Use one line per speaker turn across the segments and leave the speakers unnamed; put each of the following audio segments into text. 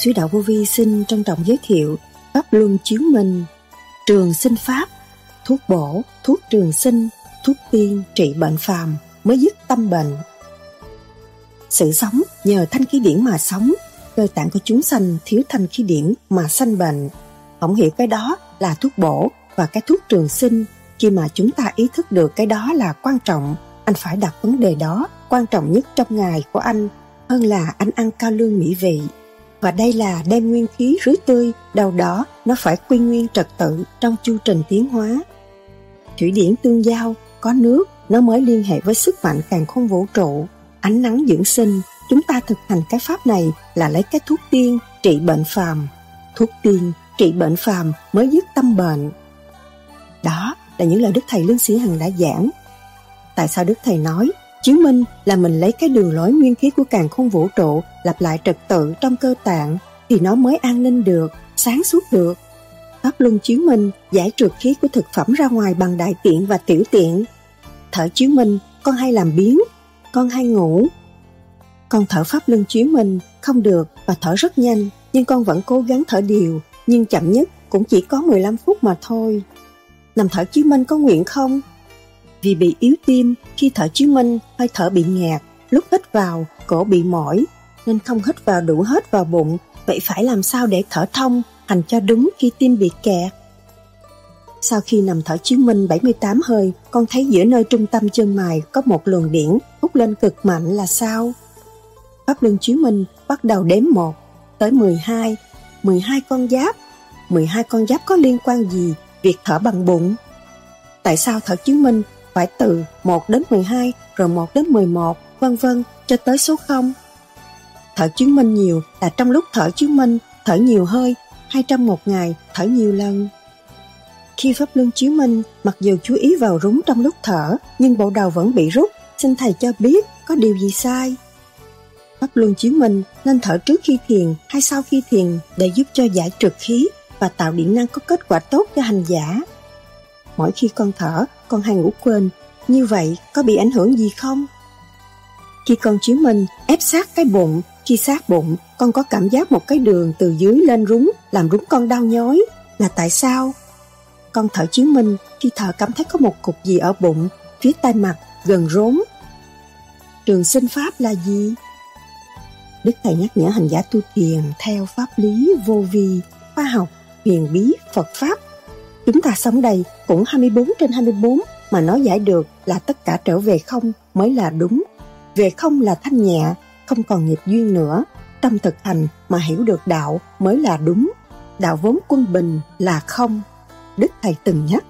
Sứ đạo vô vi xin trân trọng giới thiệu Pháp Luân Chiếu Minh Trường sinh Pháp Thuốc bổ, thuốc trường sinh, thuốc tiên trị bệnh phàm mới dứt tâm bệnh. Sự sống nhờ thanh khí điển mà sống, cơ tạng của chúng sanh thiếu thanh khí điển mà sanh bệnh. Không hiểu cái đó là thuốc bổ và cái thuốc trường sinh. Khi mà chúng ta ý thức được cái đó là quan trọng, anh phải đặt vấn đề đó quan trọng nhất trong ngày của anh hơn là anh ăn cao lương mỹ vị. Và đây là đem nguyên khí rưới tươi, đầu đó nó phải quy nguyên trật tự trong chu trình tiến hóa. Thủy điển tương giao, có nước, nó mới liên hệ với sức mạnh càng không vũ trụ. Ánh nắng dưỡng sinh, chúng ta thực hành cái pháp này là lấy cái thuốc tiên trị bệnh phàm. Thuốc tiên trị bệnh phàm mới dứt tâm bệnh. Đó là những lời Đức Thầy Lương Sĩ Hằng đã giảng. Tại sao Đức Thầy nói chứng minh là mình lấy cái đường lối nguyên khí của càng không vũ trụ lặp lại trật tự trong cơ tạng thì nó mới an ninh được, sáng suốt được. Pháp luân chiếu minh giải trượt khí của thực phẩm ra ngoài bằng đại tiện và tiểu tiện. Thở chiếu minh, con hay làm biến, con hay ngủ. Con thở pháp luân chiếu minh không được và thở rất nhanh, nhưng con vẫn cố gắng thở đều, nhưng chậm nhất cũng chỉ có 15 phút mà thôi. Nằm thở chiếu minh có nguyện không? Vì bị yếu tim, khi thở chiếu minh, hơi thở bị ngạt, lúc hít vào, cổ bị mỏi, nên không hít vào đủ hết vào bụng, vậy phải làm sao để thở thông, hành cho đúng khi tim bị kẹt. Sau khi nằm thở chiếu minh 78 hơi, con thấy giữa nơi trung tâm chân mày có một luồng điển hút lên cực mạnh là sao? Pháp luân chiếu minh bắt đầu đếm 1 tới 12, 12 con giáp. 12 con giáp có liên quan gì việc thở bằng bụng? Tại sao thở chiếu minh phải từ 1 đến 12 rồi 1 đến 11 vân vân cho tới số 0. Thở chứng minh nhiều là trong lúc thở chứng minh thở nhiều hơi 200 một ngày thở nhiều lần. Khi Pháp Luân chiếu minh, mặc dù chú ý vào rúng trong lúc thở, nhưng bộ đầu vẫn bị rút. Xin Thầy cho biết có điều gì sai? Pháp Luân chiếu minh nên thở trước khi thiền hay sau khi thiền để giúp cho giải trượt khí và tạo điện năng có kết quả tốt cho hành giả. Mỗi khi con thở, con hay ngủ quên. Như vậy có bị ảnh hưởng gì không? Khi con chiếu minh ép sát cái bụng, khi sát bụng, con có cảm giác một cái đường từ dưới lên rúng, làm rúng con đau nhói. Là tại sao? Con thở chiếu minh, khi thở cảm thấy có một cục gì ở bụng, phía tay mặt, gần rốn. Trường sinh pháp là gì? Đức Thầy nhắc nhở hành giả tu thiền theo pháp lý vô vi, khoa học, huyền bí, Phật Pháp Chúng ta sống đây cũng 24 trên 24 mà nói giải được là tất cả trở về không mới là đúng. Về không là thanh nhẹ, không còn nghiệp duyên nữa. Trong thực hành mà hiểu được đạo mới là đúng. Đạo vốn quân bình là không. Đức Thầy từng nhắc.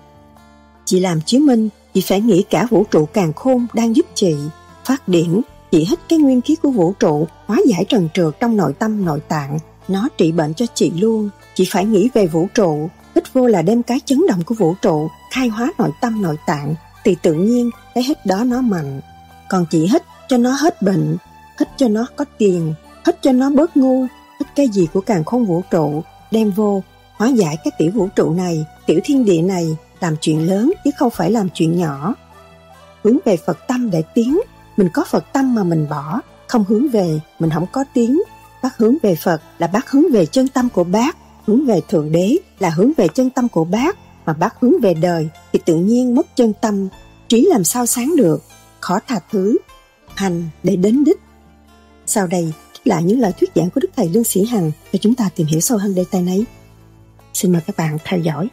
Chị làm chứng minh, chị phải nghĩ cả vũ trụ càng khôn đang giúp chị. Phát điển, chị hít cái nguyên khí của vũ trụ, hóa giải trần trượt trong nội tâm nội tạng. Nó trị bệnh cho chị luôn. Chị phải nghĩ về vũ trụ, hít vô là đem cái chấn động của vũ trụ khai hóa nội tâm nội tạng, thì tự nhiên cái hít đó nó mạnh. Còn chỉ hít cho nó hết bệnh hít cho nó có tiền hít cho nó bớt ngu hít cái gì của càng không vũ trụ, đem vô, hóa giải cái tiểu vũ trụ này, tiểu thiên địa này, làm chuyện lớn chứ không phải làm chuyện nhỏ. Hướng về phật tâm để tiến, mình có phật tâm mà mình bỏ, không hướng về, mình không có tiếng bác hướng về phật là bác hướng về chân tâm của bác hướng về Thượng Đế là hướng về chân tâm của bác, mà bác hướng về đời thì tự nhiên mất chân tâm, trí làm sao sáng được, khó tha thứ, hành để đến đích. Sau đây là những lời thuyết giảng của Đức Thầy Lương Sĩ Hằng cho chúng ta tìm hiểu sâu hơn đề tài này. Xin mời các bạn theo dõi.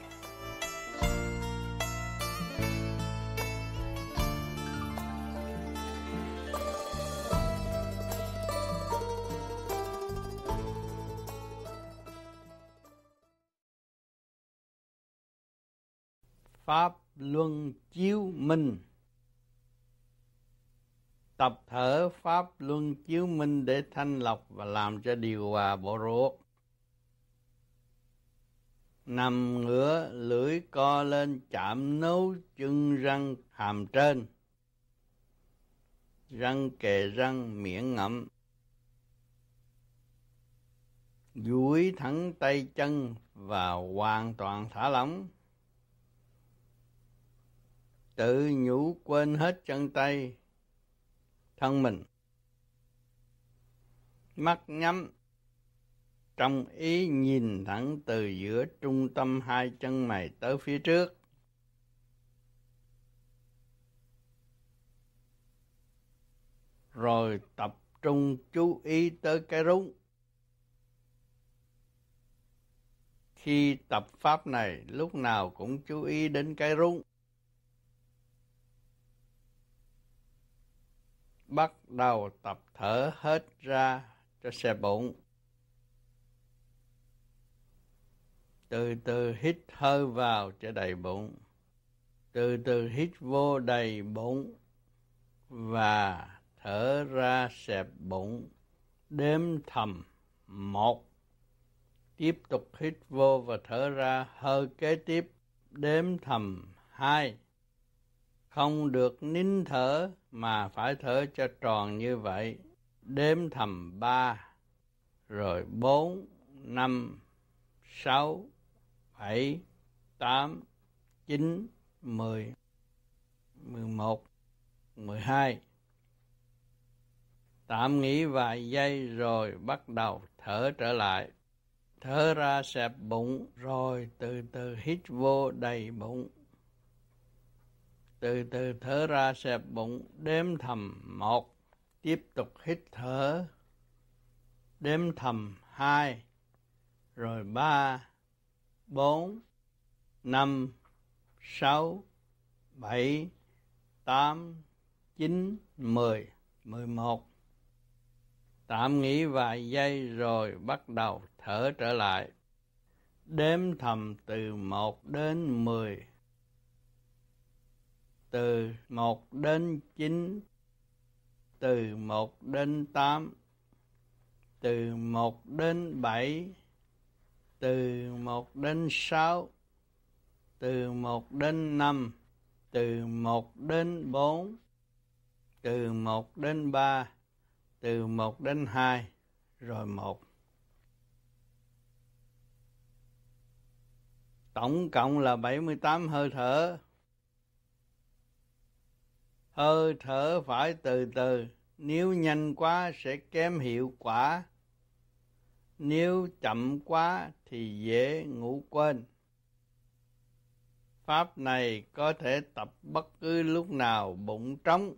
Pháp luân chiếu minh. Tập thở pháp luân chiếu minh để thanh lọc và làm cho điều hòa bộ ruột. Nằm ngửa, lưỡi co lên, chạm nấu chân răng hàm trên. Răng kề răng, miệng ngậm. Duỗi thẳng tay chân và hoàn toàn thả lỏng tự nhủ quên hết chân tay thân mình mắt nhắm trong ý nhìn thẳng từ giữa trung tâm hai chân mày tới phía trước. Rồi tập trung chú ý tới cái rúng. Khi tập pháp này, lúc nào cũng chú ý đến cái rung. Bắt đầu tập thở hết ra cho xe bụng. Từ từ hít hơi vào cho đầy bụng. Từ từ hít vô đầy bụng và thở ra xẹp bụng. Đếm thầm. Một. Tiếp tục hít vô và thở ra. Hơi kế tiếp. Đếm thầm. Hai. Không được nín thở mà phải thở cho tròn như vậy. Đếm thầm ba, rồi bốn, năm, sáu, bảy, tám, chín, mười mười một, mười hai. Tạm nghỉ vài giây rồi bắt đầu thở trở lại. Thở ra xẹp bụng, rồi từ từ hít vô đầy bụng. Từ từ thở ra xẹp bụng, đếm thầm một, tiếp tục hít thở, đếm thầm hai, rồi ba, bốn, năm, sáu, bảy, tám, chín, mười, mười một. Tạm nghỉ vài giây rồi bắt đầu thở trở lại. Đếm thầm từ một đến mười từ một đến chín. Từ một đến tám. Từ một đến bảy. Từ một đến sáu. Từ một đến năm. Từ một đến bốn. Từ một đến ba. Từ một đến hai. Rồi một. Tổng cộng là 78 hơi thở. Hơi thở phải từ từ, nếu nhanh quá sẽ kém hiệu quả. Nếu chậm quá thì dễ ngủ quên. Pháp này có thể tập bất cứ lúc nào bụng trống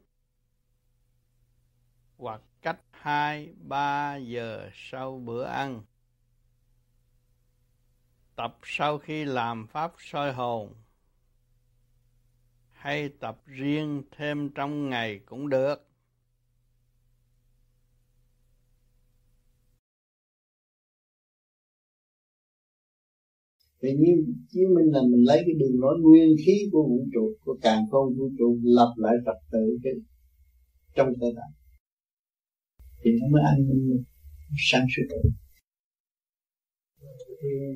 hoặc cách 2-3 giờ sau bữa ăn tập sau khi làm pháp soi hồn hay tập riêng thêm trong ngày cũng được.
Vì như chứng minh là mình lấy cái đường lối nguyên khí của vũ trụ, của càng không vũ trụ lập lại trật tự cái trong cơ thể. Thì nó mới an ninh sáng suốt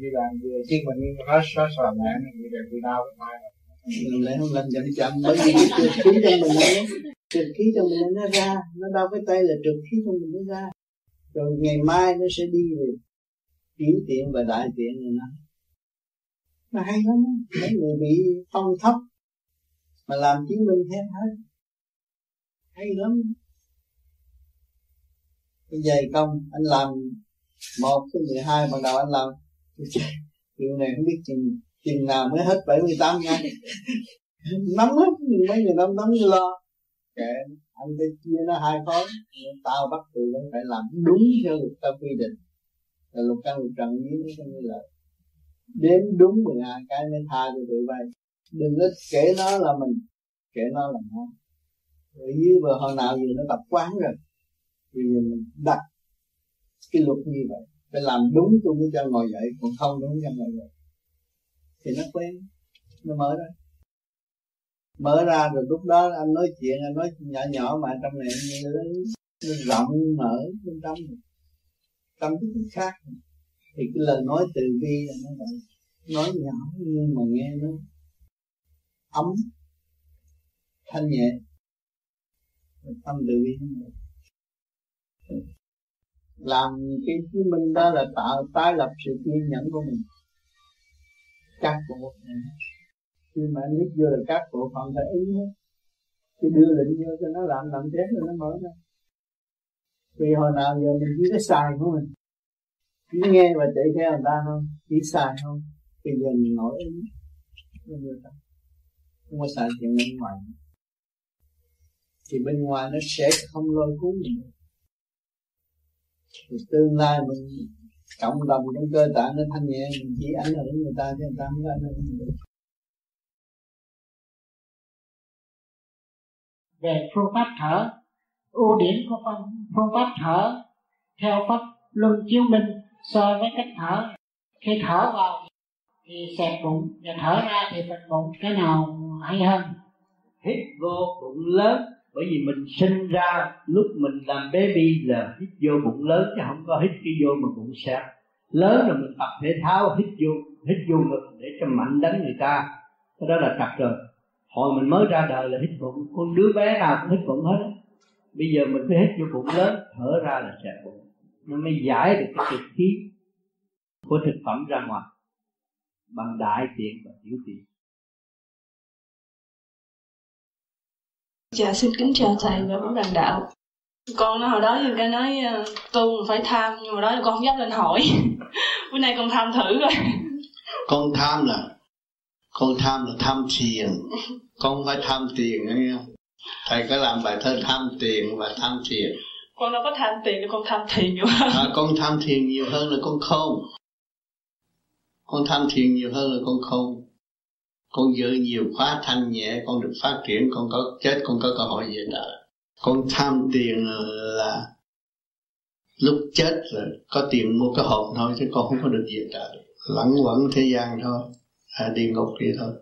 đi làm vừa chứ mình hết hết sò mẹ mình đẹp bị đau cái tay
làm lại không làm chậm chậm bởi vì cái trượt khí trong mình nó trượt khí trong mình nó ra, nó đau cái tay là trượt khí trong mình nó ra. Rồi ngày mai nó sẽ đi về tiểu tiện và đại tiện rồi nó. Nó hay lắm. Mấy người bị phong thấp mà làm chứng minh hết hết. Hay lắm. Cái dày công, anh làm một cái mười hai, ban đầu anh làm điều này không biết chừng chừng nào mới hết 78 ngày nắm hết mấy người nắm nắm như lo. Kệ anh phải chia nó hai khối tao bắt tụi nó phải làm đúng theo luật ta quy định. Là luật căn luật trần với nó không như là đến đúng 12 cái nên tha cho tụi bay. Đừng có kể nó là mình kể nó là nó. Ở dưới bờ hồi nào giờ nó tập quán rồi vì mình đặt cái luật như vậy. Phải làm đúng tôi mới cho ngồi dậy còn không đúng cho ngồi dậy thì nó quen nó mở ra. Mở ra rồi lúc đó anh nói chuyện anh nói nhỏ nhỏ mà trong này nó, nó rộng mở bên trong tâm thức khác thì cái lời nói từ bi là nó vậy nói nhỏ nhưng mà nghe nó ấm thanh nhẹ. Tâm từ bi làm cái chứng minh đó là tạo tái lập sự kiên nhẫn của mình các bộ khi mà anh biết vô là các bộ phận phải ý hết thì đưa lệnh vô cho nó làm làm thế rồi nó mở ra. Vì hồi nào giờ mình chỉ có xài của mình.
Chỉ nghe và chạy theo người ta không chỉ xài không thì giờ mình nổi ý người ta không có xài chuyện bên ngoài. Thì bên ngoài nó sẽ không lôi cuốn mình. Thì tương lai mình cộng đồng trong cơ tạng nó thanh nhẹ mình chỉ ảnh hưởng người ta chứ người ta không có ảnh hưởng mình
về phương pháp thở ưu điểm của phương pháp thở theo pháp luân chiếu minh so với cách thở. Khi thở vào thì xẹp bụng và thở ra thì bịt bụng cái nào hay hơn?
Hít vô bụng lớn bởi vì mình sinh ra lúc mình làm baby là hít vô bụng lớn, chứ không có hít cái vô mà bụng xẹp. Lớn rồi mình tập thể thao, hít vô hít vô ngực để cho mạnh đánh người ta. Cái đó là trật rồi hồi mình mới ra đời là hít bụng. Con đứa bé nào cũng hít bụng hết bây giờ mình phải hít vô bụng lớn, thở ra là xẹp bụng. Nó mới giải được cái thực khí của thực phẩm ra ngoài. Bằng đại tiện và tiểu tiện.
Dạ xin kính chào thầy và bố đàn đạo. Con hồi đó giờ cái nói ờ, tu phải tham Nhưng mà đó con không dám lên hỏi. Bữa nay con tham thử rồi
Con tham là Con tham là tham thiền. Con không phải tham tiền nghe Thầy có làm bài thơ tham tiền và tham thiền.
Con đâu có tham tiền con tham thiền nhiều
hơn. À, Con tham thiền nhiều hơn là con không. Con tham thiền nhiều hơn là con không con giữ nhiều khóa thanh nhẹ con được phát triển con có chết con có cơ hội về đời. Con tham tiền là lúc chết rồi có tiền mua cái hộp thôi chứ con không có được về đời. Lẫn quẩn thế gian thôi à, đi ngục đi thôi.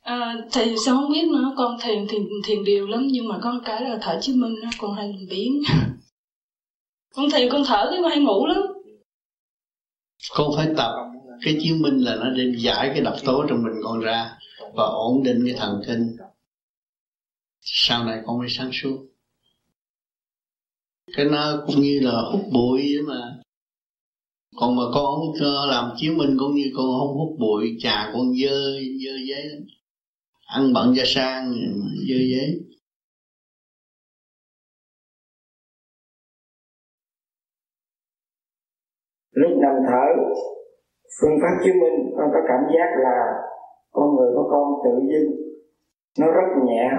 À, thầy sao không biết nữa? Con thiền thiền thiền điều lắm nhưng mà có cái là thở chứng minh đó, con hay làm biến. Con thiền con thở cái con hay ngủ lắm.
Con phải tập cái chiếu minh là nó đem giải cái độc tố trong mình con ra và ổn định cái thần kinh. Sau này con mới sáng suốt. Cái nó cũng như là hút bụi vậy mà. Còn mà con không làm chiếu minh cũng như con không hút bụi trà con dơ dơ giấy ăn bận ra sang dơ giấy.
Lúc nằm thở phương pháp chứng minh, con có cảm giác là con người của con tự dưng nó rất nhẹ,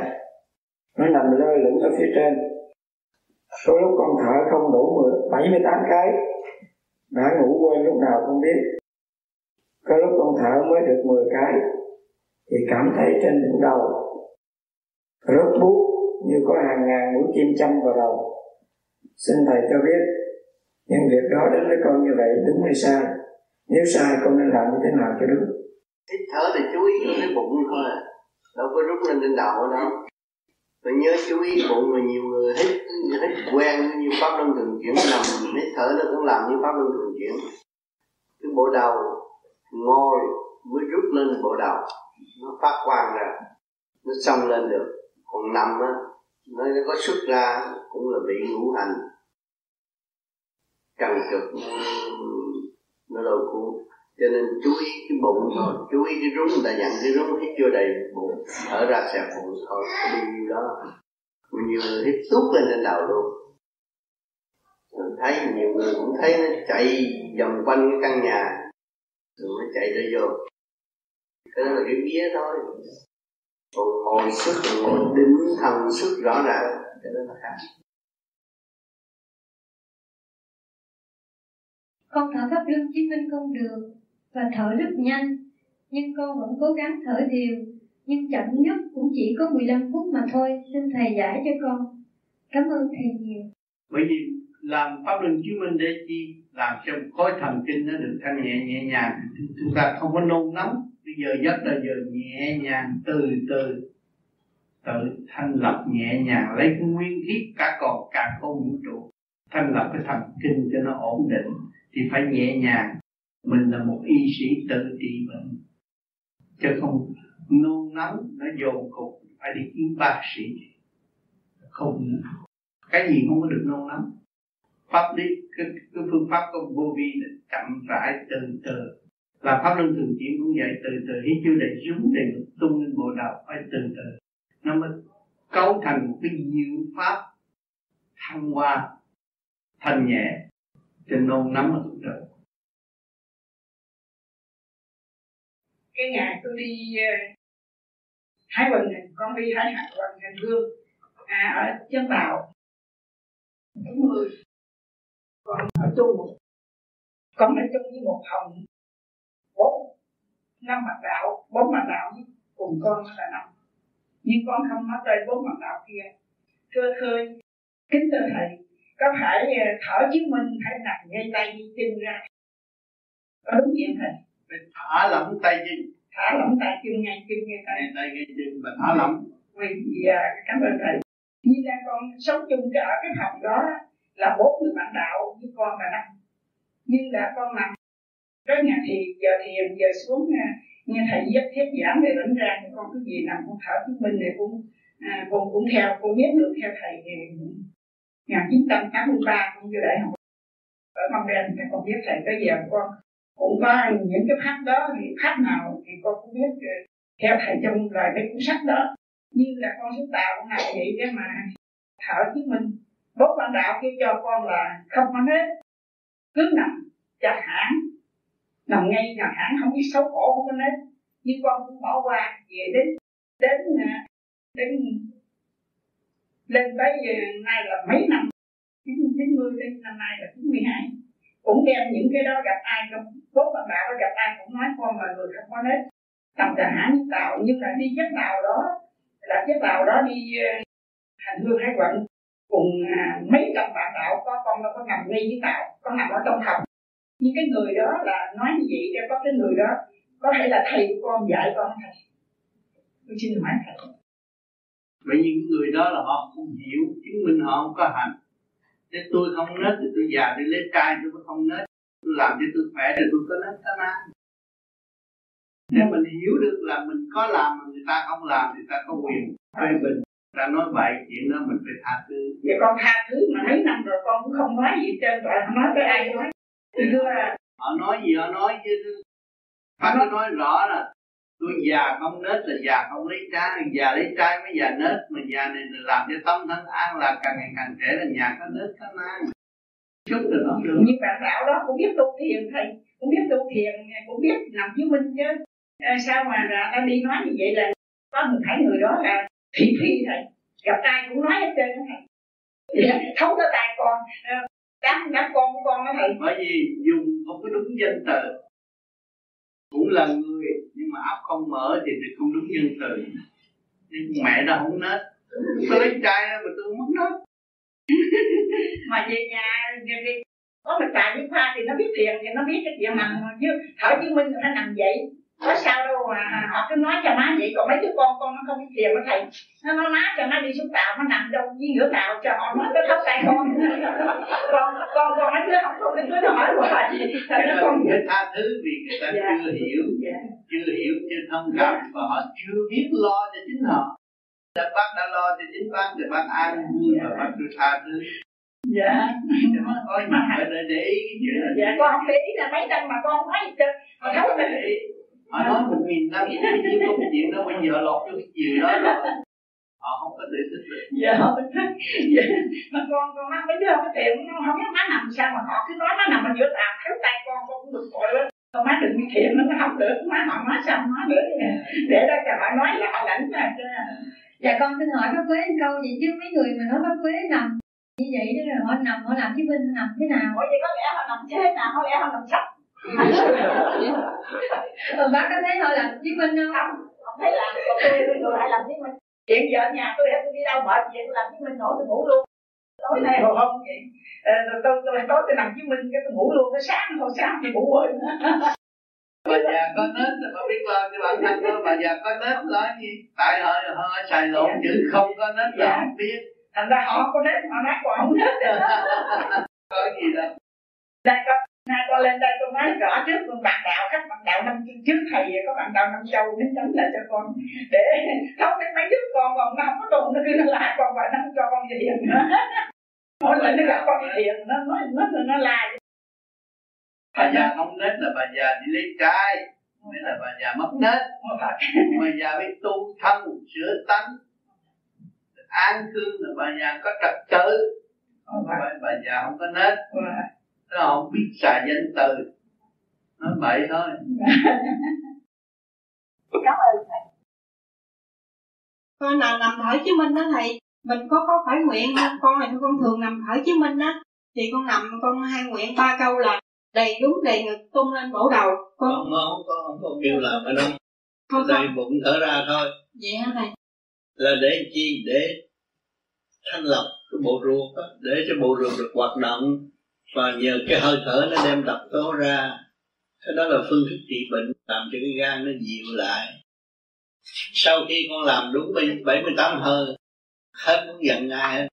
nó nằm lơ lửng ở phía trên. Số lúc con thở không đủ 78 cái, đã ngủ quên lúc nào không biết. Có lúc con thở mới được 10 cái, thì cảm thấy trên đỉnh đầu rất bút như có hàng ngàn mũi kim châm vào đầu. Xin thầy cho biết, những việc đó đến với con như vậy đúng hay sai? Nếu sai, con nên làm như thế nào cho đúng?
Hít thở thì chú ý cái bụng thôi à. Đâu có rút lên trên đầu đâu. Phải nhớ chú ý bụng mà nhiều người hít hít quen như pháp luân thường chuyển nằm, hít thở nó cũng làm như pháp luân thường chuyển. Cái bộ đầu ngồi mới rút lên bộ đầu. Nó phát quang ra. Nó xong lên được. Còn nằm á nó có xuất ra cũng là bị ngũ hành. Trần trực nó đâu cuốn cho nên chú ý cái bụng thôi. Chú ý cái rúng, người ta dặn cái rúng hít vô đầy bụng, thở ra xẹp bụng, thôi, đi bao nhiêu đó. Bao nhiêu người hít tút lên trên đầu luôn. Mình thấy nhiều người cũng thấy nó chạy vòng quanh cái căn nhà. Rồi nó chạy ra vô. Cái đó là cái vía thôi. Còn ngồi sức ngồi đứng thần sức rõ ràng. Cái đó là khác.
Con thở pháp luân chí minh không được và thở rất nhanh. Nhưng con vẫn cố gắng thở đều, nhưng chậm nhất cũng chỉ có 15 phút mà thôi, xin thầy giải cho con. Cảm ơn thầy nhiều.
Bởi vì làm pháp luân chứng minh để chi làm cho khối thần kinh nó được thanh nhẹ nhẹ nhàng. Chúng ta không có nôn nóng. Bây giờ giấc là giờ nhẹ nhàng, từ từ, tự thanh lập nhẹ nhàng, lấy cái nguyên khí cả còn cả không vũ trụ, thanh lập cái thần kinh cho nó ổn định thì phải nhẹ nhàng. Mình là một y sĩ tự trị bệnh. Chứ không nôn nóng nó dồn cục phải đi kiếm bác sĩ. Không cái gì không có được nôn nóng. Pháp lý cái, cái phương pháp của vô vi là chậm rãi từ từ. Và pháp luân thường chuyển cũng vậy từ từ. Hít chưa để xuống để tung lên bộ đầu phải từ từ. Nó mới cấu thành một cái diệu pháp thăng hoa thanh nhẹ trên nôn nắm ở thuốc trời.
Cái ngày tôi đi ờ, Thái Bình này, con đi Thái Bình Hành Hương. À, ở chân Tàu. Bốn mươi còn ở chung một con ở chung với một phòng bốn năm mặt đạo bốn mặt đạo cùng con là năm nhưng con không nói tới bốn mặt đạo kia. Thưa khơi kính thưa thầy có phải ờ, thở chứng minh phải nằm ngay tay đi chân ra. Có đúng vậy thầy?
Phải thả lỏng tay chân
thả lỏng tay chân ngay chân ngay tay.
Ngay tay ngay chân và thả lỏng.
Vì à, cảm ơn thầy. Như ra con sống chung cái ở cái phòng đó là bốn người bạn đạo với con là năm. Nhưng đã con nằm cái nhà thì giờ thiền giờ xuống à, nghe thầy viết thuyết giảng về lãnh ra con cứ gì nằm con thở chứng minh này cũng à, con cũng theo con biết được theo thầy thì 1983 con vô đại học. Ở Mông Đen thì con biết thầy tới giờ con cũng có những cái pháp đó, thì pháp nào thì con cũng biết theo thầy trong lời cái cuốn sách đó. Như là con xuống tạo ngày làm vậy để mà thở chứng minh. Bốn ban đạo kêu cho con là không có hết cứ nằm chặt hãng. Nằm ngay chặt hãng không biết xấu khổ không có hết nhưng con cũng bỏ qua, về đến đến à, đến lên tới ờ, nay là mấy năm? chín chín mươi đến năm nay là chín mươi hai. Cũng đem những cái đó gặp ai trong tốt bạn đạo có gặp ai cũng nói con là người không có nết. Tầm cả hãng tạo nhưng là đi giấc tàu đó là giấc tàu đó đi ờ, hành hương hải quận. Cùng à, mấy trăm bạn đạo có con đâu có nằm ngay với tạo có nằm ở trong phòng. Nhưng cái người đó là nói như vậy để có cái người đó có thể là thầy của con dạy con thầy. Tôi xin hỏi thầy
vậy những người đó là họ không hiểu chứng minh họ không có hạnh nếu tôi không nết thì tôi già đi lấy trai tôi có không nết. Tôi làm cho tôi khỏe thì tôi có nết có nan nếu mình hiểu được là mình có làm mà người ta không làm thì ta có quyền phê bình. Ta nói vậy chuyện đó mình phải tha thứ.
Vậy con tha thứ mà mấy năm rồi con cũng không nói gì trên rồi không nói với ai nói thưa
họ nói gì họ nói chứ. Nó nói rõ là tôi già không nết là già không lấy trái già lấy trái mới già nết mà già này là làm cho tâm thân an lạc càng ngày càng trẻ là nhà có nết có nan. Chút rồi nó được.
Nhưng bạn đạo đó cũng biết tu thiền thầy cũng biết tu thiền cũng biết nằm chứng minh chứ. À, sao mà ra đi nói như vậy là có người thấy người đó là thị phi thầy. Gặp ai cũng nói hết trơn thầy. Dạ, thấu tới tay con. Đám đám con của con đó thầy.
Bởi vì dùng không có đúng danh từ. Cũng là người mà óc không mở thì thì không đúng nhân từ. Nhưng mẹ nó không nết. Tôi lấy trai mà tôi mất nết.
Mà về nhà đi có một tài với pha thì nó biết tiền, thì nó biết cái chuyện nằm chứ thở chứng minh nó nằm vậy có sao đâu mà họ cứ nói cho má vậy còn mấy đứa con con nó không biết thiền với thầy. Nó nói má cho nó đi xuống tàu nó nằm trong dưới giữa tàu cho họ nói cái thấp tay con. Con con con mấy đứa không không đứa nó hỏi hoài. Gì
nó con phải tha thứ vì người ta yeah. chưa hiểu yeah. chưa hiểu chưa thông cảm và họ chưa biết lo cho chính họ. Đã bác đã lo cho chính bác thì bác an vui và bác cứ tha thứ.
Dạ.
Có mà để, để ý cái chuyện
dạ con không để ý là mấy năm mà con không thấy gì trơn. Mà thấu
để ý họ nói một nghìn năm chỉ có cái chuyện đó bây giờ lọt cho cái chuyện đó. Họ không có thể thích được.
Dạ dạ. mà con con mắt mấy đứa không có tiền nó không biết má nằm sao mà họ cứ nói má nằm ở giữa tàu thấy tay con con cũng được tội lên. Con má đừng bị thiện nó không được. Má họ má sao má nữa để đó cho họ nói là họ lãnh ra
dạ con xin hỏi bác quế câu gì chứ mấy người mà nói bác quế nằm như vậy đó rồi họ nằm họ làm minh họ nằm thế nào?
Ủa vậy có lẽ họ nằm chết nào có lẽ họ nằm sắp
ừ, bác có thấy họ làm chứng minh không?
Không không thấy làm. Còn tôi tôi tôi lại làm chứng minh. Hiện giờ nhà tôi tôi đi đâu mệt vậy tôi làm chứng minh nổi tôi ngủ luôn. Tối nay hồi hôm vậy ờ, tôi tôi tối tôi nằm chứng minh cái tôi ngủ luôn. Cái sáng hồi sáng thì ngủ rồi
bà già có nết thì bà biết lo cho bản thân thôi bà già có nết lo gì? Tại họ họ xài lộn chữ không có nết là không biết.
Thành ra họ có nết mà nói còn không nết
có gì đâu.
Đây có nay con lên đây tôi nói rõ trước con bạn đạo các bạn đạo năm trước thầy có bạn đạo năm châu đến chấm lại cho con. Để không đến mấy đứa con còn nó không có tụng nó cứ nó lại con và nó cho con về hiền nữa. Mỗi lần nó gặp con hiền nó nói nó nó, nó la
bà già không nết là bà già đi lấy trai nên là bà già mất nết. Bà già biết tu thân sửa tánh. An cư là bà già có trật tự. Bà, bà già không có nết
nó không biết xài danh từ. Nói bậy thôi.
Cảm ơn thầy. Con nào nằm thở chứ minh đó thầy? Mình có có phải nguyện không? Con này con thường nằm thở chứ minh á thì con nằm con hay nguyện ba câu là đầy đúng đầy ngực tung lên bổ đầu.
Con không không có không có kêu làm ở đâu không đầy bụng thở ra thôi.
Vậy hả thầy?
Là để chi? Để thanh lọc cái bộ ruột đó, để cho bộ ruột được hoạt động và nhờ cái hơi thở nó đem độc tố ra cái đó là phương thức trị bệnh làm cho cái gan nó dịu lại. Sau khi con làm đúng 78 hơi hết muốn giận ai hết.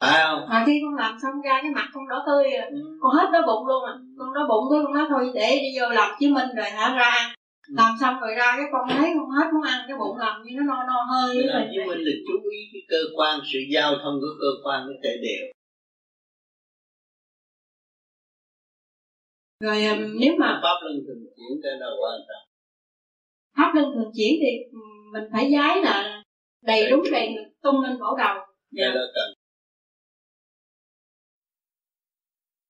Phải không?
À khi con làm xong ra cái mặt con đỏ tươi rồi ừ. con hết đói bụng luôn à. Con đói bụng cái con nói thôi để đi vô làm chứng minh rồi hả ra ừ. làm xong rồi ra cái con thấy con hết muốn ăn cái bụng làm như nó no no hơi
làm chứng minh là chú ý cái cơ quan sự giao thông của cơ quan nó chạy đều
rồi nếu mà
pháp luân thường chuyển đây là quan trọng?
Pháp luân thường chuyển thì mình phải giái là đầy đúng đầy tung lên cổ đầu.
Dạ.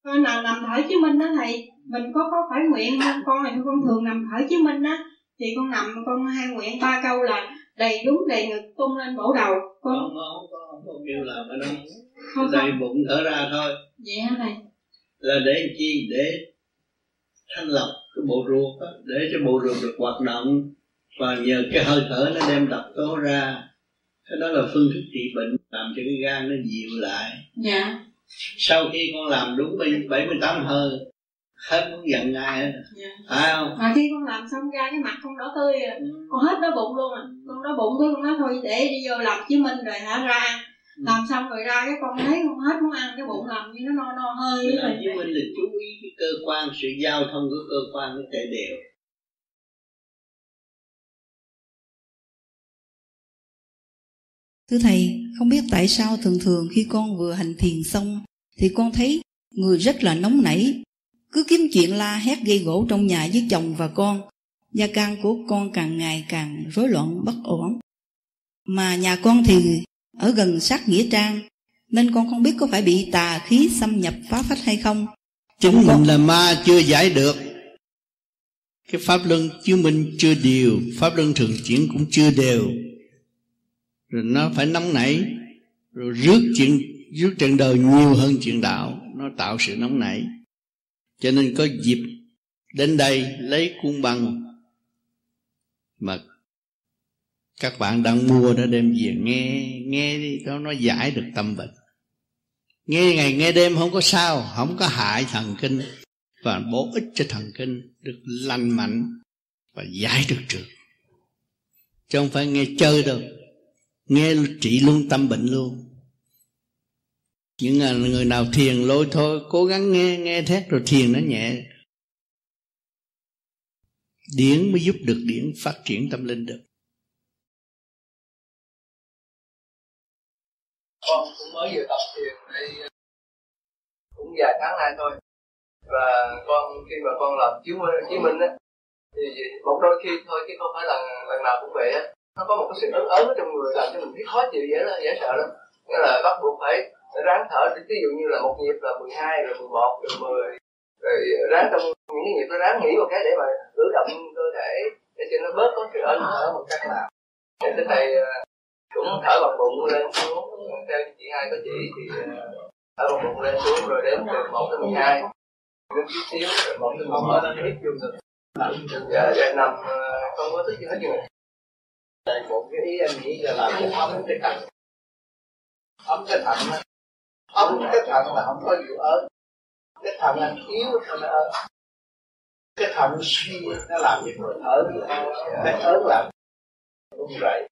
con nào nằm thở chứ minh đó thầy. Mình có có phải nguyện không? Con này con thường nằm thở chứ minh á thì con nằm con hay nguyện ba câu là đầy đúng đầy ngực tung lên bổ đầu.
Con không không không không kêu làm ở đâu không đầy không. bụng thở ra thôi.
Vậy hả thầy?
Là để chi? Để thanh lọc cái bộ ruột đó, để cho bộ ruột được hoạt động và nhờ cái hơi thở nó đem độc tố ra cái đó là phương thức trị bệnh làm cho cái gan nó dịu lại
dạ
sau khi con làm đúng 78 hơi hết muốn giận ai hết
dạ.
phải không
à, khi con làm xong ra cái mặt con đỏ tươi rồi ừ. con hết đói bụng luôn à con đói bụng cái con nói thôi để đi vô làm chứng minh rồi hả ra. Làm xong rồi ra cái con thấy con hết muốn ăn cái bụng làm như nó no no hơi
làm chứng minh là chú ý cái cơ quan sự giao thông của cơ quan nó chạy đều
Thưa Thầy, không biết tại sao thường thường khi con vừa hành thiền xong thì con thấy người rất là nóng nảy, cứ kiếm chuyện la hét gây gỗ trong nhà với chồng và con. Gia can của con càng ngày càng rối loạn bất ổn. Mà nhà con thì ở gần sát Nghĩa Trang, nên con không biết có phải bị tà khí xâm nhập phá phách hay không.
Chúng con... mình là ma chưa giải được. Cái pháp luân chứng minh chưa điều, pháp luân thường chuyển cũng chưa đều rồi nó phải nóng nảy rồi rước chuyện rước trận đời nhiều hơn chuyện đạo nó tạo sự nóng nảy cho nên có dịp đến đây lấy cung bằng mà các bạn đang mua nó đem về, nghe nghe đi đó nó giải được tâm bệnh. Nghe ngày, nghe đêm không có sao, không có hại thần kinh. Và bổ ích cho thần kinh, được lành mạnh và giải được trường chứ không phải nghe chơi đâu, nghe trị luôn tâm bệnh luôn. Những người nào thiền lôi thôi, cố gắng nghe nghe thét rồi thiền nó nhẹ. Điển mới giúp được điển phát triển tâm linh được.
Con cũng mới vừa tập thiền đây cũng vài tháng nay thôi. Và con khi mà con làm chiếu chứng minh á thì một đôi khi thôi chứ không phải là lần nào cũng vậy á. Nó có một cái sự ớn ớn ở trong người làm cho mình thấy khó chịu dễ dễ sợ lắm. Nghĩa là bắt buộc phải ráng thở ví dụ như là một nhịp là 12 rồi 11 rồi 10 rồi ráng trong những cái nhịp nó ráng nghĩ một cái để mà cử động cơ thể để cho nó bớt có sự ớn thở một cách nào. Để tới thầy à, cũng thở bằng bụng lên xuống. Theo chị hai có chỉ thì ờ, thở bằng bụng lên xuống rồi đến từ một tới mười hai. Đến chút xíu, rồi một tới một lên hít vô ngực. Dạ dạ nằm ờ, không có thích gì hết rồi.
Tại một cái ý anh nghĩ là làm cho ấm cái thận. Ấm cái thận Ấm cái thận là không có vụ ớt Cái thận anh yếu thì nó ớt Cái thận suy, nó làm cho người thở Cái ớn làm cũng vậy.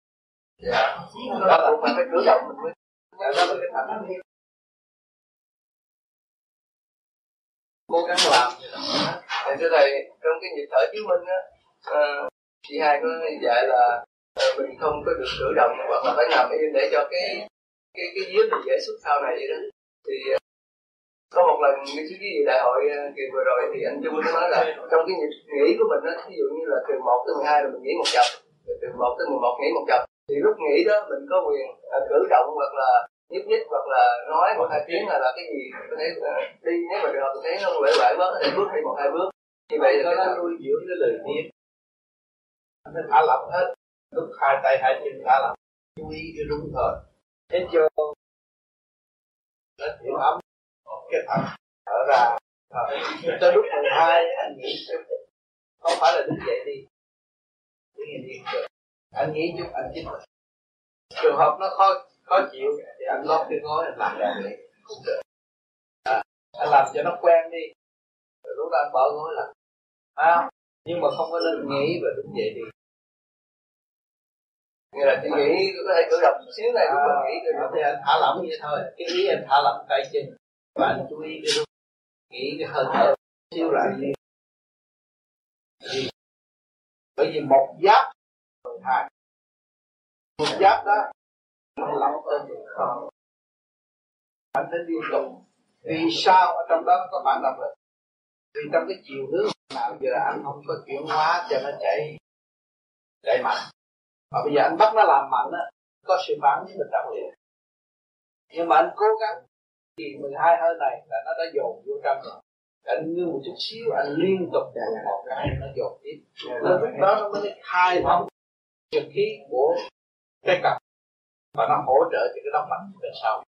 Dạ. Đó là cũng phải cử động mình mới
dạ, đó là cái thận
cố gắng làm thì thưa thầy trong cái nhịp thở chứng minh á uh, chị hai có dạy là uh, mình không có được cử động hoặc là phải nằm yên để cho cái cái cái dưới mình dễ xuất sau này vậy đó. Thì uh, có một lần cái cái gì đại hội kỳ vừa rồi thì anh Trung có nói là trong cái nhịp nghỉ của mình á ví dụ như là từ 1 tới 12 là mình nghỉ một chập từ 1 tới 11 nghỉ một chập thì lúc nghỉ đó mình có quyền cử động hoặc là
nhúc nhích hoặc là nói một hai tiếng là, là cái gì có thể uh, đi. Nếu mà hợp thấy nó bể bớt có thể bước đi một hai bước. Như vậy là nó nuôi dưỡng cái lời tiếng anh thả lỏng hết. Lúc hai tay hai chân thả lỏng chú ý cái đúng thôi hết vô. Nó chịu ấm. Cái thở thở. Ra tới lúc mười hai anh nghĩ không phải là đứng dậy đi. Đứng đi anh nghĩ chút anh chích trường hợp nó khó khó chịu thì anh lót cái gối anh làm ra đi à, anh làm cho nó quen đi. Rồi lúc đó anh bỏ gối là à, nhưng mà không có nên nghĩ và đứng dậy đi Nghĩa là chỉ nghĩ có thể cử động một xíu này cũng à, nghĩ rồi thì anh thả lỏng vậy thôi. Cái ý anh thả lỏng tay chân và anh chú ý cái lúc nghĩ cái hơi thở xíu lại đi. Bởi vì một giáp hai. Một giáp đó nó lỏng tên được không. Anh phải liên tục vì sao ở trong đó có phản động lực vì trong cái chiều hướng nào giờ anh không có chuyển hóa cho nó chạy chạy mạnh. Mà bây giờ anh bắt nó làm mạnh á, có sự phản với mình trong liền. Nhưng mà anh cố gắng, thì 12 hơi này là nó đã dồn vô trong rồi. Anh ngưng một chút xíu, anh liên tục một cái, nó dồn tiếp. Lúc đó nó mới khai thông trực khí của cái cặp và nó hỗ trợ cho cái động mạch về sau.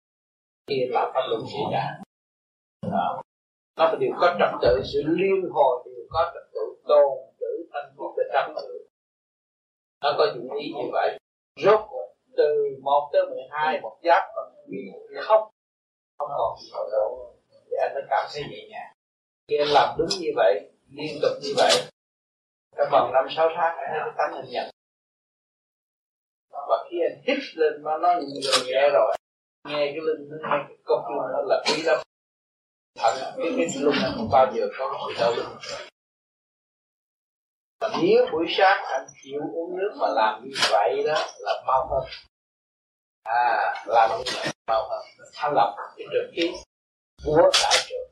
Khi làm pháp luân chỉ cả nó phải đều có trật tự, sự liên hồi đều có trật tự tồn trữ thanh thiết về tự. Nó có dụng ý như vậy. Rốt từ một tới mười hai, một giáp còn không không còn sợ độ để anh mới cảm thấy nhẹ nhàng. Khi anh làm đúng như vậy, liên tục như vậy, trong vòng năm, sáu tháng, anh nó tánh hình nhận và khi anh hít lên mà nó nhẹ rồi, nghe cái linh nó nghe cái cốc luôn nó là quý lắm thật cái cái lưng này không bao giờ có hồi đau lưng và nếu buổi sáng anh chịu uống nước mà làm như vậy đó, là mau hơn. À làm như vậy mau hơn. Thanh lọc cái trường khí của đại trường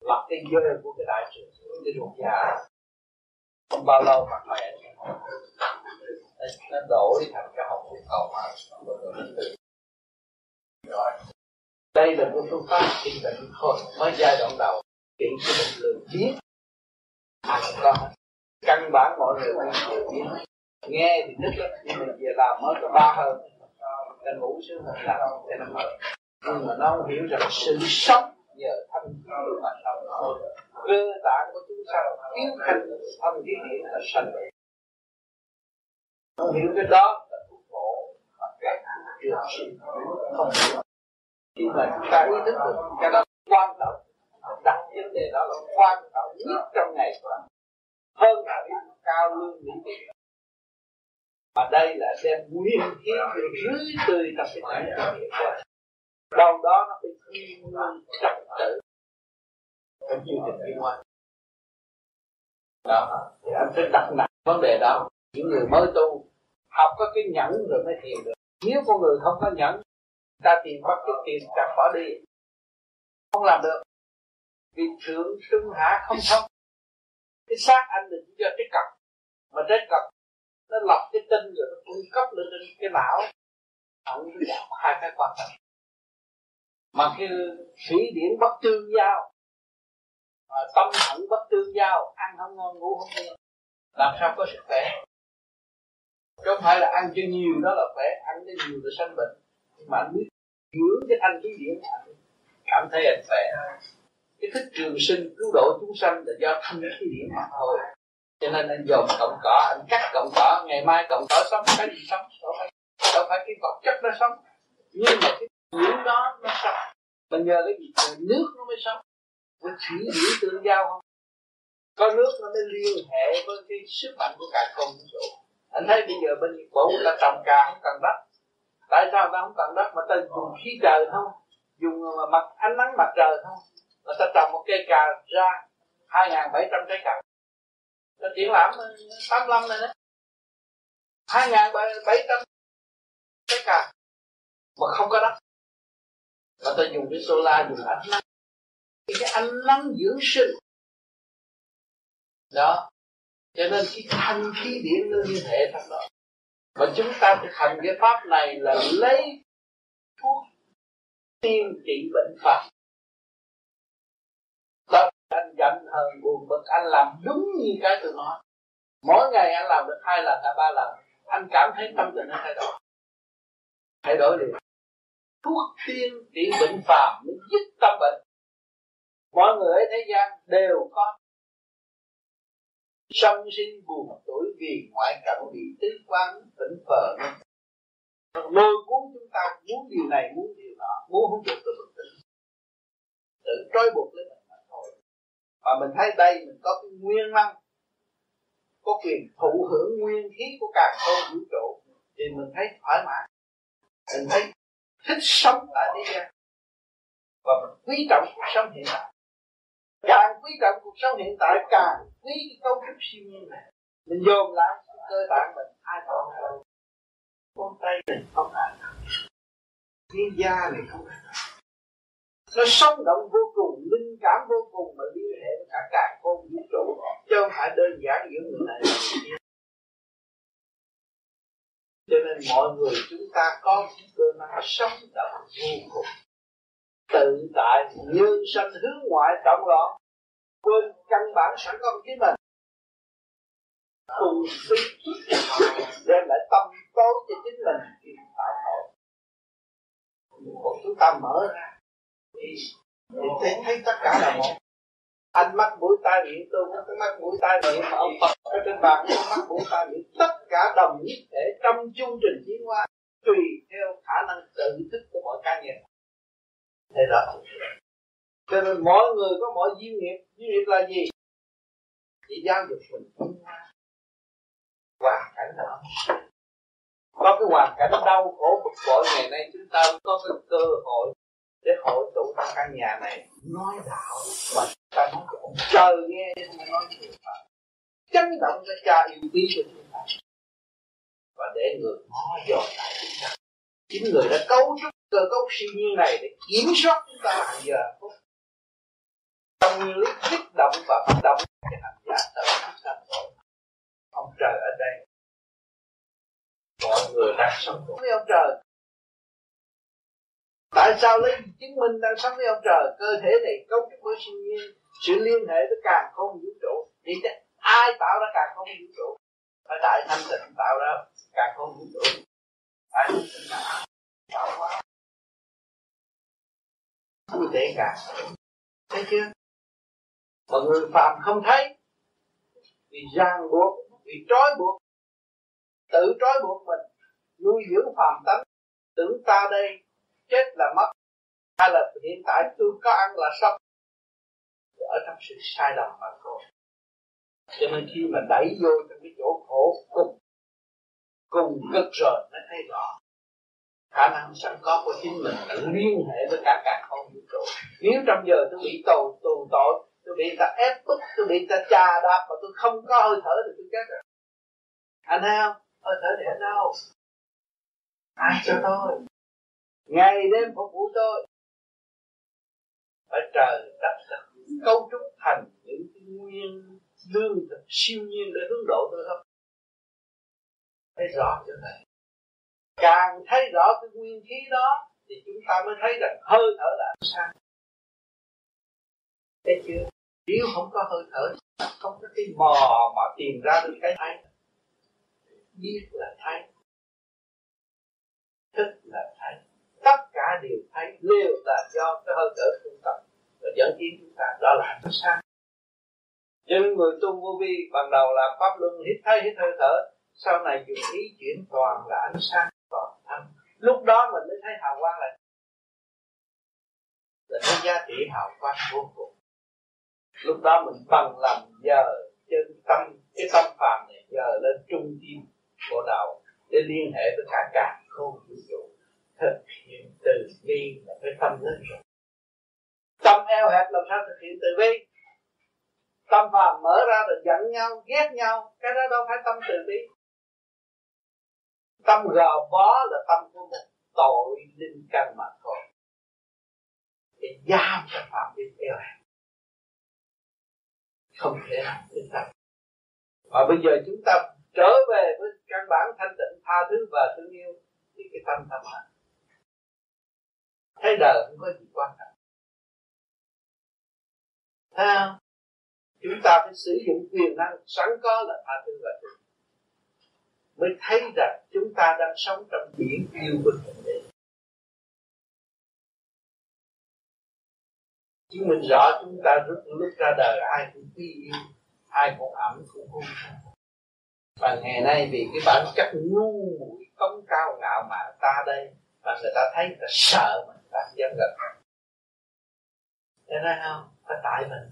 lọc cái dơ của cái đại trường cái ruột già. Không bao lâu mà anh nó đổi thành cái học thuyết cầu mà rồi đây là một phương pháp trị bệnh thôi, mới giai đoạn đầu. Trị cho một lười biết ai có căn bản mọi người cũng đều biết. Nghe thì thích lắm, nhưng mà về làm mới có ba hơn. Ta ngủ sướng hơn làm để nó mở nhưng mà nó không hiểu rằng sự sống nhờ thanh khí mà sống cơ tạng của chúng sanh thiếu thanh thanh khí điện là sanh không hiểu cái đó. Là thuốc bổ và các trường sinh không hiểu khi mà chúng ta ý thức được cái đó quan trọng. Đặt vấn đề đó là quan trọng nhất trong ngày của anh. Hơn là cái cao lương mỹ tiền mà đây là đem nguyên khí rưới tươi trong cái cảnh của nghiệp của đâu đó nó phải thiên nguyên trật tự trong chương trình liên quan đó. Thì anh phải đặt nặng vấn đề đó. Những người mới tu học có cái nhẫn rồi mới thiền được. Nếu con người không có nhẫn, ta tìm bắt cái tiền chặt bỏ đi. Không làm được. Vì thượng trung hạ không thông. Cái xác anh định cho cái cặp. Mà trái cặp, nó lọc cái tinh rồi nó cung cấp lên trên cái não. Không nó giảm hai cái quan trọng mà cái thủy điển bất tương giao, mà tâm thẳng bất tương giao, ăn không ngon, ngủ không ngon, làm sao có sức khỏe? Không phải là ăn cho nhiều, đó là khỏe ăn cho nhiều là sanh bệnh. Nhưng mà anh biết dưỡng cái thanh khí điển anh cảm thấy anh khỏe. Cái thức trường sinh, cứu độ chúng sanh là do thanh khí điển mà thôi. Cho nên anh dồn cộng cỏ, anh cắt cộng cỏ, ngày mai cộng cỏ sống, cái gì sống, đâu phải đâu phải cái vật chất nó sống. Nhưng mà cái dưỡng đó nó sống. Mà nhờ cái gì? Nước nó mới sống. Với thủy điển tương giao không? Có nước nó mới liên hệ với cái sức mạnh của cả công vũ trụ anh thấy bây giờ bên Nhật Bản người ta trồng cà không cần đất. Tại sao ta không cần đất? Mà ta dùng khí trời không dùng ờ, mặt, ánh nắng mặt trời không mà ta trồng một cây cà ra hai ngàn bảy trăm trái cà. Ta triển lãm ờ, tám năm này đó. hai ngàn bảy trăm trái cà. Mà không có đất. Mà ta dùng cái solar, dùng ánh nắng. Thì cái ánh nắng dưỡng sinh. Đó cho nên cái thanh khí điển nó liên hệ trong đó. Và chúng ta thực hành cái pháp này là lấy thuốc tiên trị bệnh phàm đó anh giận hờn buồn bực, anh làm đúng như cái tôi nói. Mỗi ngày anh làm được hai lần hay ba lần, anh cảm thấy tâm tình nó thay đổi. Thay đổi liền. Thuốc tiên trị bệnh phàm mới dứt tâm bệnh. Mọi người ở thế gian đều có sông sinh buồn tuổi vì ngoại cảnh bị tứ quan tỉnh phờ. Lôi cuốn chúng ta muốn điều này, muốn điều nọ, muốn không được tự bực tỉnh tự trói buộc lấy mình mà thôi. Và mình thấy đây, mình có cái nguyên năng, có quyền thụ hưởng nguyên khí của cả không vũ trụ, thì mình thấy thoải mái. Mình thấy thích sống tại thế gian. Và mình quý trọng cuộc sống hiện tại càng quý trọng cuộc sống hiện tại, càng quý cái cấu trúc siêu nhiên này. Mình dồn lại cơ bản mình, ai còn đâu con tay này không ai thiên gia này không ai nó sống động vô cùng, linh cảm vô cùng mà liên hệ với cả càng con vũ trụ. Chứ không phải đơn giản giữa người này người kia. Cho nên mọi người chúng ta có cơ năng sống động vô cùng tự tại nhân sanh hướng ngoại động loạn quên căn bản sẵn có của chính mình. Tu phí đem lại tâm tối cho chính mình thì tạo tội. Còn chúng ta mở ra thì, thì thấy, thấy tất cả là một. Anh mắt mũi tai miệng tôi cũng có mắt mũi tai miệng mà ông Phật ở trên bàn cũng mắt mũi tai miệng. Tất cả đồng nhất để trong chương trình tiến hóa tùy theo khả năng tự thức của mỗi cá nhân thế rõ cho nên mỗi người có mỗi duyên nghiệp. Duyên nghiệp là gì? Chỉ giáo dục mình. Hoàn cảnh đó. Có cái hoàn cảnh đau khổ bực bội ngày nay, chúng ta có cái cơ hội để hội tụ trong căn nhà này. Nói đạo. Và ta nói cho ông trời nghe không nói nhiều pháp chấn động cho cha yêu quý của chúng ta. Và để người ngó dò lại. Chúng ta chính người đã cấu trúc cơ cấu siêu nhiên này để kiểm soát chúng ta hàng giờ. Trong nguyên lý kích động và phát động, thì hành giả tự chúng ta ông trời ở đây. Mọi người đang sống với ông trời. Tại sao lấy chứng minh đang sống với ông trời? Cơ thể này cấu trúc với siêu nhiên. Sự liên hệ với càng không vũ trụ. Thì ai tạo ra càng không vũ trụ? Phải đại thanh tịnh tạo ra càng không vũ trụ. Đại thanh tịnh vui tệ cả. Thấy chưa? Mà người phạm không thấy. Vì ràng buộc, vì trói buộc. Tự trói buộc mình. Nuôi dưỡng phàm tánh. Tưởng ta đây, chết là mất. Hay là hiện tại, tôi có ăn là sống ở trong sự sai lầm mà thôi. Cho nên khi mà đẩy vô trong cái chỗ khổ cùng cùng cực rồi mới thấy rõ khả năng sẵn có của chính mình là liên hệ với cả cả không vũ trụ. Nếu trong giờ tôi bị tù tù tội, tôi bị ta ép bức, tôi bị ta chà đạp mà tôi không có hơi thở thì tôi chết rồi. Anh thấy không? Hơi thở thì ở đâu? Ai cho tôi. Ngày đêm phục vụ tôi. Phải trời đất đất cấu trúc thành những cái nguyên lương thực siêu nhiên để hướng độ tôi không? Thấy rõ chỗ này càng thấy rõ cái nguyên khí đó thì chúng ta mới thấy rằng hơi thở là sao thấy chưa? Nếu không có hơi thở, không có cái mò mà tìm ra được cái thấy biết là thấy thức là thấy tất cả đều thấy đều là do cái hơi thở trung tâm và dẫn tiến chúng ta. Đó là ánh sáng. Cho nên người tu vô vi ban đầu là pháp luân hít thấy hít hơi thở, sau này dùng ý chuyển toàn là ánh sáng lúc đó mình mới thấy hào quang là là cái giá trị hào quang vô cùng. Lúc đó mình bằng lòng giờ chân tâm, cái tâm phàm này giờ lên trung tim của đầu để liên hệ với cả cả không vũ trụ, thực hiện từ bi là cái tâm lớn rồi. Tâm eo hẹp làm sao thực hiện từ bi? Tâm phàm mở ra rồi giận nhau, ghét nhau, cái đó đâu phải tâm từ bi tâm gò bó là tâm của một tội linh căn mà thôi. Thì giam cho phạm vi eo hẹp không thể làm chúng tâm. Và bây giờ chúng ta trở về với căn bản thanh tịnh tha thứ và thương yêu, thì cái tâm tâm hạnh thấy đời không có gì quan trọng. Thấy không? Chúng ta phải sử dụng quyền năng sẵn có là tha thứ và thương mới thấy rằng chúng ta đang sống trong biển yêu của thượng đế chứng minh rõ chúng ta lúc, lúc ra đời ai cũng quý yêu ai cũng ẩm cũng hung và ngày nay vì cái bản chất ngu muội cống cao ngạo mạn ta đây và người ta thấy người ta sợ mình ta dám gần Thế ra không? ta tại mình.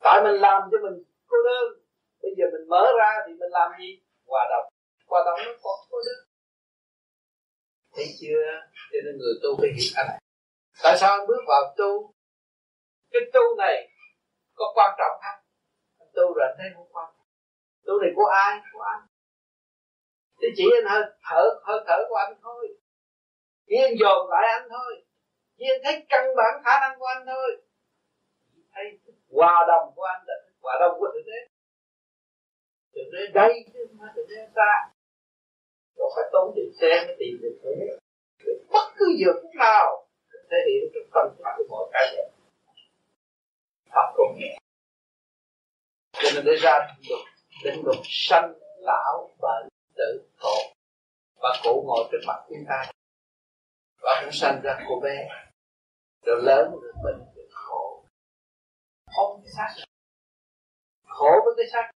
Tại mình làm cho mình cô đơn. Bây giờ mình mở ra thì mình làm gì? Hòa đồng. Hòa đồng nó có thôi đơn Thấy chưa? Cho nên người tu phải hiểu cái này Tại sao anh bước vào tu? Cái tu này Có quan trọng không? Anh tu rồi anh thấy không quan trọng. Tu này của ai? Của anh. Thì chỉ anh hơi thở, hơi thở của anh thôi. Chỉ anh dồn lại anh thôi. Chỉ anh thấy căn bản khả năng của anh thôi. Thấy hòa đồng của anh là hòa đồng của thượng đế từ nơi đây chứ không phải từ nơi ta rồi phải tốn tiền xe mới tìm được thế. Bất cứ giờ phút nào thể hiện trong tâm thức của mọi cá nhân. Học công nghệ cho nên để ra được, định luật sanh lão bệnh tử khổ. Và cụ ngồi trước mặt chúng ta. Và cũng sanh ra cô bé. Rồi lớn rồi bệnh rồi khổ, không cái xác. Khổ với cái xác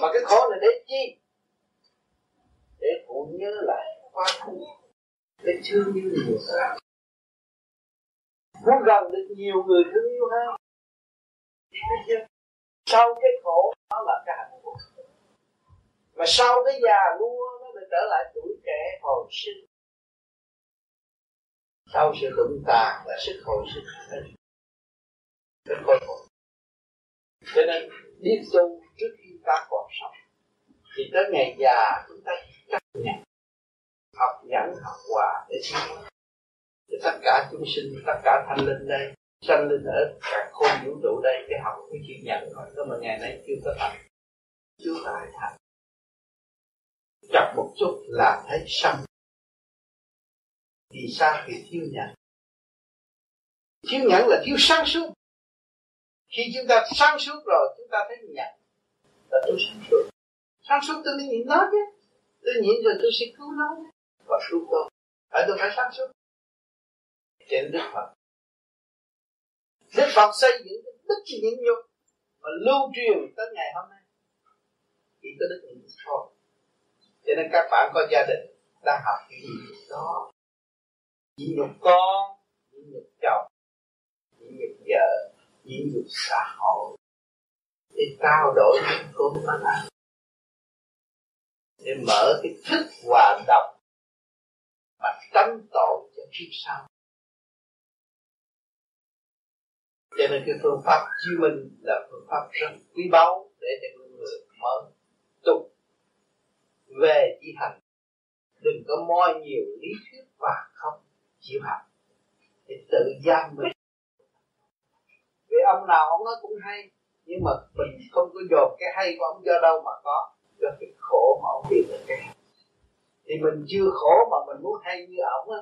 mà cái khổ này để chi? Để phụ nhớ lại quá khứ để thương yêu nhiều hơn muốn gần được nhiều người thương yêu hơn. Sau cái khổ nó là cái hạnh phúc. Mà sau cái già nua nó lại trở lại tuổi trẻ hồi sinh. Sau sự lụng tàn là sức hồi sinh. Để khôi phục. Cho nên biết tu trước khi ta còn sống. Thì tới ngày già, chúng ta chấp nhận, học nhẫn học hòa để sinh để tất cả chúng sinh, tất cả thanh linh đây, sanh linh ở cả khôn vũ trụ đây để học cái chữ nhận thôi cơ mà ngày nay chưa có thành, chưa có ai thành. Chập một chút là thấy sân vì sao? Vì thiếu nhận. Thiếu nhận là thiếu sáng suốt. Khi chúng ta sáng suốt rồi, chúng ta thấy nhận là tôi sáng suốt sáng suốt tôi mới nhìn nó chứ. Tôi nhìn rồi tôi sẽ cứu nó. Và cứu tôi phải tôi phải sáng suốt? Trên đức phật. Đức phật xây dựng cái đức nhịn nhục và lưu truyền tới ngày hôm nay. Chỉ có đức nhịn nhục thôi. Cho nên các bạn có gia đình đang học cái gì đó. Nhịn nhục con nhịn nhục chồng nhịn nhục vợ nhịn nhục xã hội để trao đổi những cơm mà làm. Để mở cái thức hòa đọc mà tránh tội cho kiếp sau. Cho nên cái phương pháp chiêu minh là phương pháp rất quý báu để cho người mở tục về chỉ hành. Đừng có moi nhiều lý thuyết và không chịu học. Để tự giam mình. Vì ông nào ông nói cũng hay nhưng mà mình không có dồn cái hay của ông do đâu mà có. Do cái khổ mà ông bị được cái thì mình chưa khổ mà mình muốn hay như ông á,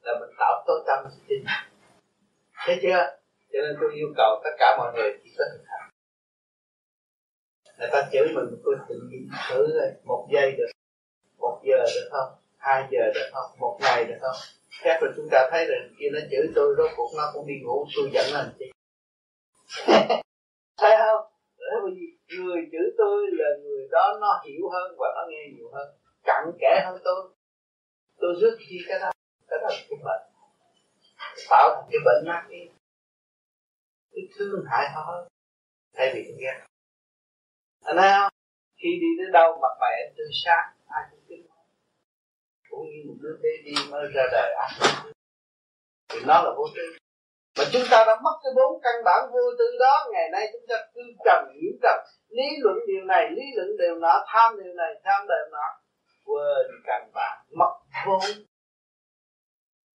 là mình tạo tối tâm tin thấy chưa? Cho nên tôi yêu cầu tất cả mọi người chỉ có thực hành. Người ta chửi mình, tôi tự nhiên thử rồi, một giây được, một giờ được không? Hai giờ được không? Một ngày được không? Khác là chúng ta thấy rằng kia nó chửi tôi, rốt cuộc nó cũng đi ngủ, tôi dẫn lên chứ thấy không? Bởi vì người chữ tôi là người đó, nó hiểu hơn và nó nghe nhiều hơn. Cặn kẽ hơn tôi. Tôi rất khi cái đó cái đó là cái bệnh. Tạo thành cái bệnh nát đi. Cái thương hại họ hơn thay vì cái ghét anh thấy không? Khi đi tới đâu mặt mày anh tươi sáng, ai cũng cũng như một đứa bé đi mới ra đời ăn thì nó là vô tư mà chúng ta đã mất cái bốn căn bản vô tư đó, ngày nay chúng ta cứ trầm hiểu trầm lý luận điều này, lý luận điều nọ, tham điều này, tham điều nọ, quên căn bản, mất vốn.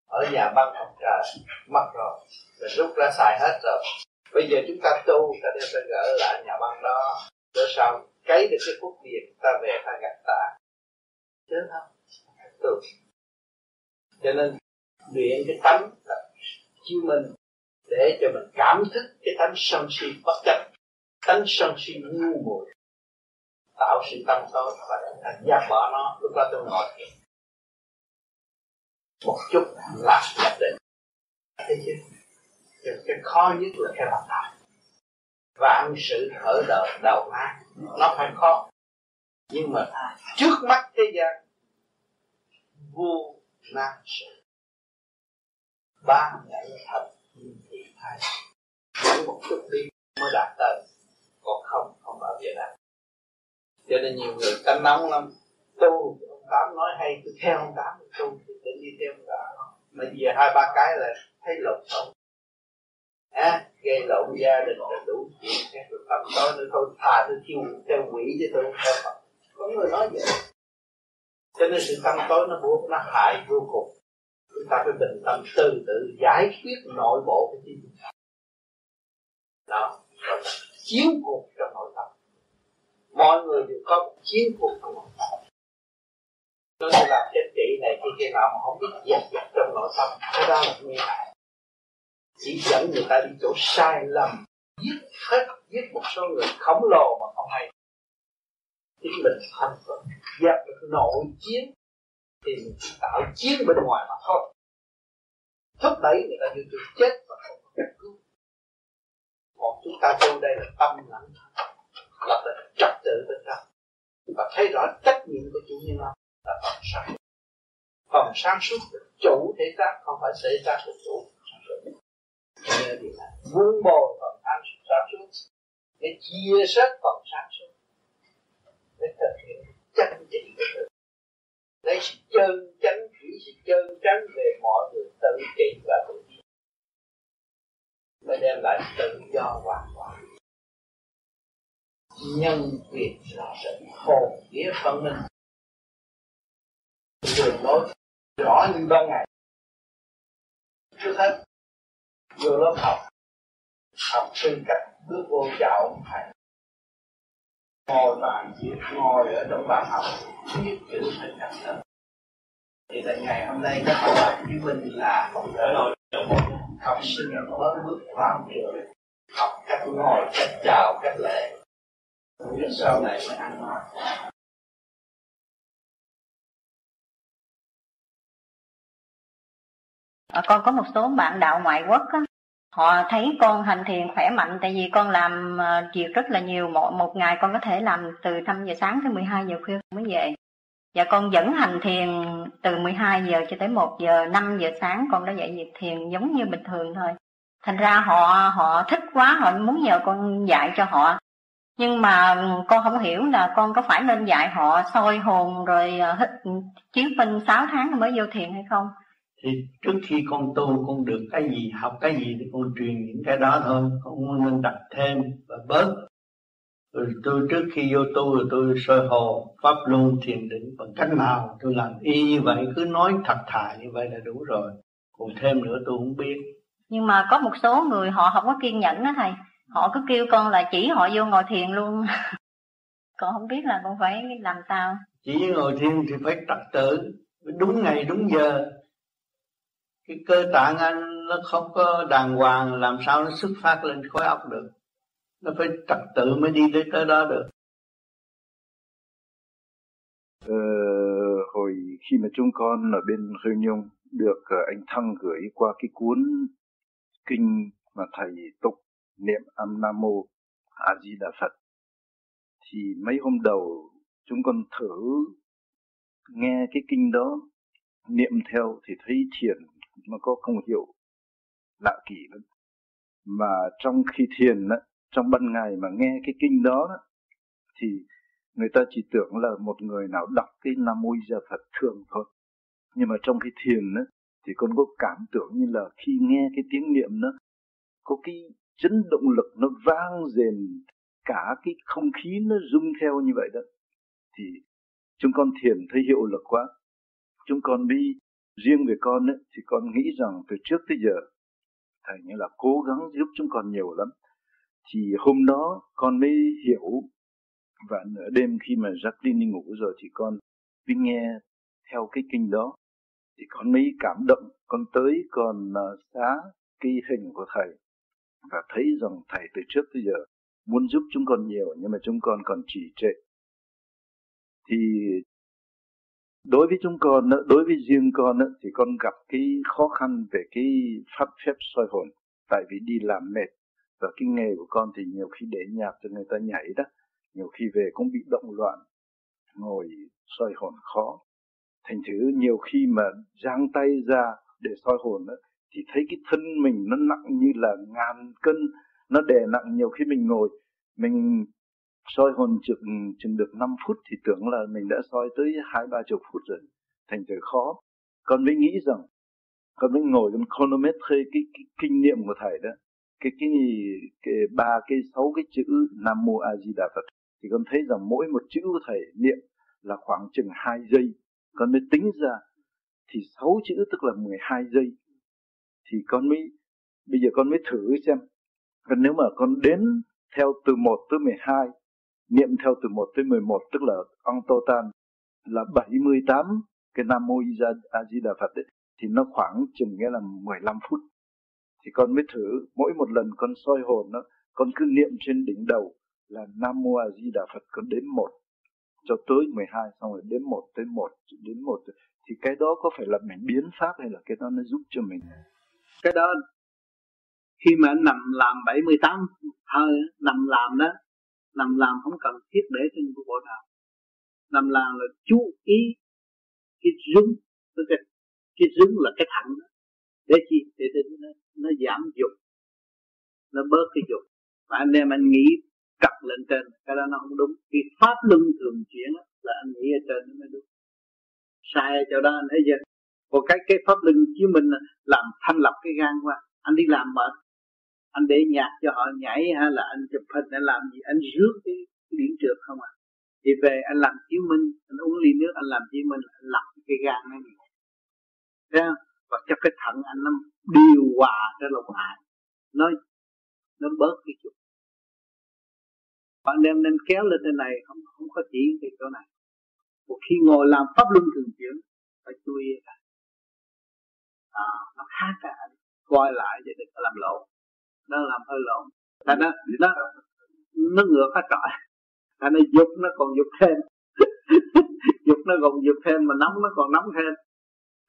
Ở nhà băng học trời mất rồi rồi rút ra xài hết rồi. Bây giờ chúng ta tu, ta đem ta gỡ lại nhà băng đó để sau cấy được cái phúc điện, ta về ta gặp ta. Chứ không tu. Cho nên luyện cái tánh là chiêu minh để cho mình cảm thức cái tánh sân si bất chấp. Tánh sân si ngu muội tạo sự tâm tối và thành giác bỏ nó. Lúc đó tôi ngồi một chút là nhập định. Thấy chưa cái, cái khó nhất là cái làm và vạn sự khởi đời đầu nan nó phải khó. Nhưng mà trước mắt thế gian vô nan sự. Ba ngày thật thay chỉ một chút đi mới đạt tới còn không không bao giờ đạt cho nên nhiều người canh nóng lắm. Tu ông tám nói hay cứ theo ông tám tu thì tự đi theo ông tám. Mà về hai ba cái là thấy lộn xộn. À, gây lộn gia đình là đủ chuyện. Các rồi tâm tối nữa thôi thà tôi thiêu theo quỷ chứ tôi không theo Phật. Có người nói vậy. Cho nên sự tâm tối nó buộc nó hại vô cùng chúng ta phải bình tâm từ từ giải quyết nội bộ của chính mình đó. Chiến cuộc trong nội tâm. Mọi người đều có một chiến cuộc trong nội tâm. Tôi làm chính trị này khi kia nào mà không biết dẹp dẹp trong nội tâm, cái đó là nguy hại. Chỉ dẫn người ta đi chỗ sai lầm, giết hết, giết một số người khổng lồ mà không hay. Chính mình thành phần dẹp được nội chiến thì mình tạo chiến bên ngoài mà thôi. Thúc đẩy người ta như tôi chết và không có cách cứu còn chúng ta vô đây là tâm lặng lập là trật tự bên trong. Và thấy rõ trách nhiệm của chủ nhân ông là phần sáng. Phần sáng suốt chủ thể xác, không phải xảy ra của chủ. Nên là bồi phần sáng suốt sáng suốt. Để chia sớt phần sáng suốt. Để thực hiện chân chính của tự lấy sự chân chánh chỉ sự chân chánh về mọi người tự trị và tự nhiên mới đem lại tự do hoàn toàn. Nhân quyền là sự hồn vía phân minh. Đường lối rõ như ban ngày. Trước hết, vô lớp học học sinh cách bước vô chào ông thầy ngồi bàn ngồi ở trong bàn học viết chữ thành thật đó thì tại ngày hôm nay các bạn chứng minh là ở nội học sinh mới bước vào trường học cách ngồi cách chào cách lễ biết sau này sẽ ăn nói
à, con có một số bạn đạo ngoại quốc á, họ thấy con hành thiền khỏe mạnh tại vì con làm ờ, việc rất là nhiều. Mỗi một ngày con có thể làm từ 5 giờ sáng tới 12 giờ khuya mới về. Và con vẫn hành thiền từ 12 giờ cho tới 1 giờ 5 giờ sáng con đã dạy việc thiền giống như bình thường thôi. Thành ra họ họ thích quá họ muốn nhờ con dạy cho họ. Nhưng mà ừ, con không hiểu là con có phải nên dạy họ soi hồn rồi ờ, hít ừ, chiếu minh 6 tháng mới vô thiền hay không
thì trước khi con tu con được cái gì học cái gì thì con truyền những cái đó thôi. Con không nên đặt thêm và bớt. Rồi tôi trước khi vô tu rồi tôi soi hồ pháp luân thiền định bằng cách nào? Tôi làm y như vậy cứ nói thật thà như vậy là đủ rồi. Còn thêm nữa tôi không biết.
Nhưng mà có một số người họ không có kiên nhẫn đó thầy. Họ cứ kêu con là chỉ họ vô ngồi thiền luôn. Con không biết là con phải làm sao.
Chỉ ngồi thiền thì phải trật tự. Đúng ngày đúng giờ cái cơ tạng anh nó không có đàng hoàng làm sao nó xuất phát lên khối óc được? Nó phải trật tự mới đi tới tới đó được.
Ờ, hồi khi mà chúng con ở bên Khơi Nhung được ờ, anh Thăng gửi qua cái cuốn kinh mà thầy tục niệm Am nam mô a di đà phật thì mấy hôm đầu chúng con thử nghe cái kinh đó niệm theo thì thấy thiền mà có không hiệu lạ kỳ lắm mà trong khi thiền đó trong ban ngày mà nghe cái kinh đó, đó thì người ta chỉ tưởng là một người nào đọc cái nam mô gia phật thường thôi. Nhưng mà trong khi thiền đó thì con có cảm tưởng như là khi nghe cái tiếng niệm nó có cái chấn động lực nó vang rền cả cái không khí nó rung theo như vậy đó. Thì chúng con thiền thấy hiệu lực quá. Chúng con đi riêng về con ấy, thì con nghĩ rằng từ trước tới giờ thầy như là cố gắng giúp chúng con nhiều lắm. Thì hôm đó con mới hiểu và nửa đêm khi mà Jacqueline đi ngủ rồi thì con mới nghe theo cái kinh đó. Thì con mới cảm động con tới con à, xá cái hình của thầy và thấy rằng thầy từ trước tới giờ muốn giúp chúng con nhiều nhưng mà chúng con còn trì trệ. Thì đối với chúng con đối với riêng con thì con gặp cái khó khăn về cái pháp phép soi hồn tại vì đi làm mệt. Và cái nghề của con thì nhiều khi để nhạc cho người ta nhảy đó nhiều khi về cũng bị động loạn ngồi soi hồn khó. Thành thử nhiều khi mà giang tay ra để soi hồn đó, thì thấy cái thân mình nó nặng như là ngàn cân nó đè nặng nhiều khi mình ngồi mình soi hồn chừng chừng được 5 phút thì tưởng là mình đã soi tới hai ba chục phút rồi thành thử khó. Con mới nghĩ rằng con mới ngồi con chronometer cái, cái kinh nghiệm của thầy đó cái cái cái ba cái sáu cái chữ nam mô a di đà phật. Thì con thấy rằng mỗi một chữ của thầy niệm là khoảng chừng 2 giây. Con mới tính ra thì sáu chữ tức là 12 giây. Thì con mới bây giờ con mới thử xem. Còn nếu mà con đến theo từ 1 tới 12 niệm theo từ 1 tới 11 tức là on total là 78 cái Nam Mô A Di Đà Phật ấy, thì nó khoảng chừng nghĩa là 15 phút. Thì con mới thử mỗi một lần con soi hồn nó con cứ niệm trên đỉnh đầu là Nam Mô A Di Đà Phật con đến một cho tới 12 xong rồi đến một tới một đến một. Thì cái đó có phải là mình biến pháp hay là cái đó nó giúp cho mình?
Cái đó khi mà anh nằm làm 78 hơi nằm làm đó làm làm không cần thiết để trên bộ đạo làm làm là chú ý cái rung cái cái rung là cái thẳng đó. để chi? Để, để nó, nó giảm dục nó bớt cái dục. Và anh em anh nghĩ cặp lên trên cái đó nó không đúng. Cái pháp luân thường chuyển là anh nghĩ ở trên nó mới đúng. Sai ở chỗ đó anh thấy chưa? Còn cái cái pháp luân chiếu mình làm thanh lập cái gan qua. Anh đi làm mệt anh để nhạc cho họ nhảy hay là anh chụp hình anh làm gì? Anh rước cái, cái điểm trượt không à thì về anh làm chứng minh anh uống ly nước anh làm chứng minh anh lọc cái gan nó gì thấy không? Và cho cái thận anh nó điều hòa cho lòng hại nó nó bớt cái chút bạn đem nên kéo lên trên này không không có chỉ cái chỗ này. Một khi ngồi làm pháp luân thường chuyển phải chú ý cả à, nó khác cả coi lại để đừng có làm lộn nó làm hơi lộn thành nó nó nó ngược hết trọi thành nó dục nó còn dục thêm dục nó còn dục thêm mà nóng nó còn nóng thêm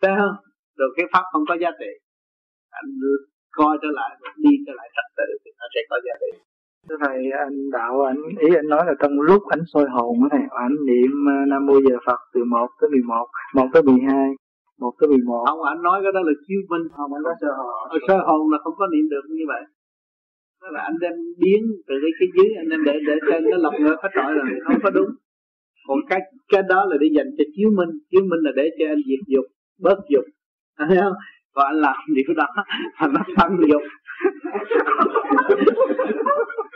thấy không rồi cái pháp không có giá trị anh coi trở lại đi trở lại trật tự thì nó sẽ có giá trị
Thưa thầy, anh đạo anh ý anh nói là trong lúc anh soi hồn á thầy, anh niệm ờ, Nam Mô Giờ Phật từ 1 tới 11, 1 tới 12, 1 tới 11.
Không, anh nói cái đó là chiêu minh.
Không, anh nói soi hồn.
Soi hồn là không có niệm được như vậy. Đó là anh đem biến từ cái, cái dưới, anh đem để để trên nó lọc ngược hết trọi rồi, không có đúng. Còn cái cái đó là để dành cho chiếu minh, chiếu minh là để cho anh diệt dục, bớt dục. Thấy không? Còn anh làm điều đó là nó tăng dục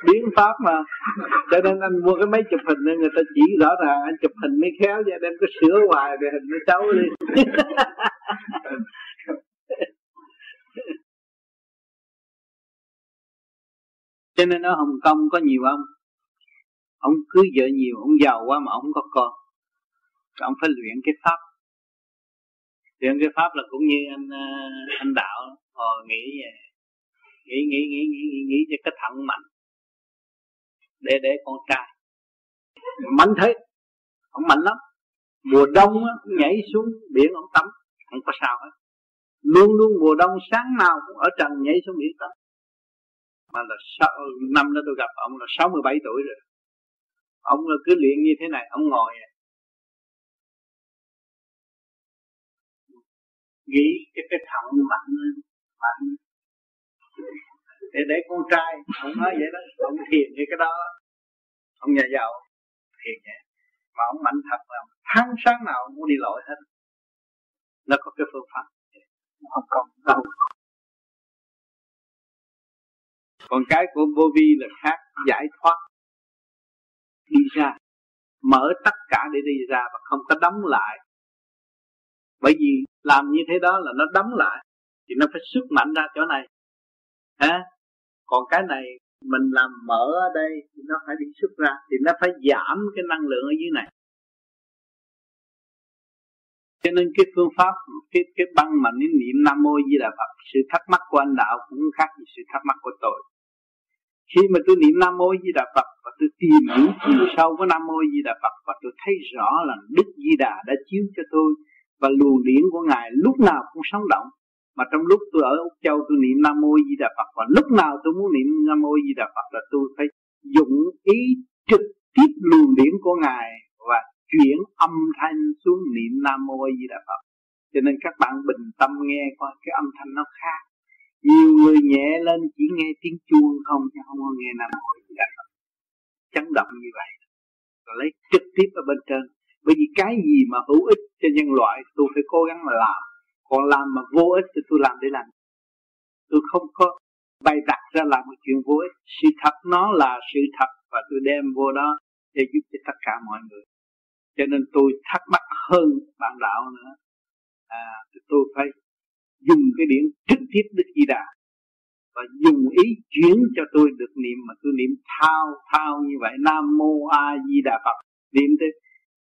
biến pháp mà cho nên anh mua cái máy chụp hình nên người ta chỉ rõ ràng anh chụp hình mới khéo ra đem cái sửa hoài rồi hình nó xấu đi cho nên ở Hồng Kông có nhiều ông. Ông cưới vợ nhiều ông giàu quá mà ông không có con. Ông phải luyện cái pháp. Luyện cái pháp là cũng như anh ờ, anh đạo hồi nghĩ nghĩ nghĩ nghĩ nghĩ nghĩ, nghĩ cho cái thận mạnh. Để để con trai. Mạnh thế. Ông mạnh lắm. Mùa đông á, nhảy xuống biển ông tắm. Không có sao hết. Luôn luôn mùa đông sáng nào cũng ở trần nhảy xuống biển tắm mà là sáu, năm đó tôi gặp ông là 67 tuổi rồi. Ông là cứ luyện như thế này ông ngồi. Nghĩ cái cái thận mạnh mạnh. Để để con trai ông nói vậy đó ông thiền như cái đó. Ông nhà giàu thiền nhẹ mà ông mạnh thật là tháng sáng nào ông đi lội hết. Nó có cái phương pháp. Không còn đâu còn cái của vô vi là khác, giải thoát. Đi ra, mở tất cả để đi ra và không có đóng lại. Bởi vì làm như thế đó là nó đóng lại, thì nó phải sức mạnh ra chỗ này. Ha còn cái này, mình làm mở ở đây thì nó phải đi xuất ra, thì nó phải giảm cái năng lượng ở dưới này. Cho nên cái phương pháp, cái cái băng mà niệm niệm nam mô di đà phật, sự thắc mắc của anh đạo cũng khác gì sự thắc mắc của tôi khi mà tôi niệm nam mô di đà phật và tôi tìm hiểu chiều sâu của nam mô di đà phật và tôi thấy rõ là đức di đà đã chiếu cho tôi và luồng điển của ngài lúc nào cũng sống động. Mà trong lúc tôi ở úc châu tôi niệm nam mô di đà phật và lúc nào tôi muốn niệm nam mô di đà phật là tôi phải dụng ý trực tiếp luồng điển của ngài và chuyển âm thanh xuống niệm nam mô di đà phật. Cho nên các bạn bình tâm nghe coi cái âm thanh nó khác nhiều người nhẹ lên chỉ nghe tiếng chuông không, chứ không có nghe nam mô di chấn động như vậy. Rồi lấy trực tiếp ở bên trên. Bởi vì cái gì mà hữu ích cho nhân loại, tôi phải cố gắng mà làm. Còn làm mà vô ích thì tôi làm để làm. Tôi không có bày đặt ra làm một chuyện vô ích. Sự thật nó là sự thật và tôi đem vô đó để giúp cho tất cả mọi người. Cho nên tôi thắc mắc hơn bạn đạo nữa. À tôi phải dùng cái điển trực tiếp Đức Di Đà. Và dùng ý chuyển cho tôi được niệm, mà tôi niệm thao thao như vậy. Nam Mô A Di Đà Phật. Niệm tới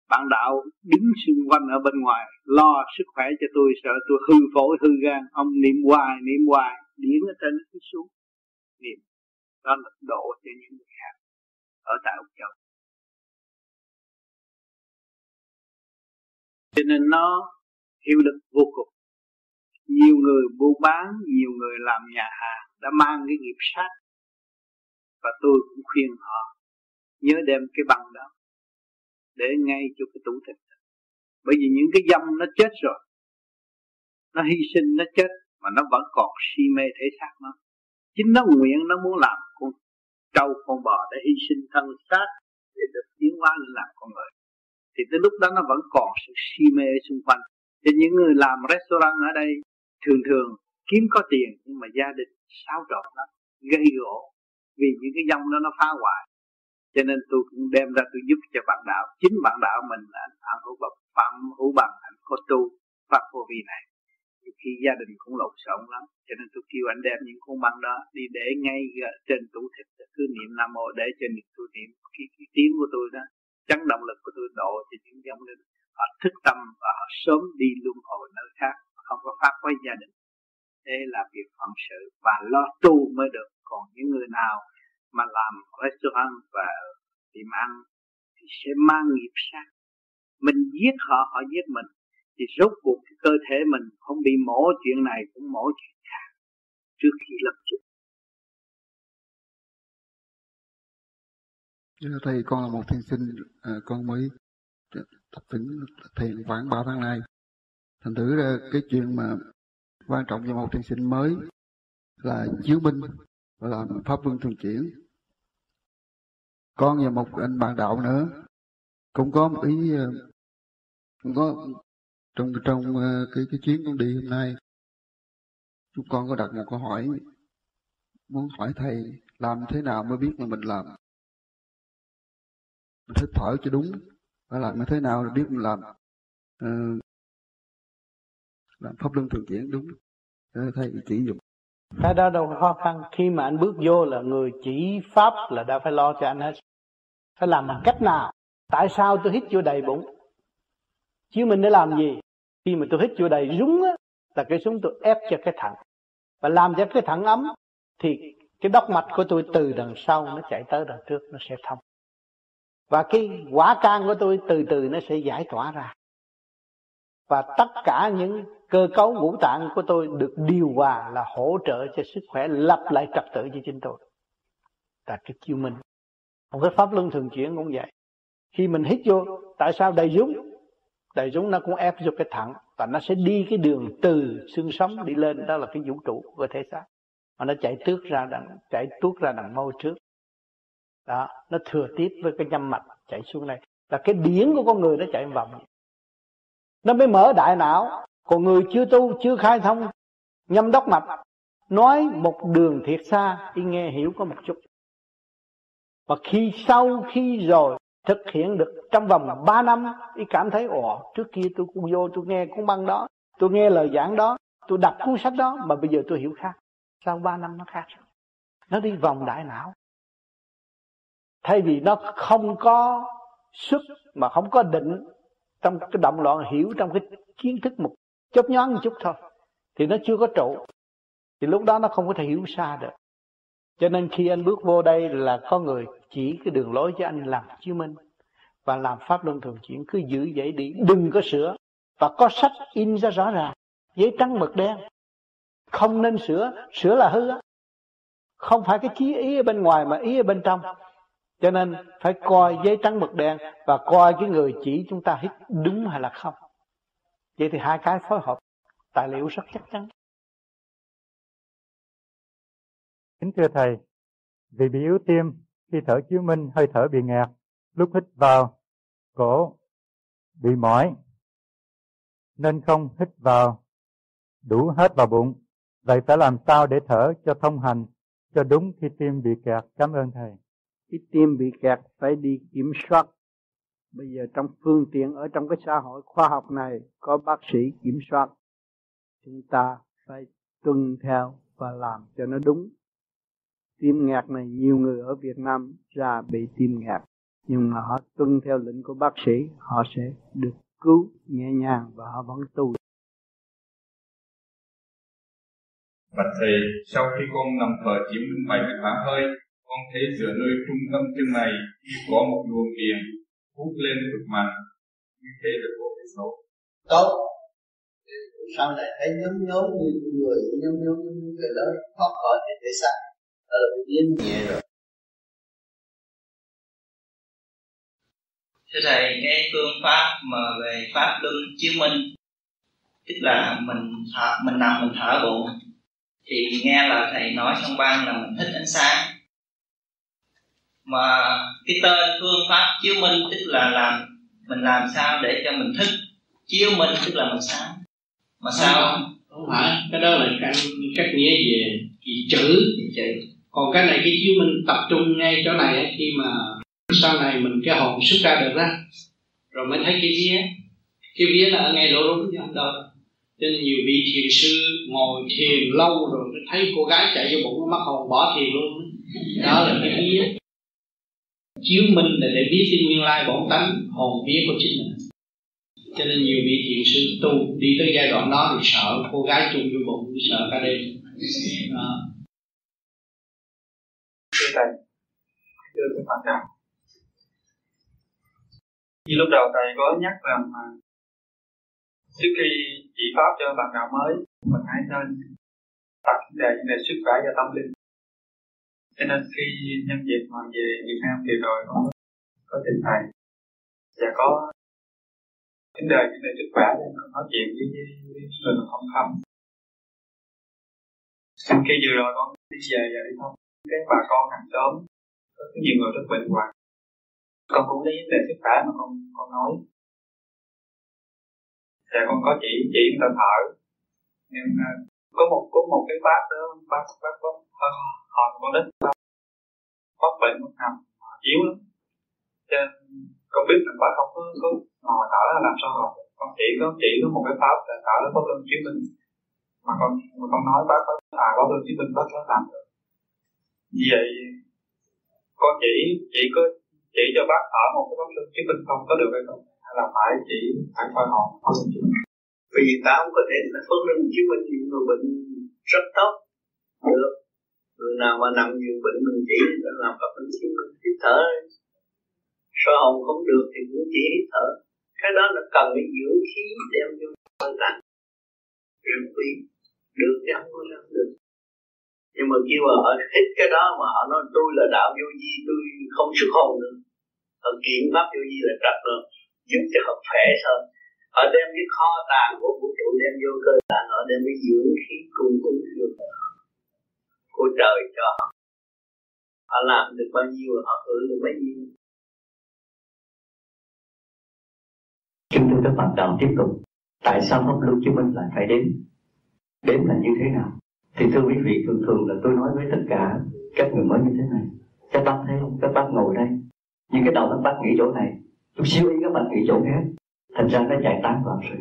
bạn đạo đứng xung quanh ở bên ngoài, lo sức khỏe cho tôi, sợ tôi hư phổi, hư gan. Ông niệm hoài niệm hoài. Điển ở trên nó xuống. Niệm. Đó là độ cho những người khác ở tại Úc Châu. Cho nên nó hiệu lực vô cùng nhiều người buôn bán, nhiều người làm nhà hàng đã mang cái nghiệp sát. Và tôi cũng khuyên họ, nhớ đem cái bằng đó để ngay cho cái tủ thịt. Bởi vì những cái dâm nó chết rồi, nó hy sinh, nó chết mà nó vẫn còn si mê thể xác nó. Chính nó nguyện nó muốn làm con trâu, con bò để hy sinh thân xác để được tiến hóa lên làm con người. Thì tới lúc đó nó vẫn còn sự si mê xung quanh. Thì những người làm restaurant ở đây thường thường kiếm có tiền nhưng mà gia đình xáo trộn lắm gây gỗ vì những cái dòng đó nó phá hoại. Cho nên tôi cũng đem ra tôi giúp cho bạn đạo chính bạn đạo mình là anh hữu bậc phạm hữu bằng anh có tu pháp vô vi này. Thì khi gia đình cũng lộn xộn lắm cho nên tôi kêu anh đem những con băng đó đi để ngay trên tủ thịt cứ niệm nam mô để cho niệm tôi niệm cái, cái tiếng của tôi đó chấn động lực của tôi độ cho những dòng linh. Họ thức tâm và họ sớm đi luân hồi nơi khác không có phát với gia đình. Đây là việc phận sự và lo tu mới được. Còn những người nào mà làm restaurant và tìm ăn thì sẽ mang nghiệp sát. Mình giết họ họ giết mình. Thì rốt cuộc cái cơ thể mình không bị mổ chuyện này cũng mổ chuyện khác. Trước khi lập chức.
Thầy con là một thiên sinh à, con mới tập tính thiền khoảng 3 tháng nay thành thử ra cái chuyện mà quan trọng cho một thiền sinh mới là chiếu binh và làm pháp vương thường chuyển. Con và một anh bạn đạo nữa cũng có một ý ờ, cũng có trong trong ờ, cái cái chuyến con đi hôm nay, chúng con có đặt một câu hỏi, muốn hỏi thầy làm thế nào mới biết mà mình làm. Mình thích thở cho đúng, phải làm như thế nào để biết mình làm. Làm pháp luân thường chuyển, đúng. Để thầy chỉ dùng
cái đó đâu có khó khăn. Khi mà anh bước vô là người chỉ pháp là đã phải lo cho anh hết. Phải làm bằng cách nào? Tại sao tôi hít vô đầy bụng? Chứ mình để làm gì? Khi mà tôi hít vô đầy rúng á, là cái súng tôi ép cho cái thẳng. Và làm cho cái thẳng ấm, thì cái đốc mạch của tôi từ đằng sau nó chạy tới đằng trước, nó sẽ thông. Và cái quả can của tôi từ từ nó sẽ giải tỏa ra. Và tất cả những cơ cấu ngũ tạng của tôi được điều hòa là hỗ trợ cho sức khỏe lập lại trật tự cho chính tôi. Là cái chiêu minh một cái pháp luân thường chuyển cũng vậy. Khi mình hít vô, tại sao đầy dũng đầy dũng nó cũng ép vô cái thẳng và nó sẽ đi cái đường từ xương sống đi lên, đó là cái vũ trụ của thể xác. Mà nó chạy tước ra đằng chạy tuốt ra đằng môi trước. Đó, nó thừa tiếp với cái nhâm mạch chạy xuống đây. Là cái điển của con người nó chạy vòng nó mới mở đại não còn người chưa tu, chưa khai thông, nhâm đốc mạch, nói một đường thiệt xa, y nghe hiểu có một chút. Và khi sau khi rồi thực hiện được trong vòng 3 năm, y cảm thấy, ồ, trước kia tôi cũng vô, tôi nghe cuốn băng đó, tôi nghe lời giảng đó, tôi đọc cuốn sách đó, mà bây giờ tôi hiểu khác. Sau 3 năm nó khác nó đi vòng đại não. Thay vì nó không có sức mà không có định trong cái động loạn, hiểu trong cái kiến thức một chớp nhoáng một chút thôi. Thì nó chưa có trụ. Thì lúc đó nó không có thể hiểu xa được. Cho nên khi anh bước vô đây là có người chỉ cái đường lối cho anh làm chứng minh và làm pháp luân thường chuyển. Cứ giữ vậy đi, đừng có sửa. Và có sách in ra rõ ràng, giấy trắng mực đen. Không nên sửa sửa là hư á. Không phải cái chí ý ở bên ngoài mà ý ở bên trong. Cho nên phải coi giấy trắng mực đen và coi cái người chỉ chúng ta hít đúng hay là không vậy thì hai cái phối hợp tài liệu rất chắc chắn.
Kính thưa thầy vì bị yếu tim khi thở chiếu minh hơi thở bị nghẹt lúc hít vào cổ bị mỏi nên không hít vào đủ hết vào bụng. Vậy phải làm sao để thở cho thông hành cho đúng khi tim bị kẹt? Cảm ơn thầy.
Khi tim bị kẹt phải đi kiểm soát bây giờ trong phương tiện ở trong cái xã hội khoa học này có bác sĩ kiểm soát. Chúng ta phải tuân theo và làm cho nó đúng. Tim nghẹt này nhiều người ở Việt Nam ra bị tim nghẹt. Nhưng mà họ tuân theo lệnh của bác sĩ họ sẽ được cứu nhẹ nhàng và họ vẫn tu.
Bạch Thầy, sau khi con nằm thở chiếm đến 78 hơi, con thấy giữa nơi trung tâm chân này như có một luồng điện hút lên cực mạnh. Như thế là có cái xấu.
Tốt. Sau này thấy nhóm nhóm như người, nhóm nhóm như người đó thoát khỏi cái thể xác. Đó là cái nhẹ rồi.
Thưa Thầy, cái phương pháp mà về Pháp Luân Chiếu Minh Tức là mình thở, mình nằm mình thở bụng thì nghe là thầy nói trong ban là mình thích ánh sáng mà cái tên phương pháp chiếu minh tức là làm mình làm sao để cho mình thích chiếu minh tức là mình sáng. Mà sao?
không, không phải. Cái đó là cái cách nghĩa về chữ. Chữ. Còn cái này cái chiếu minh tập trung ngay chỗ này khi mà sau này mình cái hồn xuất ra được đó rồi mới thấy cái vía. Cái vía là ở ngay lỗ rúng chứ không đâu cho nên nhiều vị thiền sư ngồi thiền lâu rồi thấy cô gái chạy vô bụng nó mắc hồn bỏ thiền luôn. Đó là cái vía chiếu minh là để biết cái nguyên lai bổn tánh hồn vía của chính mình. Cho nên nhiều vị thiền sư tu đi tới giai đoạn đó thì sợ cô gái chung vô bụng, sợ cả đêm. Đó.
thưa thầy, thưa bạn đạo như lúc đầu thầy có nhắc rằng mà trước khi chỉ pháp cho bạn đạo mới, mình hãy nên tập đề về sức khỏe và tâm linh cho nên khi nhân dịp mà về Việt Nam thì rồi có có tình thầy và có vấn đề vấn đề sức khỏe để nói chuyện với, với, người mà không thầm khi vừa rồi con đi về và đi thông cái bà con hàng xóm có nhiều người rất bệnh hoạn con cũng lấy vấn đề sức khỏe mà con con nói và con có chỉ chỉ người ta thở nhưng có một có một cái bác đó bác bác có họ con đất phát bệnh một nằm yếu lắm. Cho nên con biết rằng bác không có, có ngồi thở là làm sao học con chỉ có chỉ có một cái pháp là thở nó có lưng chứng minh. Mà con mà con nói bác có à có lưng chứng minh bác có làm được vì vậy con chỉ chỉ có chỉ cho bác thở một cái pháp lưng chứng minh không có được hay không? Hay là phải chỉ phải coi họ pháp chứng minh?
Vì ta không có thể là phân lưng chứng minh những người bệnh rất tốt. Được người nào mà nằm giường bệnh, mình chỉ để làm pháp mình chỉ mình hít thở. Soi hồn không được thì cũng chỉ hít thở. Cái đó là cần cái dưỡng khí đem vô thân tạng. Rừng quy. Được thì không có làm được. Nhưng mà khi mà họ hít cái đó mà họ nói, tôi là đạo vô vi, tôi không xuất hồn nữa họ kiện pháp vô vi là trật rồi. Giúp cho họ khỏe hơn. Họ đem cái kho tàng của vũ trụ đem vô cơ tạng, họ đem cái dưỡng khí cùng ứng vô của trời cho họ. Họ làm được bao nhiêu họ hưởng được bao nhiêu.
Chúng tôi các bạn đạo tiếp tục. Tại sao pháp luân chứng minh lại phải đếm Đếm là như thế nào? Thì thưa quý vị thường thường là tôi nói với tất cả Các người mới như thế này. Các bác thấy không, các bác ngồi đây. Nhưng cái đầu các bác nghĩ chỗ này. Chút xíu ý các bạn nghĩ chỗ khác. Thành ra nó chạy tán vào rồi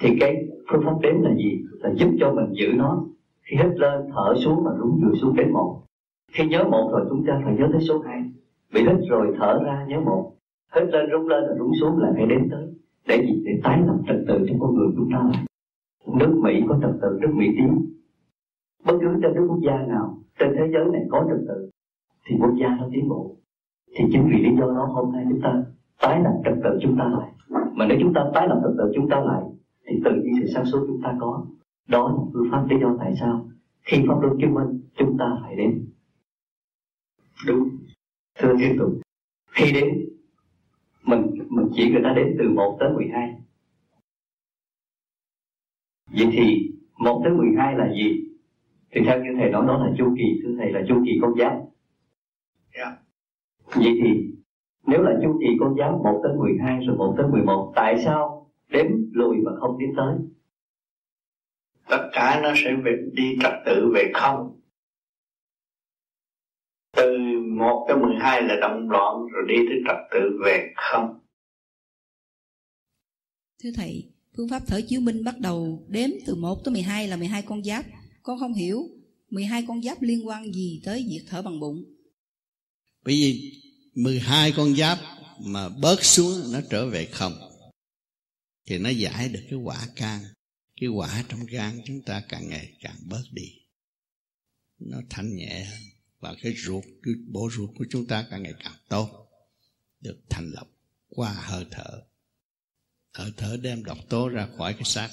Thì cái phương pháp đếm là gì? Là giúp cho mình giữ nó. Khi hít lên, thở xuống và đúng vừa xuống đến một. Khi nhớ một rồi chúng ta phải nhớ tới số hai. Bị hít rồi thở ra, nhớ một. Hít lên rung lên rồi rung xuống là phải đến tới. Để gì? Để tái lập trật tự trong con người chúng ta. Lại nước Mỹ có trật tự nước Mỹ tiến bất cứ trên nước quốc gia nào trên thế giới này có trật tự, thì quốc gia nó tiến bộ. Thì chính vì lý do đó hôm nay chúng ta tái lập trật tự chúng ta lại. Mà nếu chúng ta tái lập trật tự chúng ta lại, thì tự nhiên sự sáng suốt chúng ta có đó là phương pháp lý do tại sao khi pháp luân chứng minh chúng ta phải đến. Đúng. Thưa tiếp tục khi đến mình mình chỉ người ta đến từ 1 tới 12 vậy thì 1 tới 12 là gì? Thì theo như thầy nói đó là chu kỳ thưa thầy là chu kỳ con giáp. Yeah. Dạ. vậy thì nếu là chu kỳ con giáp 1 tới 12 rồi 1 tới 11 tại sao đếm lùi và không tiến tới
tất cả nó sẽ về, đi trật tự về không từ 1 tới 12 là động loạn rồi đi tới trật tự về không
Thưa Thầy, phương pháp thở chiếu minh bắt đầu đếm từ 1 tới 12 là 12 con giáp. Con không hiểu 12 con giáp liên quan gì tới việc thở bằng bụng.
Bởi vì 12 con giáp mà bớt xuống nó trở về không. Thì nó giải được cái quả can. Cái quả trong gan chúng ta càng ngày càng bớt đi. Nó thanh nhẹ. Và cái ruột, cái bộ ruột của chúng ta càng ngày càng tốt. Được thành lập qua hơi thở thở thở đem độc tố ra khỏi cái xác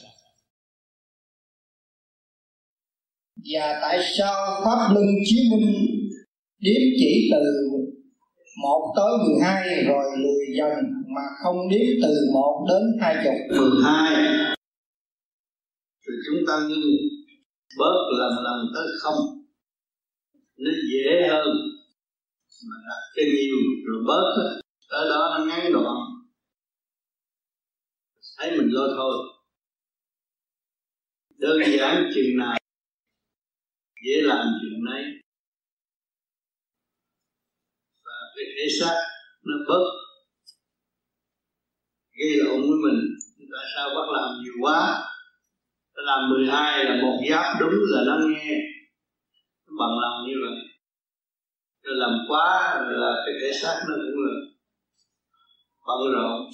và tại sao pháp luân chiếu minh điếm chỉ từ một tới mười hai rồi lùi dần mà không điếm từ một đến hai chục
mười hai chúng ta ngưng bớt lần lần tới không. Nó dễ hơn mà đặt cái nhiều, rồi bớt tới đó nó ngắn đoạn. Thấy mình lo thôi. Đơn giản chừng nào dễ làm chuyện này. Và cái thể xác nó bớt gây lộn với mình. Tại sao bắt làm nhiều quá? Làm 12 là một giáp đúng là nó nghe. Nó bằng lòng như vậy. Rồi làm quá là cái thể xác nó cũng là bận rộn.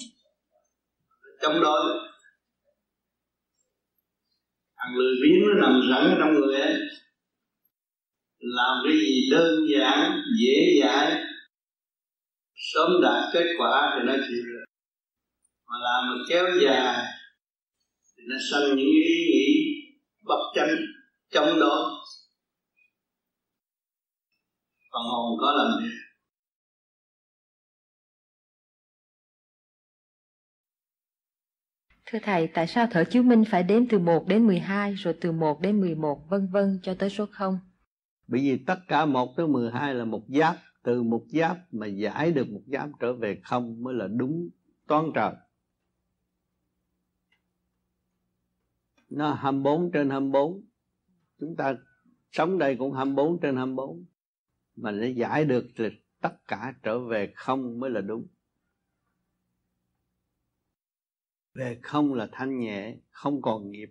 Chống đối thằng lười biếng nó nằm sẵn ở trong người ấy. Làm cái gì đơn giản, dễ dãi, sớm đạt kết quả thì nó chịu được. Mà làm mà kéo dài nó sanh những ý nghĩ bất chánh chống đối phần hồn có làm gì
Thưa Thầy, tại sao thở chiếu minh phải đếm từ 1 đến 12 rồi từ 1 đến 11 vân vân cho tới số 0?
Bởi vì tất cả 1 tới 12 là một giáp, từ một giáp mà giải được một giáp trở về không mới là đúng toán trời. Nó 24 trên 24. Chúng ta sống đây cũng 24 trên 24. Mà để giải được là tất cả trở về không mới là đúng. về không là thanh nhẹ, không còn nghiệp,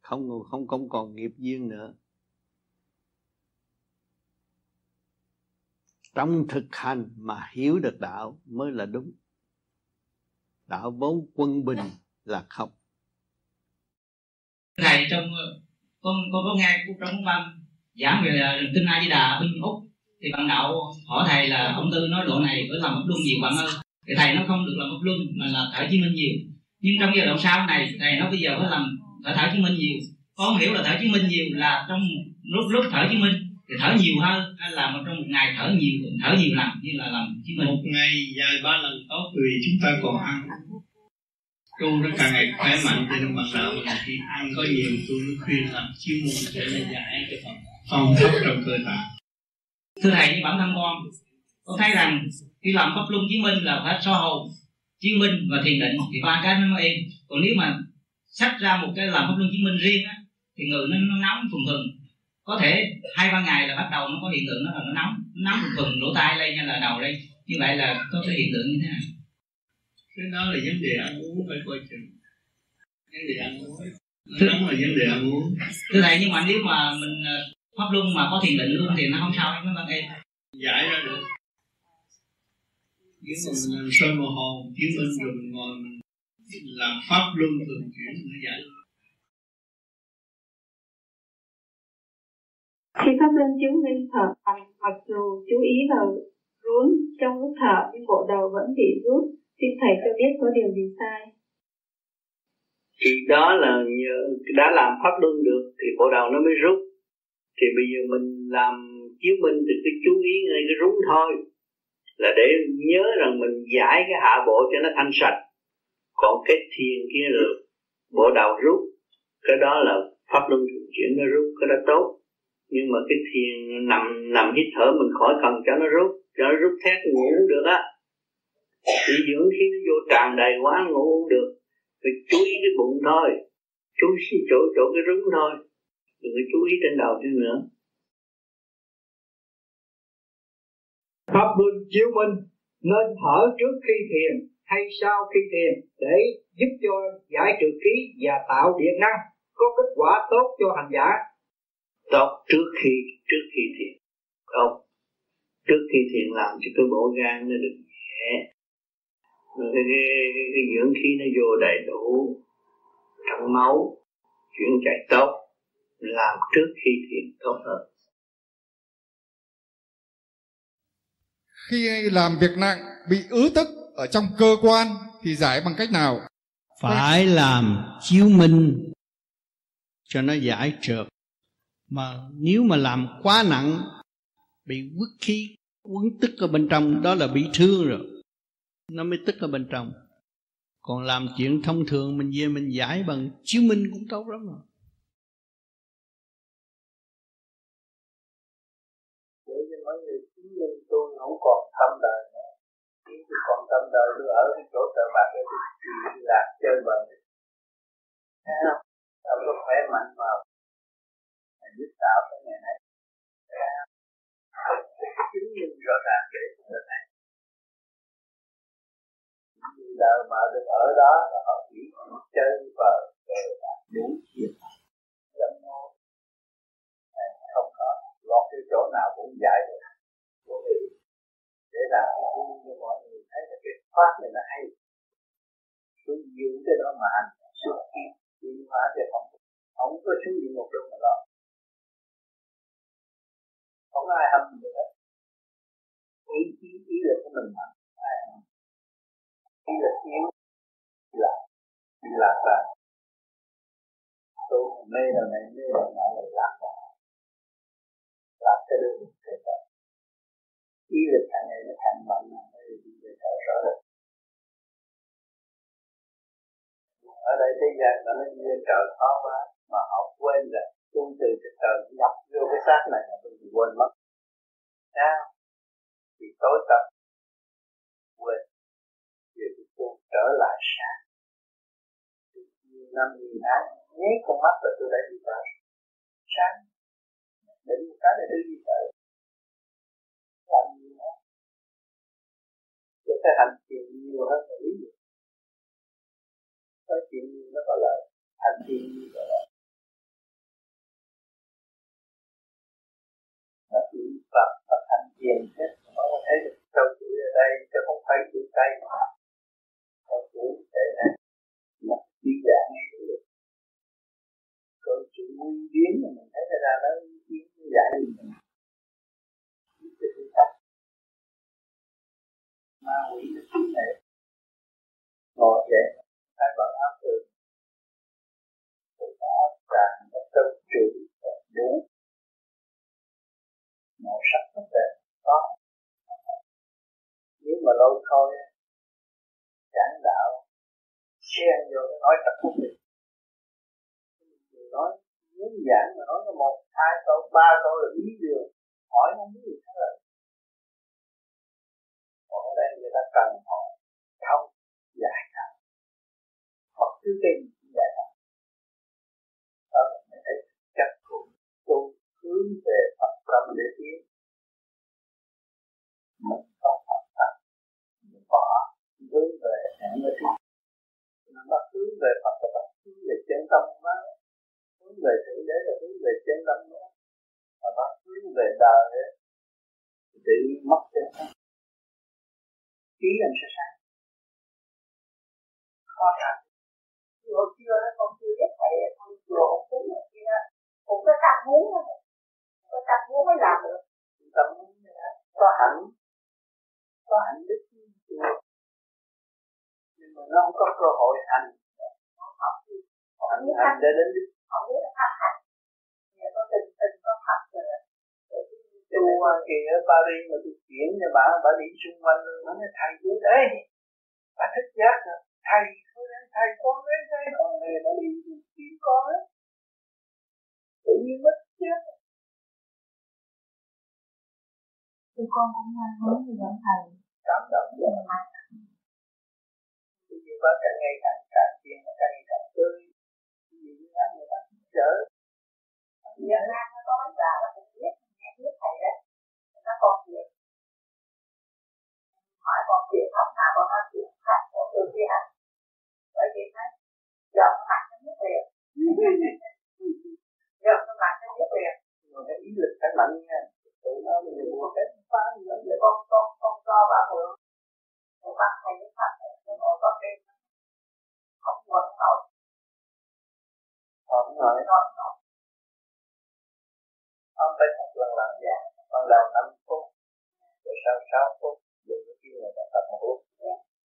không không không còn nghiệp duyên nữa trong thực hành mà hiểu được đạo mới là đúng đạo vốn quân bình là không
thầy trong ờ, con con có nghe trong trong văn giảng về ờ, là kinh a di đà bên úc. Thì bạn đạo hỏi thầy là, ông tư nói độ này phải làm một luân nhiều bạn ơi? Thì thầy nó không được làm một luân mà là thở chí minh nhiều. Nhưng trong giai đoạn sau này, thầy nó bây giờ phải làm thở thở chứng minh nhiều. Con hiểu là thở chứng minh nhiều là trong lúc lúc thở chứng minh thì thở nhiều hơn hay là trong một ngày thở nhiều thở nhiều lần như là làm chứng minh?
Một ngày vài ba lần tốt vì chúng ta còn ăn tu nó càng ngày khỏe mạnh thì bằng đạo mình chỉ ăn có nhiều tu nó khuyên làm chiếu môn để nó giải cái phần phong thấp trong cơ thể
thưa thầy như bản thân con con thấy rằng khi làm pháp luân chứng minh là phải so hồn chứng minh và thiền định thì ba cái nó êm. Còn nếu mà sách ra một cái làm pháp luân chứng minh riêng á thì người nó, nó nóng phừng phừng có thể hai ba ngày là bắt đầu nó có hiện tượng nó là nó nóng nó nóng phừng phừng lỗ tai lên hay là đầu lên như vậy là có cái hiện tượng như thế nào
cái đó là vấn đề ăn uống phải coi chừng. Vấn đề ăn uống. Nó nóng là vấn đề ăn uống.
Thưa thầy nhưng mà nếu mà mình ờ, pháp luân mà có thiền định luôn thì nó không sao nó vẫn êm
giải ra được. Nếu mà mình làm sôi mồ hồn chiếu minh rồi mình ngồi mình
làm pháp luân thường chuyển nó giải
khi pháp luân chứng minh thở mặc dù chú ý vào rốn trong lúc thở nhưng bộ đầu vẫn bị rút xin thầy cho biết có điều gì sai.
Thì đó là nhờ, đã làm pháp luân được, thì bộ đầu nó mới rút. Thì bây giờ mình làm chiếu minh thì cứ chú ý ngay cái rúng thôi. Là để nhớ rằng mình giải cái hạ bộ cho nó thanh sạch. Còn cái thiền kia là bộ đầu rút. Cái đó là pháp luân thường chuyển nó rút, cái đó tốt. Nhưng mà cái thiền nằm nằm hít thở mình khỏi cần cho nó rút. Cho nó rút thét ngủ được á thì dưỡng nó vô tràn đầy quá ngủ cũng được phải chú ý cái bụng thôi. Chú ý chỗ chỗ cái rúng thôi. Đừng có chú ý trên đầu thêm nữa.
Pháp luân chiếu minh nên thở trước khi thiền hay sau khi thiền để giúp cho giải trừ khí và tạo điện năng có kết quả tốt cho hành giả.
Tốt trước khi trước khi thiền. Tốt. Trước khi thiền làm cho cái bộ gan nó được nhẹ cái, cái, cái, cái dưỡng khí nó vô đầy đủ trong máu chuyển chạy tốt làm trước khi thiền tốt hơn.
Khi làm việc nặng bị ứ tức ở trong cơ quan thì giải bằng cách nào?
Phải làm chiếu minh cho nó giải trượt. Mà nếu mà làm quá nặng bị quất khí quấn tức ở bên trong đó là bị thương rồi nó mới tức ở bên trong. Còn làm chuyện thông thường, mình về mình giải bằng chứng minh cũng tốt lắm rồi.
Không còn tâm đời nữa. Khi tôi còn tâm đời, tôi ở cái chỗ trời bạc để tôi đi lạc chơi bời. Thấy không? Không có khỏe mạnh vào. Giúp tạo cái ngày nay chứng minh rõ ràng để chúng ta thấy đời mà được ở đó là họ chỉ chơi và cờ bạc đủ chuyện. Dâm mô không có lọt cái chỗ nào cũng giải được. Để làm cho mọi người thấy là cái pháp này nó hay. Cứ giữ cái đó mà hành xuất hiện chuyển hóa thì không không có xuống địa ngục đâu mà lo. Không ai hâm được ý chí, ý lực của mình mạnh ý lực yếu là lạc là tôi mê là này, mê là nọ là lạc là lạc cái đường thế ý lực thằng ngày nó mê đi về thở rõ rồi ở đây thế gian nó nói duyên trời khó quá, mà họ quên rồi tu từ cái trời nhập vô cái xác này là tôi quên mất. Sao? Thì tối tập trở lại sáng. Nhiều năm nhiều tháng nháy con mắt là tôi đã đi tới sáng, để một cái là đi đi tới làm nhiều nữa? Tôi sẽ hành thiền nhiều hơn là lý luận nói chuyện nhiều nó có lợi? Hành thiền nhiều có lợi? Nó chỉ Phật và hành thiền hết nó có thấy được trong chuỗi ở đây, chứ không phải chuỗi tay mà vũ thể này, mà đi dạng được. Còn chuyện nguyên biến mà mình thấy ra nó biến giải mình. Ma quỷ nó kiếm nệ ngồi dậy hai vợ áo thường tôi có tràn và tâm trừ đủ màu sắc rất đẹp, có. Nếu mà lâu thôi giảng đạo xen vô nói tập không người nói, muốn giảng mà nói nó một, hai câu, ba câu là ý điều, hỏi không biết gì hết. Rồi còn ở đây người ta cần họ không giải đạo hoặc thứ gì giải đạo đó là mình thấy chắc cũng tu hướng về Phật tâm để tiến. Hướng về hẹn với Phật nó bắt hướng về Phật là bắt hướng về chân tâm đó hướng về thượng đế là hướng về chân tâm đó mà bắt hướng về đời ấy, thì tự nhiên mất chân tâm. Trí làm sao sáng. Khó thật chưa chưa thành hội hành hành hành để đến đích
không biết là pháp hành có tình tình có Phật rồi
tu kỳ ở Paris mà tôi chuyển cho bà bà đi xung quanh luôn bà nói thầy tôi đấy bà thích giác rồi thầy thôi đấy thầy con đấy thầy con này bà đi kiếm con ấy tự nhiên mất chết
thì con cũng mong muốn như vậy thầy
cảm động.
Nhưng mà
bà càng ngày càng càng tiền càng ngày càng tươi. Gì đó người ta chở.
Giờ ra nó có mấy bà là cũng biết nghe biết thầy đấy. Nó còn việc hỏi còn việc học nào còn nói chuyện khác còn được gì hả bởi vì nó giờ nó mặt nó biết liền giờ nó mặt nó biết liền
rồi cái ý lực phải mạnh nha. Tụi nó mình mua hết phá đó
giờ con con con cho bà mượn một bác thầy với Phật nó ngồi có đêm không quên nổi
không nổi
nổi nổi
ông phải thật lần lần dạ lần lần năm phút rồi sau sáu phút có kêu người ta tập một phút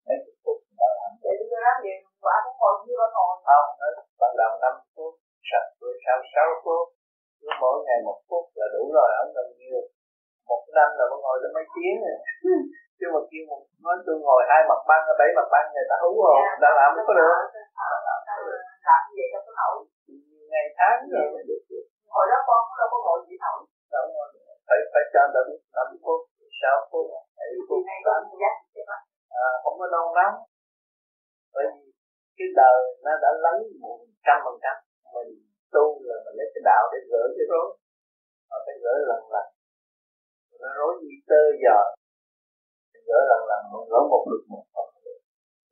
mấy chục phút người làm
để đưa ra gì quả cũng ngồi như nó ngồi.
Không nói ban đầu năm phút sạch rồi sau sáu phút cứ mỗi ngày một phút là đủ rồi. Không cần nhiều. Một năm là phải ngồi tới mấy tiếng rồi chứ mà kêu một nói tôi ngồi hai mặt băng bảy mặt băng người ta hú rồi
dạ,
đã làm có được
làm gì đâu có nổi
ngày tháng rồi mới được
hồi đó con cũng đâu có ngồi gì nổi
đâu phải phải cho người ta biết năm phút sáu phút bảy phút tám à, không có đâu lắm bởi vì cái đời nó đã lắng một trăm phần trăm mình tu là mình lấy cái đạo để gỡ cái rối mà phải gỡ lần lần nó rối như tơ giờ gỡ lần lần mình gỡ một lực một không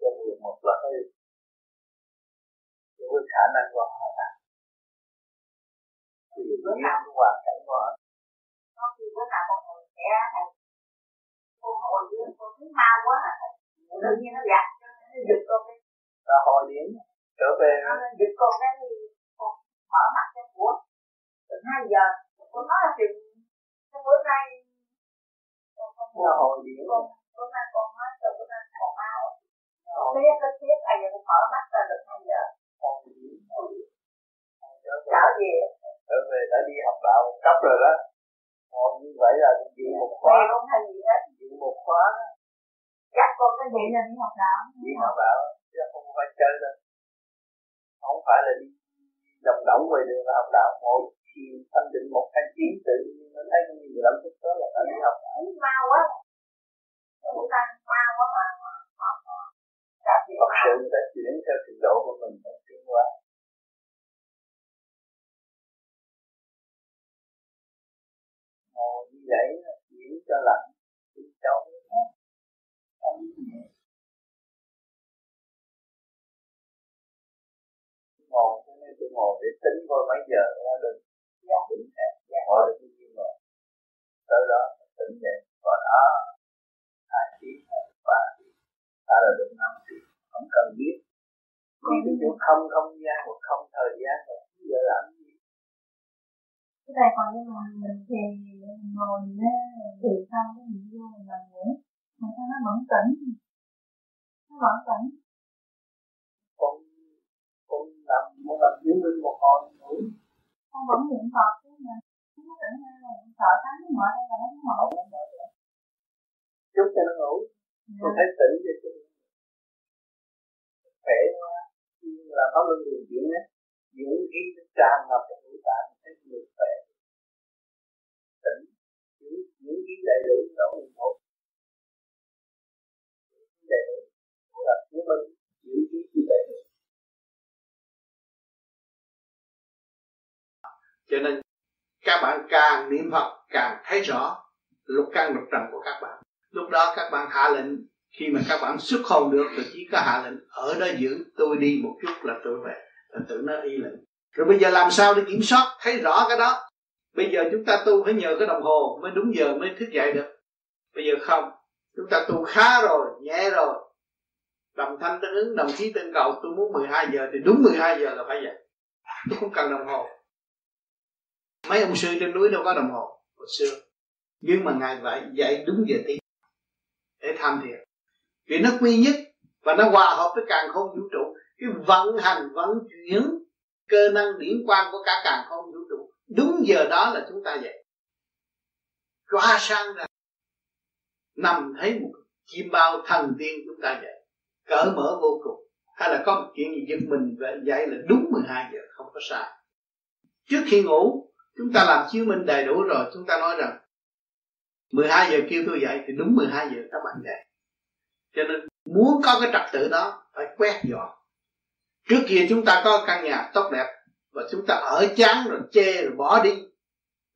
được người một là hơi với khả năng của họ là tùy duyên hoàn cảnh của họ
có khi bữa nào con ngồi trẻ thầy con ngồi dưới con thấy mau quá à. Tự nhiên nó gạt nó giật con cái.
Là hồi điểm trở về
nó giật con cái thì con mở mắt cho của từ hai giờ. Con nói là chừng bữa nay con
là hồi điểm
con bữa nay con nói từ bữa nay còn mau tiếp cái tiếp ai giờ con mở mắt ra được hai giờ trở về.
Trở về. Đã đi học đạo một cấp rồi đó. Ngồi như vậy là dự một khóa.
không hay gì hết
dự một khóa
chắc con cái gì là đi học đạo.
Đi học đạo chứ không phải chơi đâu. Không phải là đi đồng động về đường học đạo. Ngồi thiền thanh định một hai tiếng tự nhiên nó thấy nhiều lắm phút đó là đã đi học đạo.
Mau quá chúng ta qua quá mà
thật sự người ta chuyển theo trình độ của mình để tiến hóa ngồi như vậy chuyển cho lạnh đi cháu hết ngồi cho nên tôi ngồi để tính coi mấy giờ ra được. Dạ. tỉnh hẹn ngồi được bao nhiêu rồi tới đó, tỉnh dậy. Và đó tiếng ba tiếng đã là được năm tiếng không cần biết. Đi cái chỗ không không gian hoặc không thời gian mà giờ làm gì.
Cái này còn như mà mình thì ngồi thì xong cái mình vô mình làm ngủ. Mà sao nó vẫn tỉnh? Nó vẫn tỉnh.
Con con làm muốn làm chứng minh một hồi ngủ
con vẫn niệm phật chứ mà. Nó tỉnh ra rồi. Sợ sáng nó mở ra là nó mở
chút cho nó ngủ. Con thấy tỉnh vậy chứ khỏe quá. Là pháp luân điều chuyển á dưỡng khí tràn ngập trong ngũ tạng thấy người khỏe. Tỉnh. Dưỡng dưỡng khí đầy đủ đâu mình một. Đầy đủ là chứng minh dưỡng khí chi đầy đủ
cho nên các bạn càng niệm Phật càng thấy rõ lục căn lục trần của các bạn lúc đó các bạn hạ lệnh. Khi mà các bạn xuất hồn được thì chỉ có hạ lệnh, ở đó giữ tôi đi một chút là tôi về. Là tự nó y lệnh. Rồi bây giờ làm sao để kiểm soát, thấy rõ cái đó? Bây giờ chúng ta tu phải nhờ cái đồng hồ mới đúng giờ mới thức dậy được. Bây giờ không. Chúng ta tu khá rồi, nhẹ rồi. Đồng thanh tương ứng, đồng chí tương cầu, tôi muốn 12 giờ thì đúng 12 giờ là phải dậy tôi không cần đồng hồ. Mấy ông sư trên núi đâu có đồng hồ hồi xưa. Nhưng mà ngài vậy dạy đúng giờ tí để tham thiền. Vì nó quy nhất và nó hòa hợp với càng không vũ trụ. Cái vận hành, vận chuyển cơ năng điển quang của cả càng không vũ trụ, đúng giờ đó là chúng ta dậy. Qua sang ra, nằm thấy một chim bao thần tiên chúng ta dậy. Cỡ mở vô cùng. Hay là có một chuyện gì giật mình và dậy là đúng 12 giờ, không có sai. Trước khi ngủ, chúng ta làm chiếu minh đầy đủ rồi, chúng ta nói rằng 12 giờ kêu tôi dậy thì đúng 12 giờ các bạn dậy. Cho nên muốn có cái trật tự đó, phải quét dọn. Trước kia chúng ta có căn nhà tốt đẹp và chúng ta ở chán rồi chê rồi bỏ đi.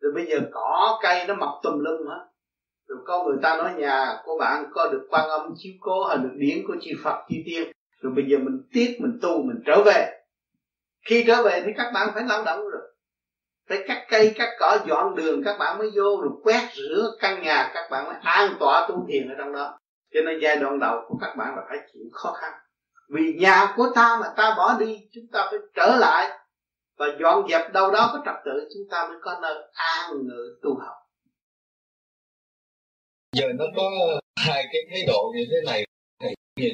Rồi bây giờ cỏ, cây nó mọc tùm lum hết. Rồi có người ta nói nhà của bạn có được quan âm chiếu cố hay được điển của chư Phật, chư tiên. Rồi bây giờ mình tiếc, mình tu, mình trở về. Khi trở về thì các bạn phải lao động rồi phải cắt cây cắt cỏ, dọn đường, các bạn mới vô rồi quét rửa căn nhà, các bạn mới an tọa tu thiền ở trong đó. Cho nên giai đoạn đầu của các bạn là phải chịu khó khăn. Vì nhà của ta mà ta bỏ đi, chúng ta phải trở lại. Và dọn dẹp đâu đó có trật tự, chúng ta mới có nơi an ngự tu học.
Giờ nó có hai cái thái độ như thế này như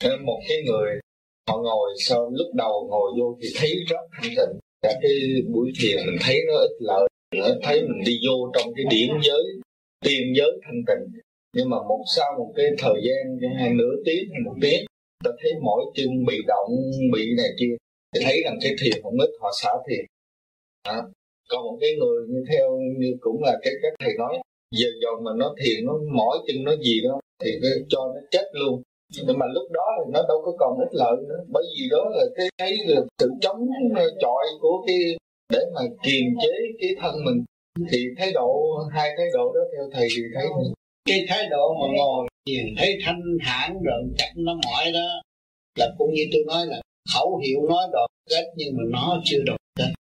thế một cái người, họ ngồi sau, lúc đầu ngồi vô thì thấy rất thanh tịnh cả cái buổi thiền mình thấy nó ít lợi nó thấy mình đi vô trong cái điển giới tiên giới thanh tịnh. Nhưng mà một sau một cái thời gian hai nửa tiếng hay một tiếng ta thấy mỗi chân bị động bị này kia thì thấy rằng cái thiền không ít họ xả thiền. À, còn một cái người như theo như cũng là cái các thầy nói giờ dần mà nó thiền nó mỏi chân nó gì đó thì cho nó chết luôn nhưng mà lúc đó thì nó đâu có còn ích lợi nữa. Bởi vì đó là cái thấy là sự chống ờ, chọi của cái, để mà kiềm chế cái thân mình. Thì thái độ, hai thái độ đó theo thầy thì thấy
cái thái độ mà ngồi nhìn thấy thanh thản rồi chặt nó mỏi đó, là cũng như tôi nói là khẩu hiệu nói đoàn kết nhưng mà nó chưa đoàn kết.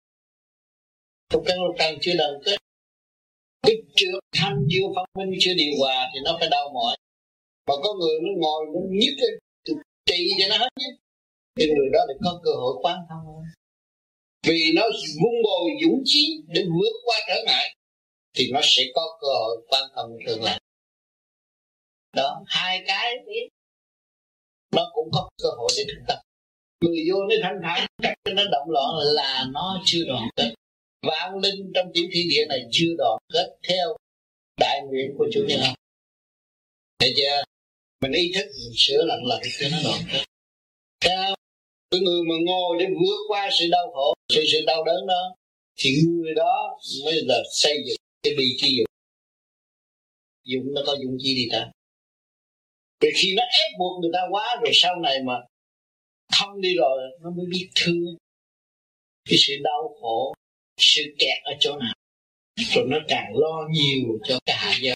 Trong cái lục trần chưa đoàn kết, cái chưa thanh chưa phân minh chưa điều hòa thì nó phải đau mỏi mà có người nó ngồi nó nhức cái trị cho nó hết nhức thì người đó thì có cơ hội quan thông vì nó vun bồi dũng chí để vượt qua trở ngại, thì nó sẽ có cơ hội quan thông tương lai. Đó, hai cái nó cũng có cơ hội để thực tập. Người vô nó thanh thản chắc nó động loạn là nó chưa đoàn kết. Vạn linh trong tiểu thiên địa này chưa đoàn kết theo đại nguyện của chủ nhân thấy chưa? Mình ý thức mình sửa lần lần cho nó đoạn kết cái người mà ngồi để vượt qua sự đau khổ, sự sự đau đớn đó, thì người đó mới là xây dựng cái bi chi dụng dụng nó có dụng chi đi ta. Vì khi nó ép buộc người ta quá rồi sau này mà không đi rồi, nó mới biết thương. Cái sự đau khổ, sự kẹt ở chỗ nào, rồi nó càng lo nhiều cho cả hạ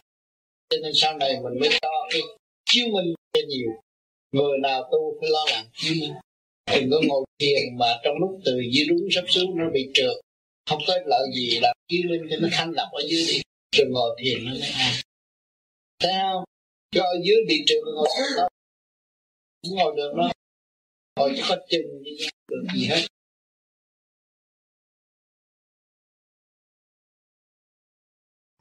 cho nên sau này mình mới cho cái chiếu minh cho nhiều. Người nào tu phải lo làm chiếu minh đừng có ngồi thiền mà trong lúc từ dưới đúng sắp xuống nó bị trượt. Không có lợi gì là chiếu minh cho nó thanh lọc ở dưới đi, rồi ngồi thiền nó mới an. Sao? Cho ở dưới bị trượt ngồi xuống đó. Không ngồi được đâu. Ngồi chỉ có chừng đi được gì hết.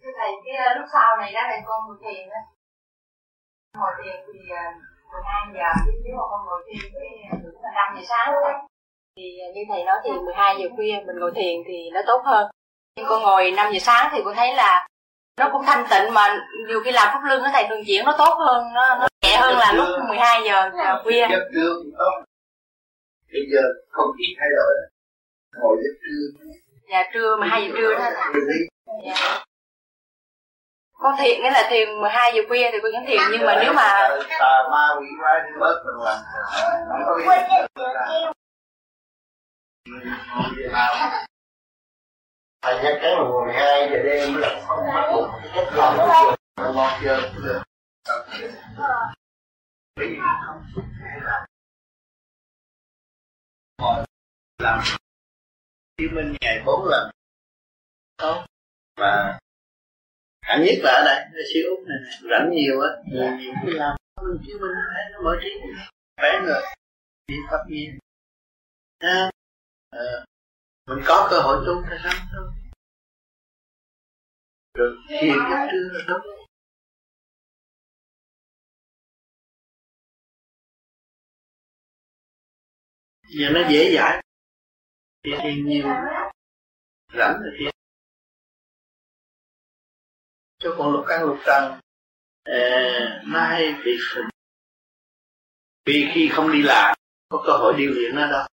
Thầy, cái à, lúc sau này đó thầy con ngồi thiền đó ngồi thiền thì uh, 12 giờ nếu mà con ngồi thiền với cũng là 5 giờ sáng thì uh, như thầy nói thì 12 giờ khuya mình ngồi thiền thì nó tốt hơn. Nhưng con ngồi 5 giờ sáng thì con thấy là nó cũng thanh tịnh mà nhiều khi làm pháp lưng nó thầy thường chuyển nó tốt hơn nó, nó nhẹ hơn là lúc 12 giờ khuya.
Giấc trưa cũng tốt bây giờ không khí thay đổi. Ngồi giấc trưa.
Dạ trưa 12 giờ trưa đó dạ con thiền nghĩa là thiền 12 giờ khuya thì con vẫn thiền, nhưng mà nếu mà
tà ma quỷ quái thì bớt mình làm không có
thầy nhắc cái mà 12 giờ đêm mới là không bắt buộc cách làm cái chuyện ngon chưa
làm Chí minh ngày bốn lần. Tốt và hạng nhất là ở đây siêu úc này, rảnh nhiều á. Nhiều nhiều khi làm chứng minh thấy nó mở trí khỏe người đi pháp nhiên à, à, mình có cơ hội tu thì sao thôi. Rồi thiền giấc trưa là đúng giờ nó dễ dãi. Thì, thì nhiều. Rảnh rồi thì cho con lục căn lục trần ờ, à, nó hay bị phình vì khi không đi làm có cơ hội điều luyện nó đâu.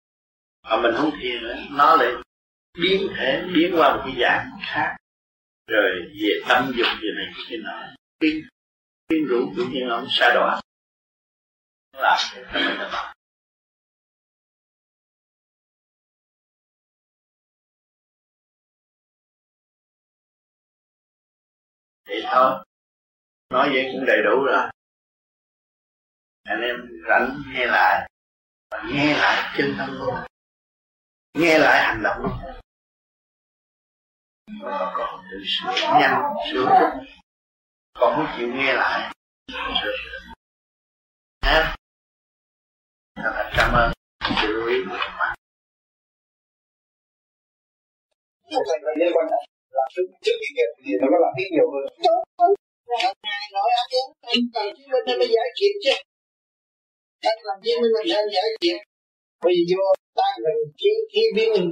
Mà mình không thiền nữa nó lại biến thể biến qua một cái dạng khác. Rồi về tâm dụng về này cái nọ. Biến biến rủ cũng như ông sa đọa. Làm cái là mình thì thôi, nói vậy cũng đầy đủ rồi. Anh em rảnh, nghe lại. Và nghe lại chân tâm luôn nghe lại hành động luôn và còn tự sửa nhanh, sửa chút còn không chịu nghe lại, sửa ha rất cảm ơn sự lưu ý của các bạn
liên là trước trước khi nghiệp thì nó có làm biết nhiều hơn
ngài nói anh em anh chứng minh nó mới giải quyết chứ anh làm chứng minh mình anh giải quyết vì vô ta mình khí khí biến mình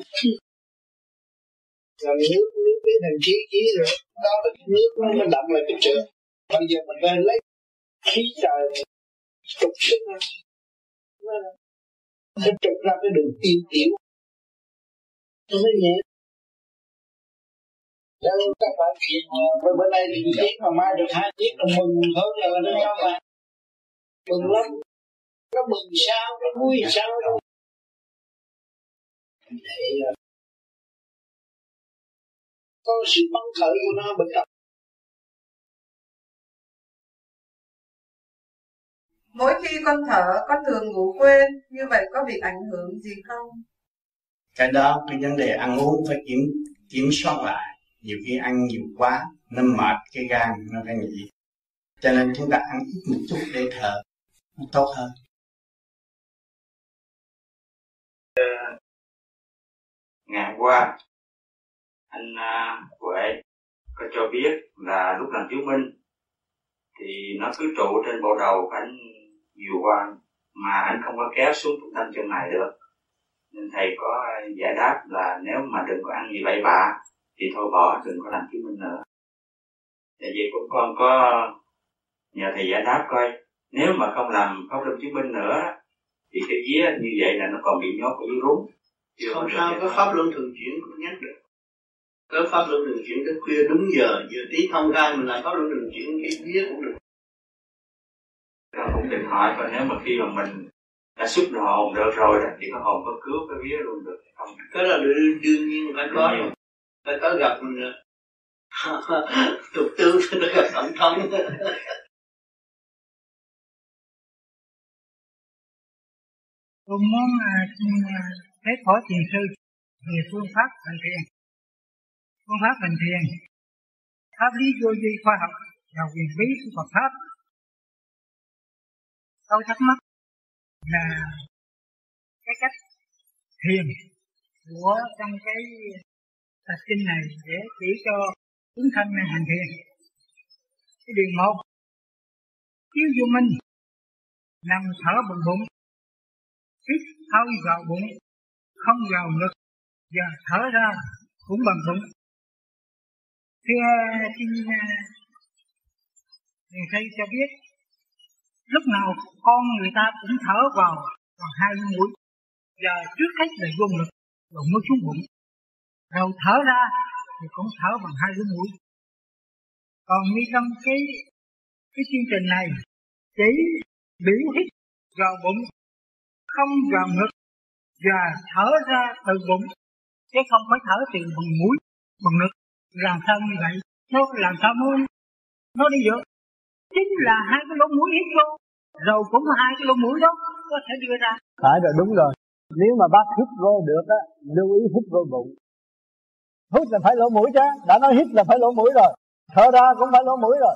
làm nước nước biến thành khí khí rồi đó là nước nó nó đậm lại cái trường bây giờ mình phải lấy khí trời trục sức nó nó trục ra cái đường tiêu tiểu nó mới nhẹ cho nên các bạn thiền mà bữa nay thì chiếc mà mai được hai chiếc là mừng hơn là nó sao mà. Mừng lắm. Nó mừng sao nó vui sao đâu. Để có sự băng khởi của nó bệnh tật
Mỗi khi con thở, con thường ngủ quên, như vậy có bị ảnh hưởng gì không?
Cái đó, cái vấn đề ăn uống phải kiểm kiểm soát lại nhiều khi ăn nhiều quá, nó mệt cái gan, nó phải nghỉ. Cho nên chúng ta ăn ít một chút để thở, nó tốt hơn.
Ngày qua, anh à, Huệ có cho biết là lúc làm chứng minh thì nó cứ trụ trên bộ đầu của anh nhiều quá mà anh không có kéo xuống trung tâm chân này được. Nên thầy có giải đáp là nếu mà đừng có ăn gì bậy bạ thì thôi bỏ đừng có làm chứng minh nữa. Tại vì cũng con có nhờ thầy giải đáp coi. Nếu mà không làm pháp luân chứng minh nữa thì cái vía như vậy là nó còn bị nhốt ở dưới rúng.
Không sao có pháp luân thường chuyển cũng nhắc được. Có pháp luân thường chuyển tới khuya đúng giờ giờ tí thông khai mình làm pháp luân thường chuyển cái vía cũng được.
Nó cũng định hỏi coi nếu mà khi mà mình đã xuất hồn được rồi thì có hồn có cứu cái vía luôn được không?
Cái là đương, đương nhiên phải có rồi phải có gặp tục tư nó gặp tổng thống.
Tôi muốn à, thấy à, khỏi thiền sư về phương pháp hành thiền. Phương pháp hành thiền. Pháp lý vô vi khoa học và quyền bí của Phật pháp. Tôi thắc mắc là cái cách thiền của trong cái tập kinh này để chỉ cho chúng thân này hành thiền. Cái điều một chiếu vô minh, nằm thở bằng bụng, hít hơi vào bụng, không vào ngực, và thở ra cũng bằng bụng. Thưa xin thầy thầy cho biết, lúc nào con người ta cũng thở vào bằng hai mũi, và trước hết là vô ngực, rồi mới xuống bụng rồi thở ra, thì cũng thở bằng hai lỗ mũi. Còn như trong cái cái chương trình này, chỉ biểu hít vào bụng, không vào ngực, và thở ra từ bụng, chứ không phải thở từ bằng mũi, bằng ngực. Làm sao như vậy? Nó làm sao muốn nó đi được? Chính là hai cái lỗ mũi hít vô, rồi cũng hai cái lỗ mũi đó có thể đưa ra.
Phải rồi, đúng rồi. Nếu mà bác hít vô được á, lưu ý hít vô bụng hút là phải lỗ mũi chứ. Đã nói hít là phải lỗ mũi rồi. Thở ra cũng phải lỗ mũi rồi.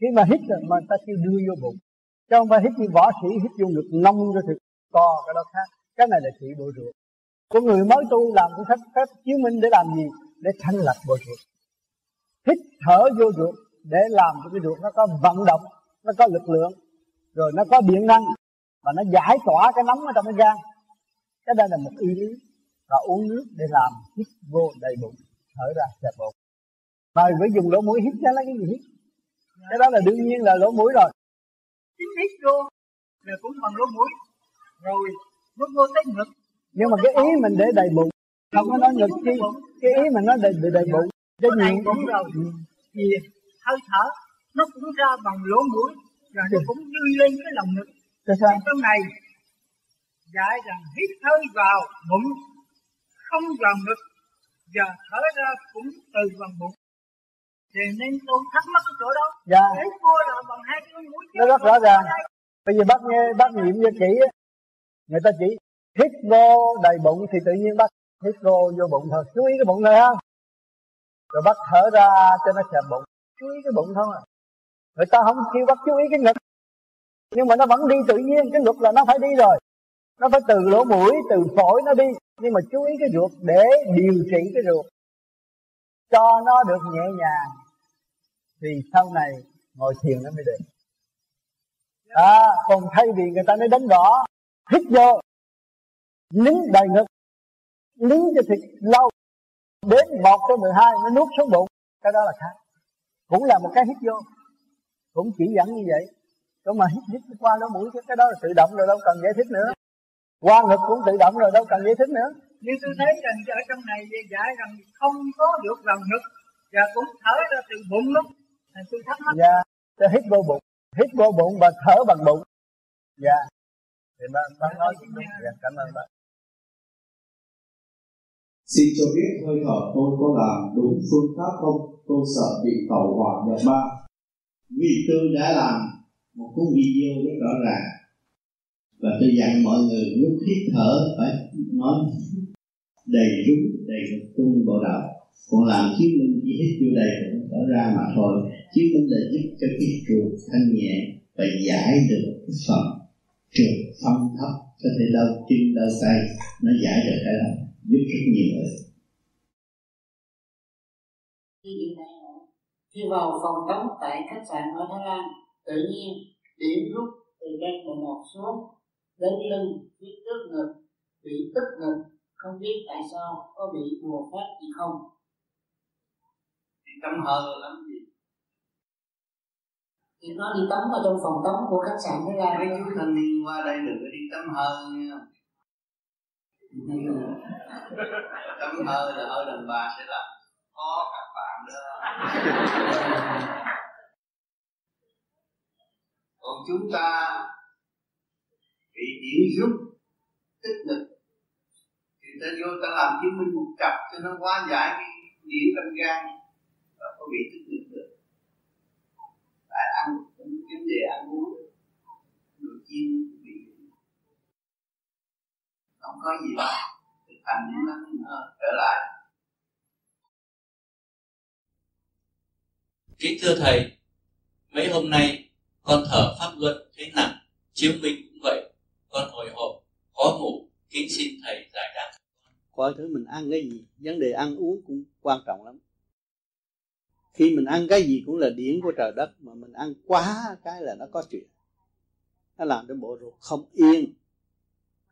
Khi mà hít rồi mà ta kêu đưa vô bụng. Chứ không phải hít như võ sĩ, hít vô ngực nông cho thực to cái đó khác. Cái này là trị bộ ruột. Của người mới tu làm cái phép phép chứng minh để làm gì? Để thanh lọc bộ ruột. Hít thở vô ruột để làm cho cái ruột nó có vận động, nó có lực lượng, rồi nó có điện năng, và nó giải tỏa cái nóng ở trong cái gan. Cái đây là một ý lý và uống nước để làm hít vô đầy bụng thở ra xẹp bụng. Mà phải dùng lỗ mũi hít ra lấy cái gì hít? Cái đó là đương nhiên là lỗ mũi rồi.
Hít hít vô là cũng bằng lỗ mũi. Rồi nuốt vô tới ngực.
Nhưng mà cái ý mình để đầy bụng không có nói ngực chi. Cái ý mình nói đầy đầy, đầy bụng
cái này cũng rồi. Thì hơi thở nó cũng ra bằng lỗ mũi rồi nó cũng đưa lên cái lòng ngực.
Tại sao?
trong này dạy rằng hít hơi vào bụng không vào ngực và thở ra cũng từ bằng bụng. Thì nên tôi thắc mắc cái chỗ đó.
Dạ.
để cô là bằng hai cái mũi
nó rất rõ ràng. bây giờ bác nghe bác nghiệm cho kỹ người ta chỉ hít vô đầy bụng thì tự nhiên bác hít vô vô bụng thôi. Chú ý cái bụng thôi ha. Rồi bác thở ra cho nó xẹp bụng. Chú ý cái bụng thôi à người ta không kêu bác chú ý cái ngực. Nhưng mà nó vẫn đi tự nhiên cái luật là nó phải đi rồi nó phải từ lỗ mũi, từ phổi nó đi. Nhưng mà chú ý cái ruột, để điều trị cái ruột, cho nó được nhẹ nhàng, thì sau này ngồi thiền nó mới được. À còn thay vì người ta nói đánh đỏ hít vô, nín đầy ngực, nín cho thịt lâu, đến một tới mười hai nó nuốt xuống bụng, cái đó là khác. Cũng là một cái hít vô, cũng chỉ dẫn như vậy. Còn mà, hít hít qua lỗ mũi, cái đó là tự động rồi, đâu cần giải thích nữa qua ngực cũng tự động rồi đâu cần giải thích nữa.
Nhưng tôi thấy rằng ở trong này dạy rằng không có được vào ngực và cũng thở ra từ bụng thì tôi thắc mắc.
Dạ tôi hít vô bụng hít vô bụng và thở bằng bụng. Dạ. Thì bác, bác nói đúng dạ, cảm ơn bác
Xin cho biết hơi thở tôi có làm đúng phương pháp không? Tôi sợ bị tẩu hỏa nhập ba.
Vì tôi đã làm một cuốn video rất rõ ràng và tôi dặn mọi người lúc hít thở phải nói đầy đúng đầy lực tung bộ đạo. Còn làm chứng minh chỉ hít vô đầy cũng thở ra mà thôi. Chứng minh là giúp cho cái ruột thanh nhẹ và giải được cái phần trượt phân thấp. Có thể đau chân, đau tay, nó giải được cái đó, giúp rất nhiều rồi
khi vào phòng tắm tại khách sạn ở Thái Lan, tự nhiên điểm rút từ trên bộ một xuống đến lưng phía trước ngực bị tức ngực không biết tại sao có bị bùa phép gì không?
Thì tâm hờ lắm gì.
Thì nó đi tắm ở trong phòng tắm của khách sạn Thái Lan
mấy chú thanh niên qua đây đừng có đi tắm hờ nha. Tắm hờ là ở đàn bà sẽ làm có các bạn đó. Còn chúng ta bị điểm rút tích lực. Thì ta vô ta làm chứng minh một cặp cho nó hóa giải cái điểm tâm gan và có bị tích lực được. Tại ăn cũng vấn đề ăn uống đồ chiên bị không có gì đâu thực hành nữa trở lại.
Kính thưa Thầy, mấy hôm nay con thở pháp luân thấy nặng, chiếu minh cũng vậy. Con hồi hộp, khó ngủ, kính xin Thầy giải đáp.
Coi thứ mình ăn cái gì, vấn đề ăn uống cũng quan trọng lắm. Khi mình ăn cái gì cũng là điển của trời đất, mà mình ăn quá cái là nó có chuyện. Nó làm cho bộ ruột không yên,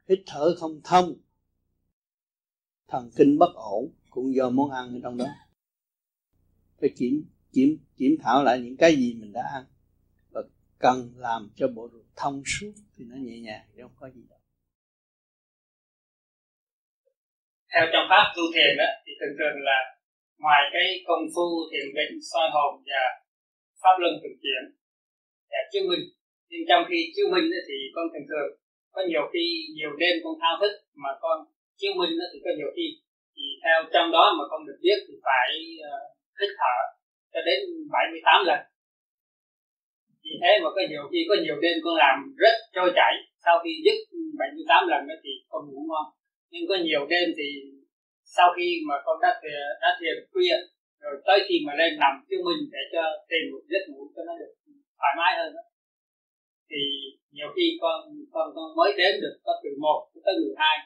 hít thở không thông, thần kinh bất ổn cũng do món ăn ở trong đó. Phải kiểm kiểm kiểm thảo lại những cái gì mình đã ăn cần làm cho bộ ruột thông suốt thì nó nhẹ nhàng chứ không có gì đâu.
Theo trong pháp tu thiền đó, thì thường thường là ngoài cái công phu thiền định, soi hồn và pháp luân thực chuyển để chứng minh. Nhưng trong khi chứng minh thì con thường thường có nhiều khi nhiều đêm con thao thức mà con chứng minh thì có nhiều khi thì theo trong đó mà con được biết thì phải ờ, hít thở cho đến 78 lần vì thế mà có nhiều khi có nhiều đêm con làm rất trôi chảy. Sau khi dứt 78 lần đó thì con ngủ ngon. Nhưng có nhiều đêm thì sau khi mà con đã đã thiền khuya, rồi tới khi mà lên nằm chứng minh để cho tìm một giấc ngủ cho nó được thoải mái hơn đó. thì nhiều khi con con con mới đến được có từ một tới mười hai,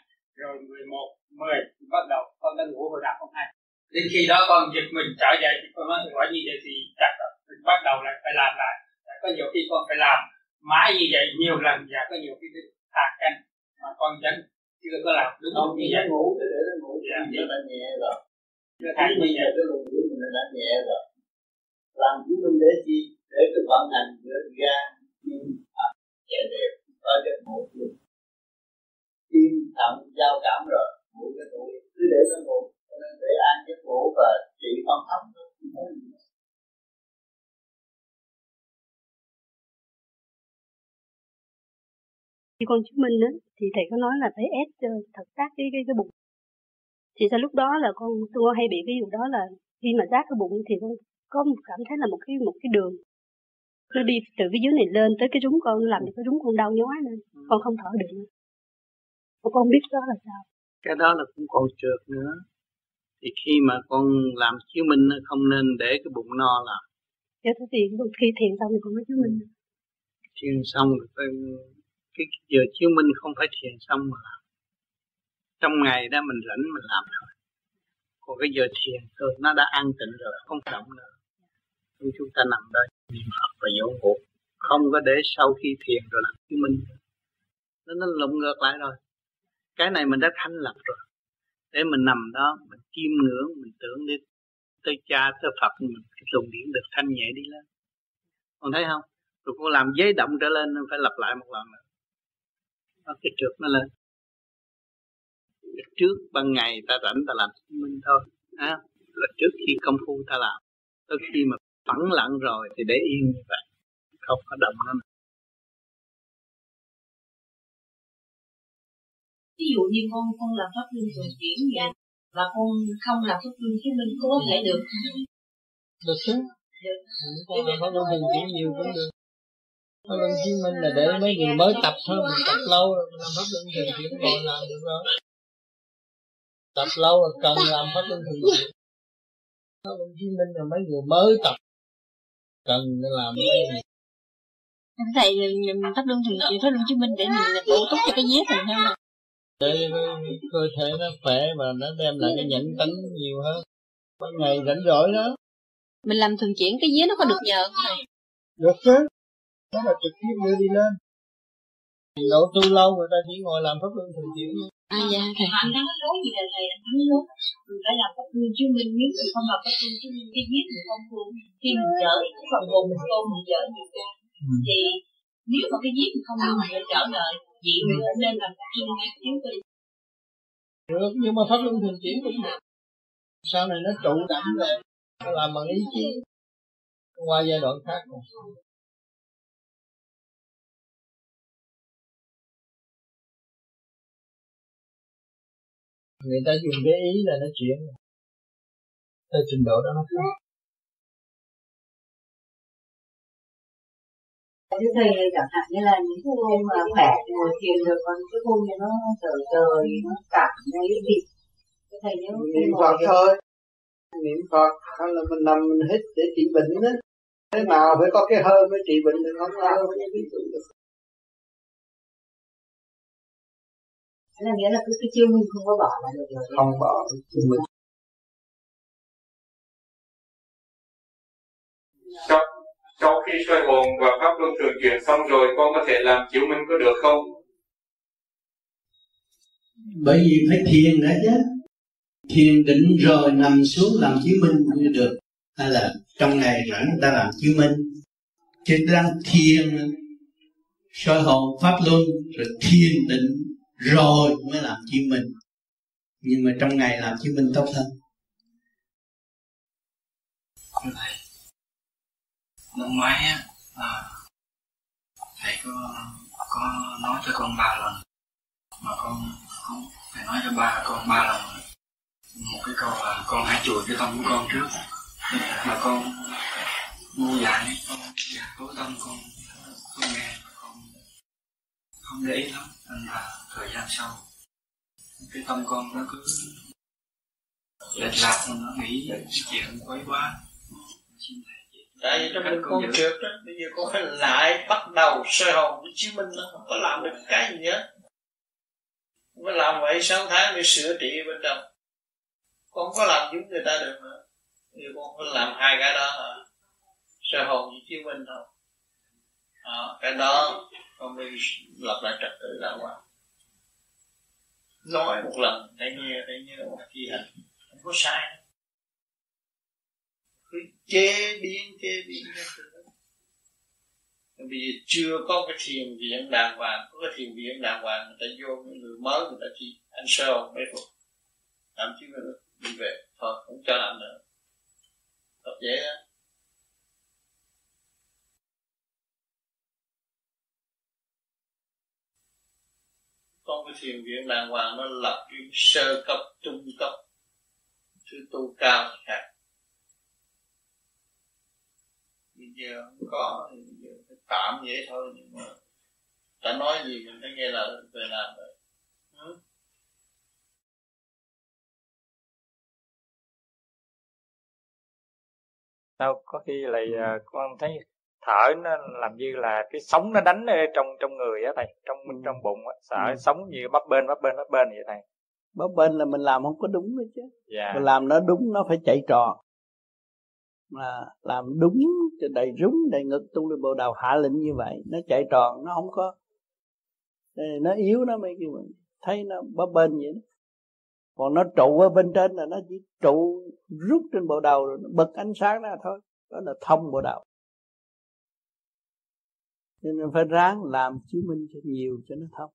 rồi mười một, mười bắt đầu con đã ngủ hồi nào không hay. Đến khi đó con giật mình trở dậy thì con nói hỏi như vậy thì chắc là mình bắt đầu lại phải làm lại có nhiều khi con phải làm mãi như vậy nhiều lần và có nhiều khi đến tàn canh mà con chứ đừng có làm đứng
không
như
vậy. ngủ để để nó ngủ
Dạ.
nó đã nhẹ rồi.
Nó
cái mình
như vậy.
cái luồng điển mình đã nhẹ rồi. Làm chứng minh để chi? Để cái vận hành giữa gan tim thận nhẹ đều có cái một luôn tim thận giao cảm rồi ngủ cái ngủ cứ để nó ngủ cho nên để an giấc ngủ và trị tâm thầm rồi
khi con chứng minh á thì thầy có nói là phải ép cho thật sát cái cái cái bụng. Thì sau lúc đó là con tôi hay bị cái vụ đó là khi mà giác cái bụng thì con có một cảm thấy là một cái một cái đường. Nó đi từ cái dưới này lên tới cái rúng con làm cho cái rúng con đau nhói lên con không thở được. Nữa Mà con biết đó là sao.
Cái đó là cũng còn trượt nữa. Thì khi mà con làm chiếu minh không nên để cái bụng no là
cho thế thì khi thiền xong thì con mới chứng minh.
Thiền xong rồi phải cái giờ chiếu minh không phải thiền xong mà làm. Trong ngày đó mình rảnh mình làm thôi. Còn cái giờ thiền thôi nó đã an tịnh rồi, không động nữa. Nhưng chúng ta nằm đây niệm Phật và dỗ ngủ. Không có để sau khi thiền rồi làm chứng minh. Nó nó lộn ngược lại rồi. Cái này mình đã thanh lập rồi. Để mình nằm đó, mình chiêm ngưỡng, mình tưởng đến tới cha, tới Phật, mình cái luồng điển được thanh nhẹ đi lên. Con thấy không? Rồi con làm giấy động trở lên, phải lặp lại một lần nữa nó cái trượt nó lên. Trước ban ngày ta rảnh ta làm chứng minh thôi à, là trước khi công phu ta làm tới khi mà phẳng lặng rồi thì để yên như vậy không có động nó
ví dụ như con con làm pháp luân thường chuyển vậy và con không làm pháp luân chứng minh có thể được
được chứ.
Được.
Con làm pháp luân thường chuyển nhiều cũng được pháp luân chứng minh là để mấy người mới tập thôi mình tập lâu rồi mình làm pháp luân thường chuyển ngồi làm được rồi. Tập lâu rồi cần làm pháp luân thường chuyển pháp luân chứng minh là mấy người mới tập cần làm cái gì?
Thầy pháp luân thường chuyển pháp luân chứng minh để mình bổ túc cho cái vết mình hơn
để cơ thể nó khỏe và nó đem lại cái nhẫn tánh nhiều hơn. Ban ngày rảnh rỗi đó.
Mình làm thường chuyển cái vết nó có được nhờ không thầy?
Được chứ đó là trực tiếp đưa đi lên. Độ tu lâu người ta chỉ ngồi làm pháp luân thường chuyển
à dạ thầy. anh thắng nói gì là thầy anh nói mình phải làm pháp luân chứng minh nếu mình không làm pháp luân chứng minh cái vết mình không luôn khi mình chở cái phần hồn mình ôm mình chở nhiều ra. Thì nếu mà cái vết mình không luôn mình trở lại vậy mình nên làm pháp luân ngay chiếu mình
được nhưng mà pháp luân thường chuyển cũng được. Sau này nó trụ đẳng rồi nó làm bằng ý chí. Qua giai đoạn khác rồi người ta dùng cái ý là nó chuyển. Tới trình độ đó nó khác.
Chứ thầy chẳng hạn như là những cái hôm mà khỏe ngồi thiền được còn cái hôm này nó trời trời nó cảm cái gì thầy nếu
niệm Phật thôi. Niệm Phật hay là mình nằm mình hít để trị bệnh đó thế nào phải có cái hơi mới trị bệnh được không có hơi mới trị bệnh được
là nghĩa là cứ cái chiêu mình không có bỏ là được rồi.
Không bỏ trị bệnh
sau, sau khi soi hồn và pháp luân thường chuyển xong rồi con có thể làm chiếu minh có được không?
Bởi vì phải thiền đã chứ. Thiền định rồi nằm xuống làm chiếu minh cũng được. Hay là trong ngày rảnh ta làm chiếu minh chứ đang thiền soi hồn pháp luân rồi thiền định rồi mới làm chiếu minh nhưng mà trong ngày làm chiếu minh tốt hơn.
Năm ngoái á à, thầy có có nói cho con ba lần mà con không thầy nói cho ba con ba lần. Một cái câu là con hãy chùi cái tâm của con trước. Mà con ngu dại con dạ cố tâm con con nghe không để ý lắm nên là thời gian sau cái tâm con nó cứ lệch lạc nó nghĩ chuyện quấy quá.
Tại trong mình con trượt đó bây giờ con phải lại bắt đầu soi hồn để chứng minh nó không có làm được cái gì không có làm vậy sáu tháng để sửa trị bên trong. Con không có làm giống người ta được nữa. Bây giờ con phải làm hai cái đó hả soi hồn với chứng minh thôi. Đó, cái đó con mới lập lại trật tự đàng hoàng
nói một lần để nghe để nhớ một chi hành không có sai. Cứ chế biến chế biến bây giờ chưa có cái thiền viện đàng hoàng, có cái thiền viện đàng hoàng, người ta vô người mới, người ta chỉ ăn sơ mấy phục. Thậm chí là đi về thôi không cho làm nữa. Thật dễ đó con cái thiền viện đàng hoàng nó lập cái sơ cấp trung cấp thứ tu cao khác bây giờ không có thì bây giờ phải tạm vậy thôi nhưng mà đã nói gì mình phải nghe là về làm rồi. Ừ?
đâu có khi lại à, con thấy thở nó làm như là cái sống nó đánh ở trong trong người á thầy trong ừ. trong bụng á sợ ừ. sống như bắp bên bắp bên bắp bên vậy thầy
bắp bên là mình làm không có đúng đấy chứ
dạ.
mình làm nó đúng nó phải chạy tròn mà làm đúng cho đầy rúng đầy ngực tung lên bộ đầu hạ lệnh như vậy nó chạy tròn nó không có nó yếu nó mới kêu mình thấy nó bắp bên vậy đó. còn nó trụ ở bên trên là nó chỉ trụ rút trên bộ đầu rồi nó bật ánh sáng ra thôi đó là thông bộ đầu nên phải ráng làm chứng minh cho nhiều cho nó thông.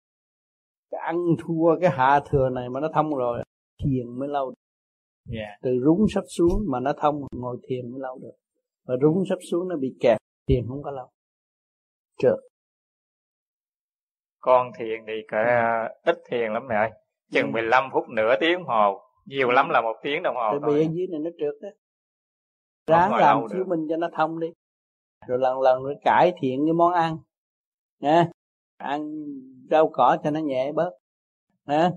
Cái ăn thua cái hạ thừa này mà nó thông rồi thiền mới lâu
yeah. Dạ.
từ rúng sắp xuống mà nó thông ngồi thiền mới lâu được. Và rúng sắp xuống nó bị kẹt thiền không có lâu. Trượt
con thiền thì cỡ ít thiền lắm mẹ ơi. Chừng ừ. 15 phút nửa tiếng hồ. Nhiều lắm là một tiếng đồng hồ
Tại vì ở dưới này nó trượt đó ráng làm chứng minh cho nó thông đi rồi lần lần rồi cải thiện cái món ăn. Nha ăn rau cỏ cho nó nhẹ bớt. Nha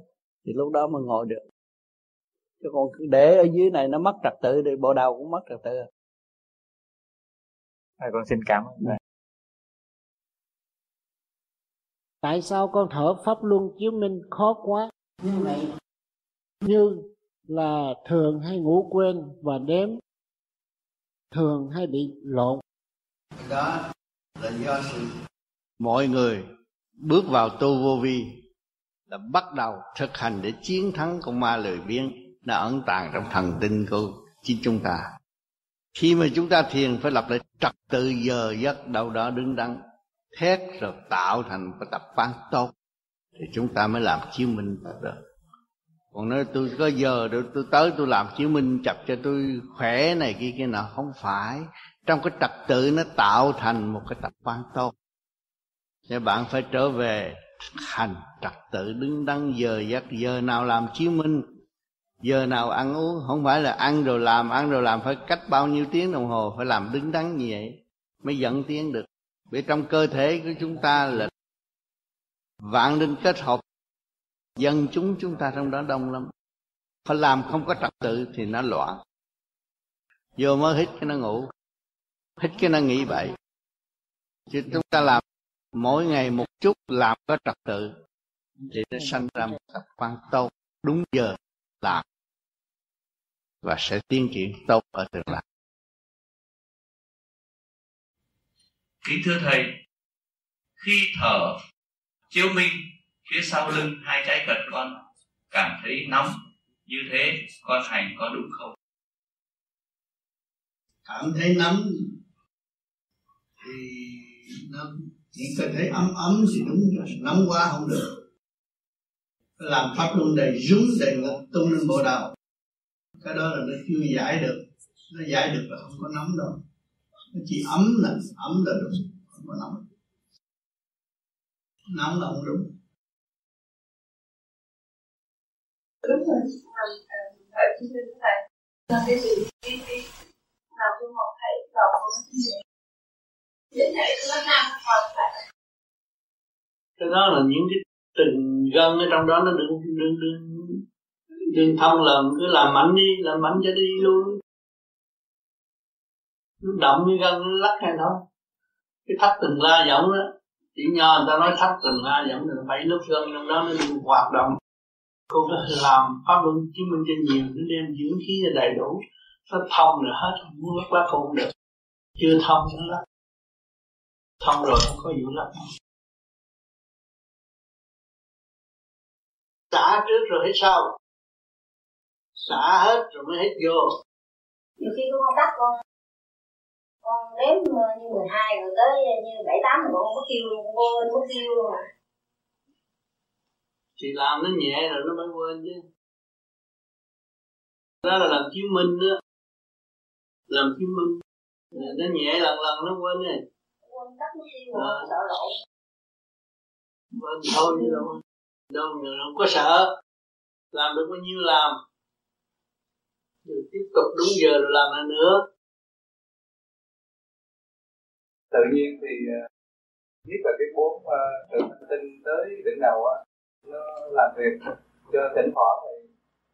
thì lúc đó mới ngồi được. Chứ còn để ở dưới này nó mất trật tự thì bộ đầu cũng mất trật tự.
À, con xin cảm ơn. Ừ.
tại sao con thở pháp luân chiếu minh khó quá. Như vậy như là thường hay ngủ quên và đếm thường hay bị lộn
đó là do sự
mọi người bước vào tu vô vi là bắt đầu thực hành để chiến thắng con ma lười biếng nó ẩn tàng trong thần tinh của chính chúng ta. Khi mà chúng ta thiền phải lập lại trật tự giờ giấc, đâu đó đứng đắn, thét rồi tạo thành cái tập quán tốt, thì chúng ta mới làm chiếu minh được còn nói tôi có giờ để tôi tới tôi làm chiếu minh chặt cho tôi khỏe này kia kia nào không phải trong cái trật tự nó tạo thành một cái tập quán tốt. Thì bạn phải trở về hành trật tự, đứng đắn, giờ giấc, giờ nào làm chiếu minh, giờ nào ăn uống. Không phải là ăn rồi làm, ăn rồi làm phải cách bao nhiêu tiếng đồng hồ, phải làm đứng đắn như vậy mới dẫn tiến được. Vì trong cơ thể của chúng ta là vạn linh kết hợp, dân chúng chúng ta trong đó đông lắm. Phải làm không có trật tự thì nó loạn. Vô mới hít cái nó ngủ hít cái nó nghĩ vậy. Chứ chúng ta làm mỗi ngày một chút làm có trật tự thì nó sanh ra một tập quan tốt đúng giờ làm. Và sẽ tiến triển tốt ở tương lai.
Kính thưa thầy khi thở chiếu minh phía sau lưng hai trái cật con cảm thấy nóng như thế con hành có đúng không?
Cảm thấy nóng thì nó chỉ cần thấy ấm ấm thì đúng là nóng quá không được. Làm pháp luân đầy rúng đầy ngực tung lên bộ đầu cái đó là nó chưa giải được, nó giải được là không có nóng đâu. Nó chỉ ấm là ấm là đúng không có nóng. Nóng là không đúng.
Đúng rồi à, ở trên thầy là cái gì? Cái cái, làm cho một thầy đọc của nó vậy nhảy nó nam còn lại
cái đó là những cái tình gân ở trong đó, nó đừng đừng đừng đừng thông lần cứ làm mạnh đi, làm mạnh cho đi luôn. Nó động như gân, nó lắc hay thôi cái thắt từng la giọng đó, chỉ nho người ta nói thắt từng la giọng là phải lớp gân trong đó, nó hoạt động. Cô có làm pháp luân chứng minh cho nhiều, nó đem dưỡng khí ra đầy đủ. Nó thông rồi hết muốn lắc lắc không được. Chưa thông nữa lắc thông rồi không có vụ lắc xả trước rồi hết sau. Xả hết rồi mới hết vô.
Nhiều khi con tắt con. Con đếm như 12 rồi tới như 7 8 rồi con không có kêu luôn con quên có kêu luôn à.
Thì làm nó nhẹ rồi nó mới quên chứ. Đó là làm chứng minh đó. Làm chứng minh. Nó nhẹ lần lần nó quên này
tắt nó kêu à. sợ lộn
quên thôi đâu. Đâu người không có sợ. Làm được bao nhiêu làm? Rồi tiếp tục đúng giờ rồi làm lại nữa.
Tự nhiên thì nhất là cái bốn uh, tự tinh tới đỉnh đầu á nó làm việc cho thỉnh thoảng thì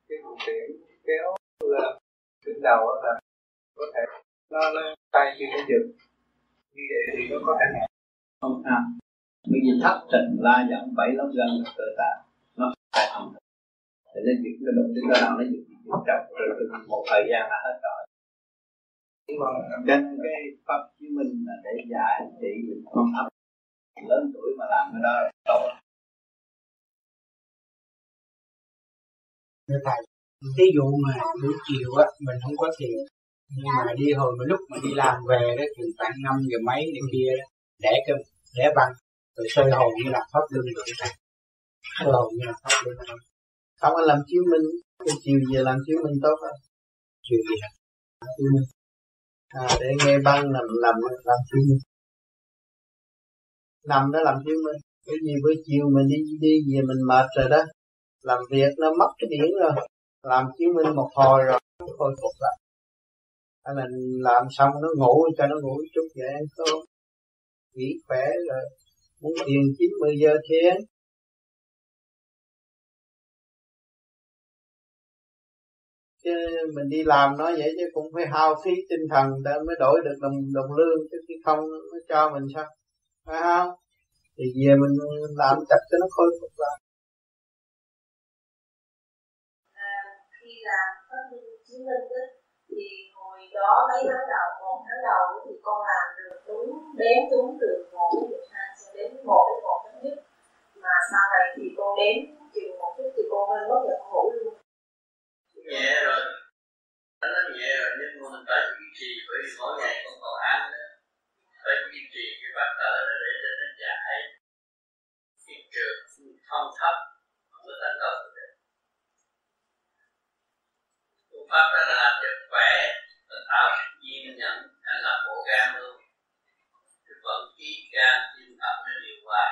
cái phương tiện kéo lên đỉnh đầu là có thể nó, nó tay khi nó dừng như vậy thì nó có cảnh ngạt
không tham bởi vì thất trần la dẫn bảy lớp gân cơ tạng. Nó phải không thì nên việc cái động tính đó nào nó dùng dựng trọng. Rồi từ một thời gian là hết rồi. Nhưng mà trên cái pháp chứng minh là để dạy chỉ con thấp lớn tuổi mà làm cái đó là tốt.
Thưa thầy, ví dụ mà buổi chiều á mình không có thiền nhưng mà đi hồi mà lúc mà đi làm về đó thì khoảng năm giờ mấy này kia đó, để cái để băng. Rồi soi hồn như là pháp luân rồi soi hồn như là pháp luân
không có làm chiếu minh. Chiều về làm chiếu minh tốt hơn
chiều về làm chiếu minh
à, để nghe băng làm làm làm chiếu minh. Nằm đó làm chiếu minh. Cái gì buổi chiều mình đi đi về mình mệt rồi đó. Làm việc nó mất cái điển rồi. Làm chiếu minh một hồi rồi khôi phục lại hay là làm xong nó ngủ cho nó ngủ chút vậy ăn cơm nghỉ khỏe rồi muốn thiền chín mười giờ thiền chứ mình đi làm nó vậy chứ cũng phải hao phí tinh thần để mới đổi được đồng đồng lương chứ khi không nó cho mình sao? Phải không? Thì về mình làm chặt cho nó khôi phục lại.
À, khi làm pháp minh chứng minh thì đó mấy tháng đầu, một tháng đầu thì con làm được đúng đếm đúng từ một đến mười hai cho đến một đến một tháng nhất. Mà sau này thì con đếm chừng một chút thì con hơi mất là con ngủ luôn.
Nhẹ rồi. Nó nhẹ rồi, nhưng mà mình phải duy trì, bởi vì mỗi ngày con còn ăn phải duy trì cái bàn thở nó để cho nó giải hiện trường thông thấp không có thành công được. Phương pháp đó là làm cho khỏe và tạo sự kiên nhẫn hay là bộ gan luôn. Cái vận khí gan tim thận nó điều hòa.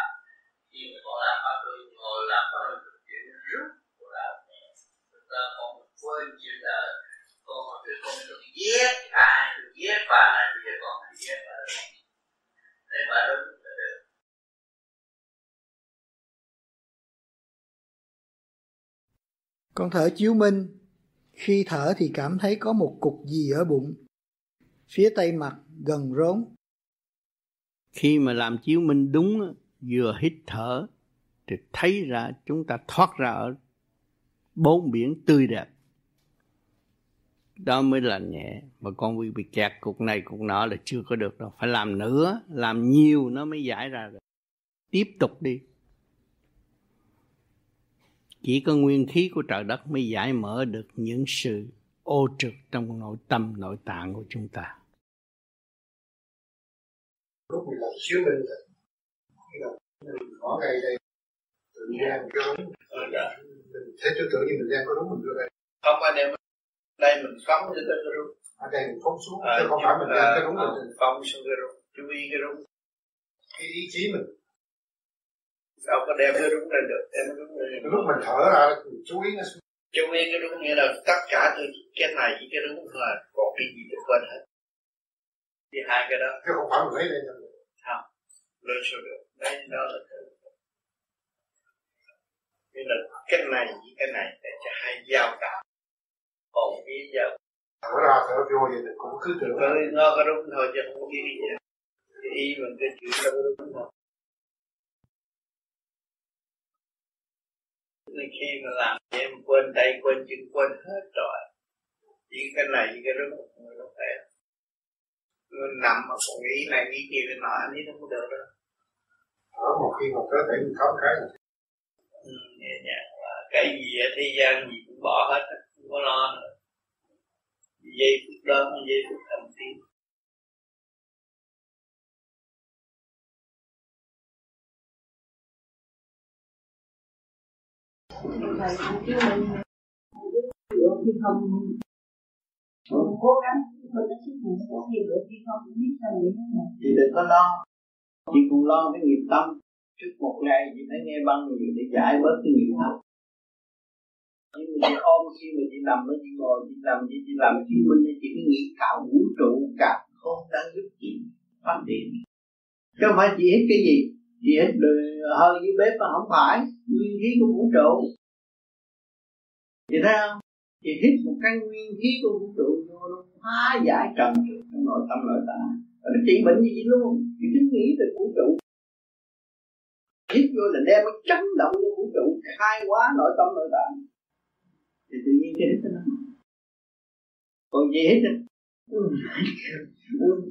Khi mà con làm pháp luân ngồi làm pháp luân chuyện rút của đạo chúng ta còn quên chuyện là con mà cái con được giết ai, được giết bà này, bây giờ con phải giết bà để bà đúng là được.
Con thở chiếu minh khi thở thì cảm thấy có một cục gì ở bụng. Phía tây mặt gần rốn.
Khi mà làm chiếu minh đúng vừa hít thở thì thấy ra chúng ta thoát ra ở bốn biển tươi đẹp. Đó mới là nhẹ, mà con bị bị kẹt cục này cục nọ là chưa có được đâu. Phải làm nữa, làm nhiều nó mới giải ra được. Tiếp tục đi chỉ có nguyên khí của trời đất mới giải mở được những sự ô trực trong nội tâm nội tạng của chúng ta.
Lúc mình làm chiếu minh mình có ngay đây. Tự nhiên cái đúng mình thấy tư tưởng như mình đang có đúng mình đưa đây.
Không anh em đây mình phóng cho tới cái đúng
ở đây mình phóng xuống
à,
chứ không phải mình đang cái đúng mình.
phóng xuống cái đúng chú ý cái đúng
cái ý chí mình
sao có đem cái đúng lên được? Đem đúng lên được.
Lúc mình thở ra chú ý nó
chú ý cái đúng nghĩa là tất cả từ cái này với cái đúng là còn cái gì được quên hết. Thì hai cái đó.
Chứ không phải lấy lên được
không. Lên số được. Đấy đó là cái là cái này với cái này để cho hai giao cảm. Còn cái giao
thở ra thở vô thì cũng cứ tưởng
nó nó có đúng thôi chứ không có cái gì hết. Ý mình cái chuyện đâu có đúng thôi nên khi mà làm mình quên tay quên chân quên hết rồi chỉ cái này với cái đúng người nó khỏe mình nằm mà còn nghĩ này nghĩ kia cái nọ anh ấy không có được đâu.
Thở một khi mà cơ thể mình thấm cái
ừ, nhẹ nhàng
cái gì ở thế gian gì cũng bỏ hết không có lo nữa. Giây phút đó là giây phút thành tiên
thầy chứ mình được khi không cố gắng mình đã sức mình có gì được khi không biết sao vậy
thì đừng có lo. Chỉ cũng lo cái nghiệp tâm. Trước một ngày chỉ phải nghe băng nhiều để giải bớt cái nghiệp tâm nhưng mà chị ôm khi mà chị nằm nó chỉ ngồi, chị nằm chị chỉ làm khi mình chỉ cái nghĩ cả vũ trụ cả không đang giúp chị phát triển. Chứ không phải chị hết cái gì chị hít hơi dưới bếp mà không phải, nguyên khí của vũ trụ. Chị thấy không? Chị hít một cái nguyên khí của vũ trụ vô luôn hóa giải trần trong nội tâm nội tạng. Và nó trị bệnh như vậy luôn. Chị cứ nghĩ về vũ trụ. Hít vô là đem cái chấn động của vũ trụ khai hóa nội tâm nội tạng. Thì tự nhiên cái hít nó. Còn gì hết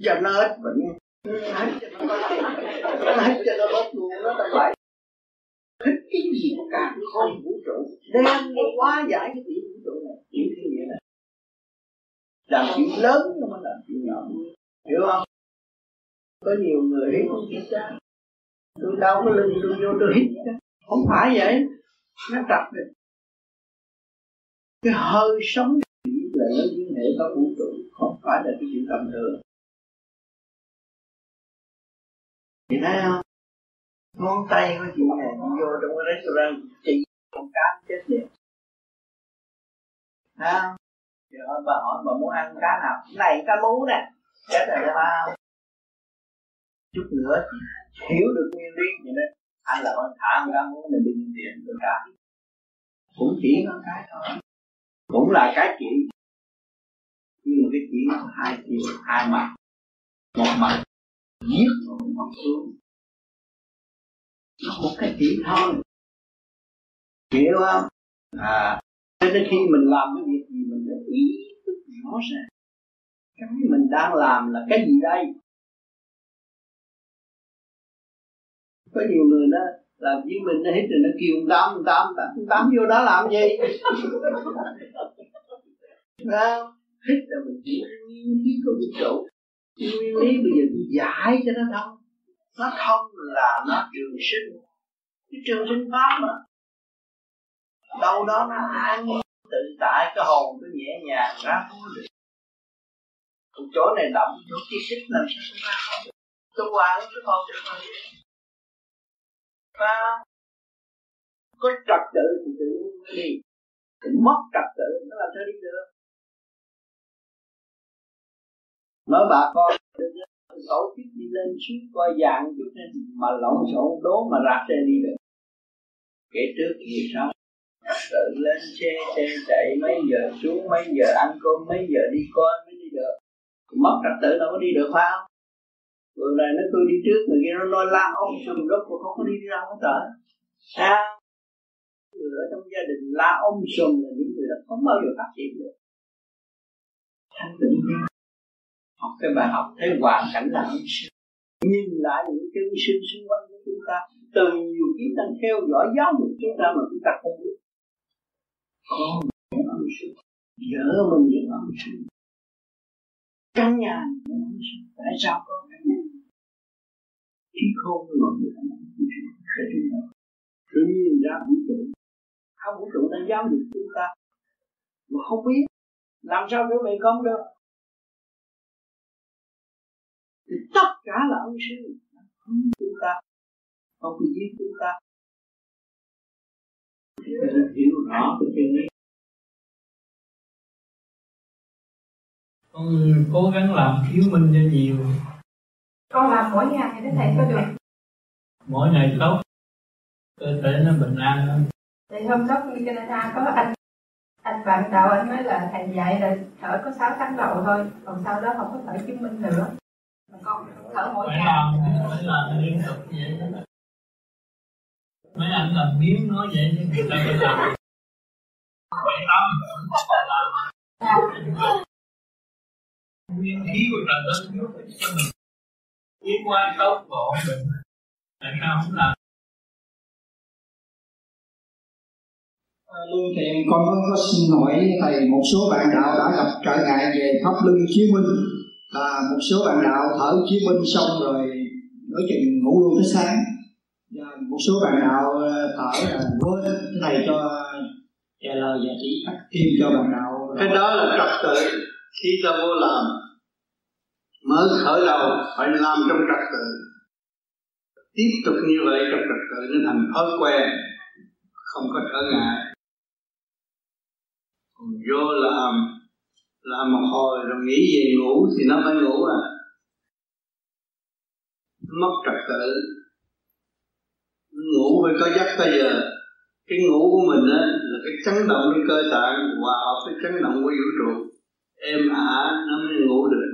cho nó hết bệnh hãy cho nó cho nó bớt luôn nó là vậy Thích cái gì mà càng không vũ trụ đem nó quá giải cái tiểu vũ trụ này chuyện cái nghĩa này làm chuyện lớn nó mới làm chuyện nhỏ hiểu không có nhiều người hít không chịu ra tôi đau cái lưng tôi vô tôi hít không phải vậy nó tập được cái hơi sống là nó liên hệ có vũ trụ, không phải là cái chuyện tầm thường. Chị thấy không? Ngón tay của chị này đi vô trong cái restaurant, chị con cá chết liền. Thấy không? Giờ bà, hỏi bà muốn ăn cá nào? Này cá mú nè. Chết rồi đó không chút nữa chị hiểu được nguyên lý vậy đó. Anh là con thả con cá mú mình đi tiền được cả cũng chỉ có cái thôi. Cũng là cái chỉ nhưng mà cái chỉ hai chiều hai mặt. Một mặt giết một mặt xuống nó một cái chỉ thôi. Hiểu không? À cho nên khi mình làm cái việc gì mình phải ý thức rõ ràng cái mình đang làm là cái gì đây? Có nhiều người đó làm với mình nó hết rồi, nó kêu ông tám ông tám ông tám vô đó làm gì? Không? Hết là mình chỉ nguyên lý của vũ trụ nguyên lý bây giờ tôi giải cho nó thông. Nó thông là nó trường sinh. Cái trường sinh pháp mà. Đâu đó nó an tự tại, cái hồn nó nhẹ nhàng ra thôi. Được còn chỗ này động chỗ kia xích làm sao không ra không được. Tôi qua cái hồn được rồi và có trật tự thì tự nhiên cũng mất trật tự, nó làm sao đi được? Nói bà con tổ chức đi lên suốt coi dạng chút nên mà lộn xộn đố mà rạc xe đi được. Kể trước gì sao? Tự lên xe xe chạy mấy giờ xuống, mấy giờ ăn cơm, mấy giờ đi coi mới đi được. Mất trật tự đâu có đi được, phải không? Rồi này nó tôi đi trước, người kia nó nói la ông sùm đốt mà không có đi ra không tới sao? Người ở trong gia đình la ông sùm là những người đó không bao giờ phát triển được. Thanh tịnh học cái bài học thấy hoàn cảnh là ứng sinh nhìn lại những chân sinh xung quanh của chúng ta. Từ nhiều kiếp đang theo dõi giáo dục chúng ta mà chúng ta không biết. Con những ứng sinh vợ mình những ông sinh căn nhà những ứng sinh tại sao có căn nhà. Khi không với mọi người anh em sẽ chúng ta tự nhiên ra vũ trụ. Cả vũ trụ đang giáo dục chúng ta mà không biết. Làm sao để mày công được? Thì tất cả là ông sư. Chúng ta không có giết chúng ta. Hiểu rõ cái chân lý
con cố gắng làm thiếu minh cho nhiều.
Con làm mỗi ngày thì thầy có được.
Mỗi ngày tốt cơ thể nó bình an hơn
thì hôm đó đi Canada có anh anh bạn đạo anh nói là thầy dạy là thở có 6 tháng đầu thôi còn sau đó không có thở chứng minh nữa con thở mỗi
phải
ngày.
làm phải làm liên tục vậy. Đó mấy anh làm biến nói vậy chứ người ta phải làm. Bảy tám làm. Nguyên khí của trời đất cho mình. Tiến qua tốt ổn định tại sao không làm?
Lương Thiện con có, có xin hỏi thầy một số bạn đạo đã gặp trở ngại về pháp luân chiếu minh và một số bạn đạo thở chí minh xong rồi nói chuyện ngủ luôn tới sáng. Và một số bạn đạo ờ, thở là quên thầy cho trả lời và chỉ cắt thêm cho bạn đạo.
Cái đó là trật tự khi ta vô làm. Mới khởi đầu phải làm trong trật tự. Tiếp tục như vậy trong trật tự nó thành thói quen, không có trở ngại. Còn vô làm làm một hồi rồi nghĩ về ngủ thì nó mới ngủ à. Mất trật tự. Ngủ phải có giấc có giờ. Cái ngủ của mình á, là cái chấn động cái cơ tạng, hòa hợp với chấn động của vũ trụ. Êm ả, nó mới ngủ được.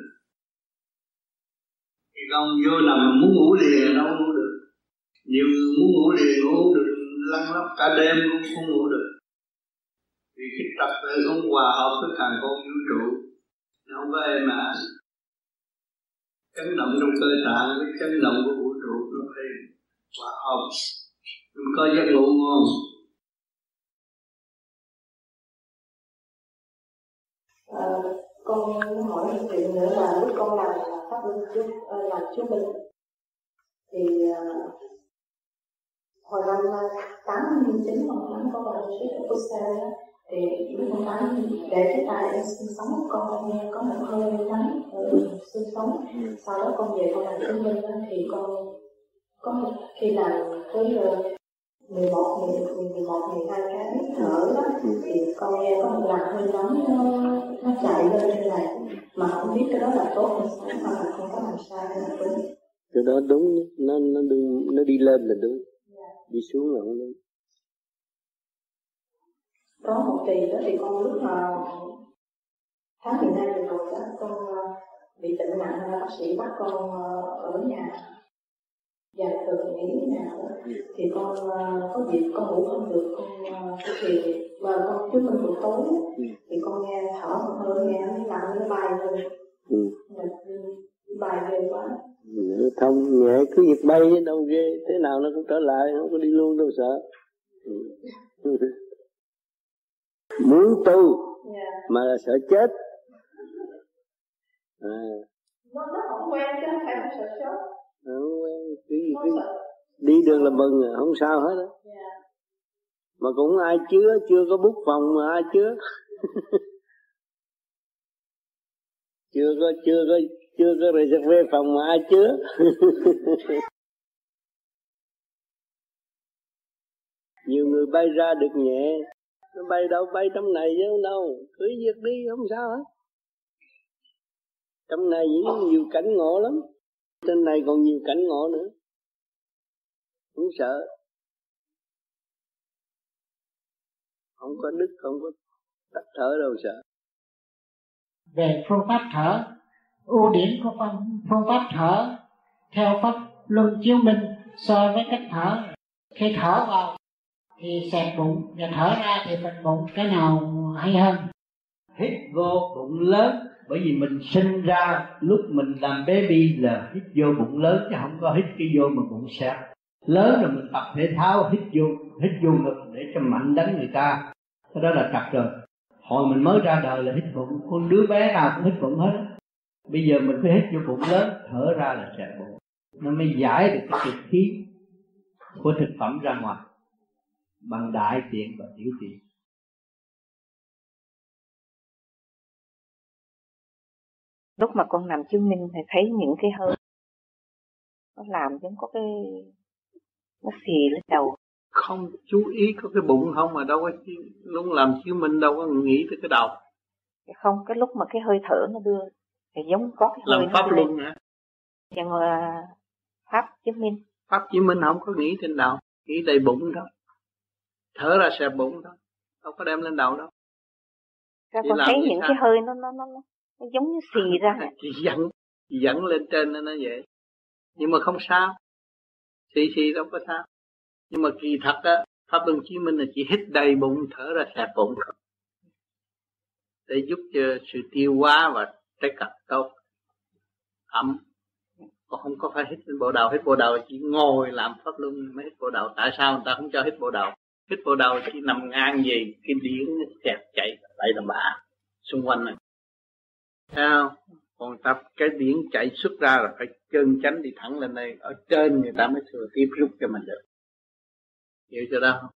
Thì không vô nằm muốn ngủ liền đâu ngủ được. Nhiều người muốn ngủ liền ngủ được, lăn lóc cả đêm cũng không ngủ được tập tự không hòa hợp với càng con vũ trụ. Nó không có êm ả chấn động trong cơ tạng với chấn động của vũ trụ nó phải hòa hợp. Mình có giấc ngủ ngon.
À, con hỏi một chuyện nữa là lúc con làm pháp luân trước ờ, làm chú minh thì uh, hồi năm tám chín con tám con vào sứ của thì lúc con tám để cái tài em sinh sống con nghe có một hơi nắng ở sinh sống. Sau đó con về con làm chú minh thì con có khi làm tới 11, 11, 12 cái thở đó thì con nghe có một làn hơi nóng nó, nó chạy lên trên này. Mà không biết cái đó là tốt hay xấu mà là không có làm sai hay là đúng.
Cái đó đúng nó nó đừng nó đi lên là đúng. Đi xuống là không đúng
có một kỳ đó thì con lúc mà tháng 12 vừa rồi đó con bị bệnh nặng bác sĩ bắt con ở nhà. Và thường nghĩ nào thì con uh, có dịp con ngủ không được con thì mà con trước mình buổi tối thì con nghe thở một hơi nghe nó nặng nó bay lên.
Ừ.
bay ghê quá.
Nó thông nhẹ cứ việc bay đâu ghê thế nào nó cũng trở lại không có đi luôn đâu sợ. Ừ. muốn tu yeah. mà là sợ chết.
À. nó nó không quen chứ không phải là sợ chết
không quen. Cái gì cái đi đường là mừng à, không sao hết á. Mà cũng ai chứa chưa có bút phòng mà ai chứa. Chưa có chưa có chưa có reserve phòng mà ai chứa. Nhiều người bay ra được nhẹ nó bay đâu, bay trong này chứ đâu. Cứ việc đi, không sao hết. Trong này nhiều cảnh ngộ lắm. Trên này còn nhiều cảnh ngộ nữa. Không sợ. Không có đức, không có tắt thở đâu sợ.
Về phương pháp thở, ưu điểm của phương pháp thở, theo pháp luân chiếu minh so với cách thở. Khi thở vào thì xẹp bụng và thở ra thì phình bụng cái nào hay hơn.
Hít vô bụng lớn, bởi vì mình sinh ra lúc mình làm baby là hít vô bụng lớn, chứ không có hít cái vô mà bụng xẹp. Lớn rồi mình tập thể thao, hít vô hít vô ngực để cho mạnh đánh người ta. Cái đó là trật rồi. Hồi mình mới ra đời là hít bụng, con đứa bé nào cũng hít bụng hết bây giờ mình phải hít vô bụng lớn, thở ra là xẹp bụng. Nó mới giải được cái trực khí của thực phẩm ra ngoài bằng đại tiện và tiểu tiện.
Lúc mà con nằm chứng minh thì thấy những cái hơi nó làm giống có cái nó xì lên đầu.
Không chú ý có cái bụng không mà đâu có lúc làm chứng minh đâu có nghĩ tới cái đầu.
Không cái lúc mà cái hơi thở nó đưa thì giống có cái hơi
làm pháp luân hả?
Chẳng là pháp chứng minh.
Pháp chứng minh không có nghĩ trên đầu nghĩ đầy bụng thôi thở ra xẹp bụng thôi. Đâu có đem lên đầu đâu.
Ra con thấy những cái hơi nó nó nó nó giống như xì ra
chị dẫn chị dẫn lên trên nó vậy. Nhưng mà không sao. Xì xì đâu có sao. Nhưng mà kỳ thật á pháp luân chí minh là chỉ hít đầy bụng thở ra xẹp bụng. Thôi để giúp cho sự tiêu hóa và trái cật tốt. Ẩm. Còn không có phải hít bộ đầu. Hít bộ đầu chỉ ngồi làm pháp luân mới hít bộ đầu. Tại sao người ta không cho hít bộ đầu
hít vào đầu chỉ nằm ngang gì cái điển kẹt chạy lại làm bả xung quanh này. Sao còn tập cái điển chạy xuất ra là phải chân chánh đi thẳng lên đây. Ở trên người ta mới thừa tiếp rút cho mình được. Hiểu chưa đó? Không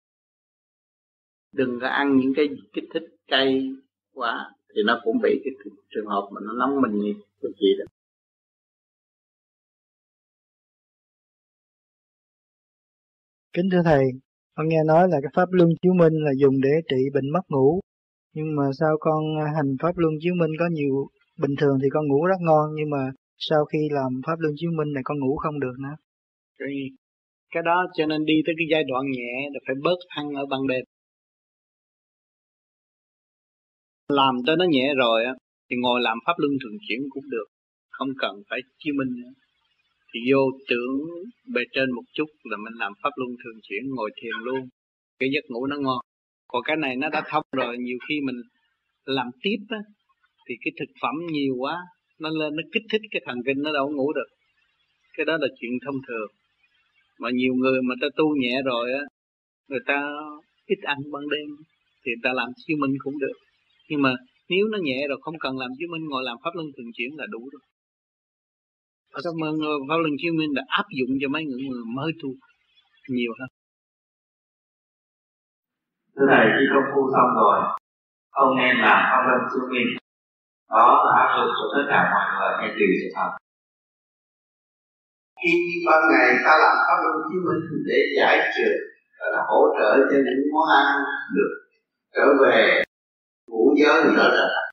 đừng có ăn những cái kích thích cay quá thì nó cũng bị cái trường hợp mà nó nóng mình như cái gì đó.
Kính thưa thầy con nghe nói là cái pháp luân chiếu minh là dùng để trị bệnh mất ngủ. Nhưng mà sao con hành pháp luân chiếu minh có nhiều bình thường thì con ngủ rất ngon nhưng mà sau khi làm pháp luân chiếu minh này con ngủ không được nữa.
Cái, cái đó cho nên đi tới cái giai đoạn nhẹ là phải bớt ăn ở ban đêm. Làm tới nó nhẹ rồi á thì ngồi làm pháp luân thường chuyển cũng được không cần phải chiếu minh nữa thì vô tưởng bề trên một chút là mình làm pháp luân thường chuyển, ngồi thiền luôn. Cái giấc ngủ nó ngon. Còn cái này nó đã thông rồi, nhiều khi mình làm tiếp á, thì cái thực phẩm nhiều quá, nó lên, nó kích thích cái thần kinh, nó đâu ngủ được. Cái đó là chuyện thông thường. Mà nhiều người mà ta tu nhẹ rồi á, người ta ít ăn ban đêm, thì người ta làm siêu minh cũng được. Nhưng mà nếu nó nhẹ rồi không cần làm chứng minh, ngồi làm pháp luân thường chuyển là đủ rồi. Ờ, cảm ơn ờ, Pháp Luân Chiếu Minh đã áp dụng cho mấy người mới tu nhiều hơn.
Thưa Thầy, khi công phu xong rồi, không nên làm Pháp Luân Chiếu Minh. Đó là áp dụng cho tất cả mọi người hay tùy sự thật.
Khi ban ngày ta làm Pháp Luân Chiếu Minh để giải trừ là hỗ trợ cho những món ăn được trở về ngũ giới rõ là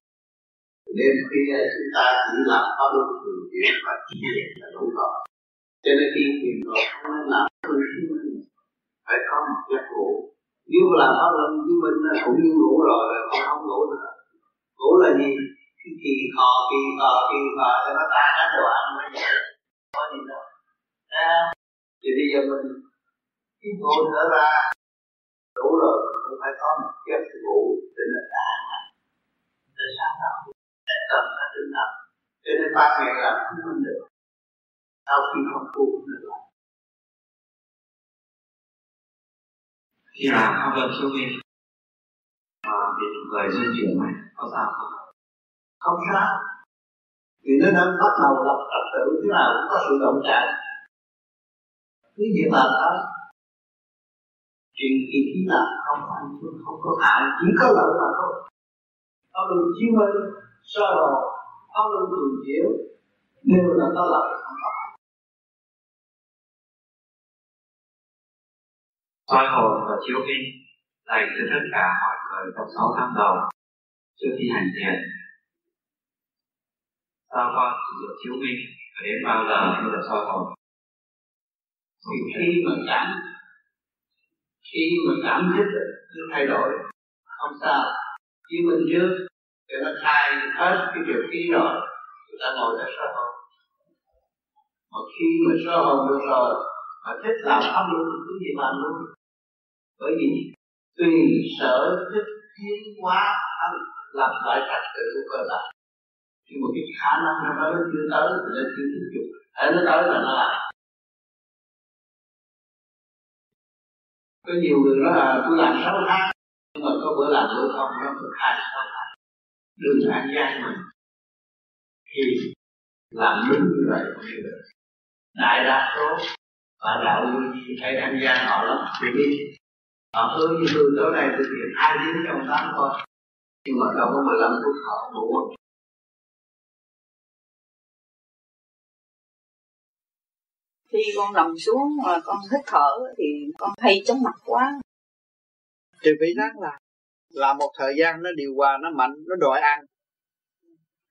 đêm khuya à, chúng ta chỉ làm pháp luân thường chuyển và chỉ niệm là đủ rồi. Cho nên khi thiền rồi không nên làm thường xuyên phải có một giấc ngủ. Nếu mà làm pháp luân chứng minh nó cũng như ngủ rồi không không ngủ nữa. Ngủ là gì? Khi kỳ khò kỳ khò kỳ khò cho nó tan hết đồ ăn mới vậy có gì đâu. À, thì bây giờ mình khi ngủ nữa ra. Đủ rồi cũng phải có một giấc ngủ để nó tan để sáng tạo cần phải tinh thần cho nên ba ngày làm không minh được. Sau khi không tu cũng được làm
khi làm pháp luân siêu vi mà bị người di chuyển này có sao không?
Không sao. Vì nó đang bắt đầu lập trật tự thế nào cũng có sự động chạm. Cứ việc làm thôi chuyện khi khi làm không ăn không có hại chỉ có lợi mà thôi. Nó đừng chiếu minh sơ hồ pháp luân thường chuyển đều là có lợi không có
soi hồn và chiếu vi dành cho tất cả mọi người trong 6 tháng đầu trước khi hành thiền. Sao con sử dụng chiếu vi và đến bao giờ mới được soi hồn?
Thì khi mà cảm khi mà cảm thức nó thay đổi không sao. Chỉ mình trước cho nó khai hết cái việc khí rồi chúng ta ngồi để sơ hồn. Mà khi mà sơ hồn được rồi, mà thích làm pháp luân cứ gì làm luôn bởi vì tùy sở thích tiến hóa làm lại trật tự của cơ thể. Nhưng mà cái khả năng nó tới chưa tới, thì nó chưa tiếp tục hãy nó tới là nó lại. Có nhiều người nói là tôi làm sáu tháng, nhưng mà có bữa làm bữa không? Nó được hai sáu đừng ăn gian mình thì làm đúng như vậy không được đại đa số bạn đạo như gì thấy ăn gian họ lắm vì đi họ hứa như tôi tối nay tôi thiệt hai tiếng trong tháng thôi nhưng mà đâu có 15 phút họ đủ
khi con nằm xuống mà con hít thở thì con hay chóng mặt quá.
Thì phải ráng làm là một thời gian nó điều hòa nó mạnh nó đòi ăn.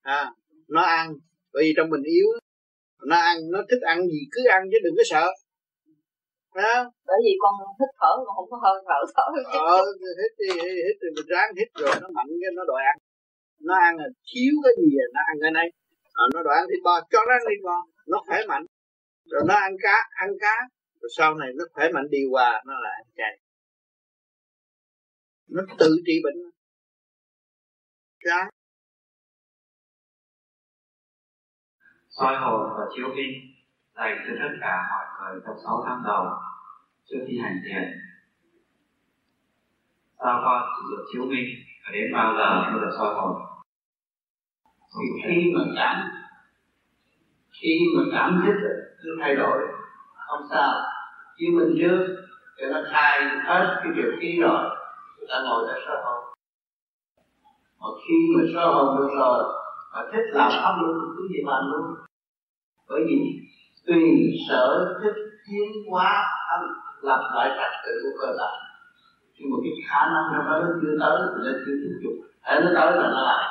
À nó ăn bởi vì trong mình yếu nó ăn nó thích ăn gì cứ ăn chứ đừng có sợ.
À. bởi vì con thích thở con không có hơi thở thở
ờ hít đi hít thì mình ráng hít rồi nó mạnh cái nó đòi ăn. Nó ăn là thiếu cái gì nó ăn cái này. Rồi nó đòi ăn thịt bò cho nó ăn thịt bò nó khỏe mạnh. Rồi nó ăn cá ăn cá rồi sau này nó khỏe mạnh điều hòa nó lại ăn chay nó tự trị bệnh
Ráng soi hồn và chiếu vi dành cho tất cả mọi người trong 6 tháng đầu trước khi hành thiền sao con được chiếu minh và đến bao giờ mới được soi hồn?
Thì khi mà cảm khi mà cảm thức nó thay đổi. Không sao. Chiếu minh trước cho nó thay hết cái việc khí rồi chúng ta ngồi để sơ hồn mà khi mà sơ hồn được rồi mà thích làm pháp luôn cứ gì làm luôn bởi vì tùy sở thích tiến hóa làm lại trật tự của cơ thể nhưng mà cái khả năng nó đó nó chưa tới thì nó chưa tiếp tục hãy nó tới là nó lại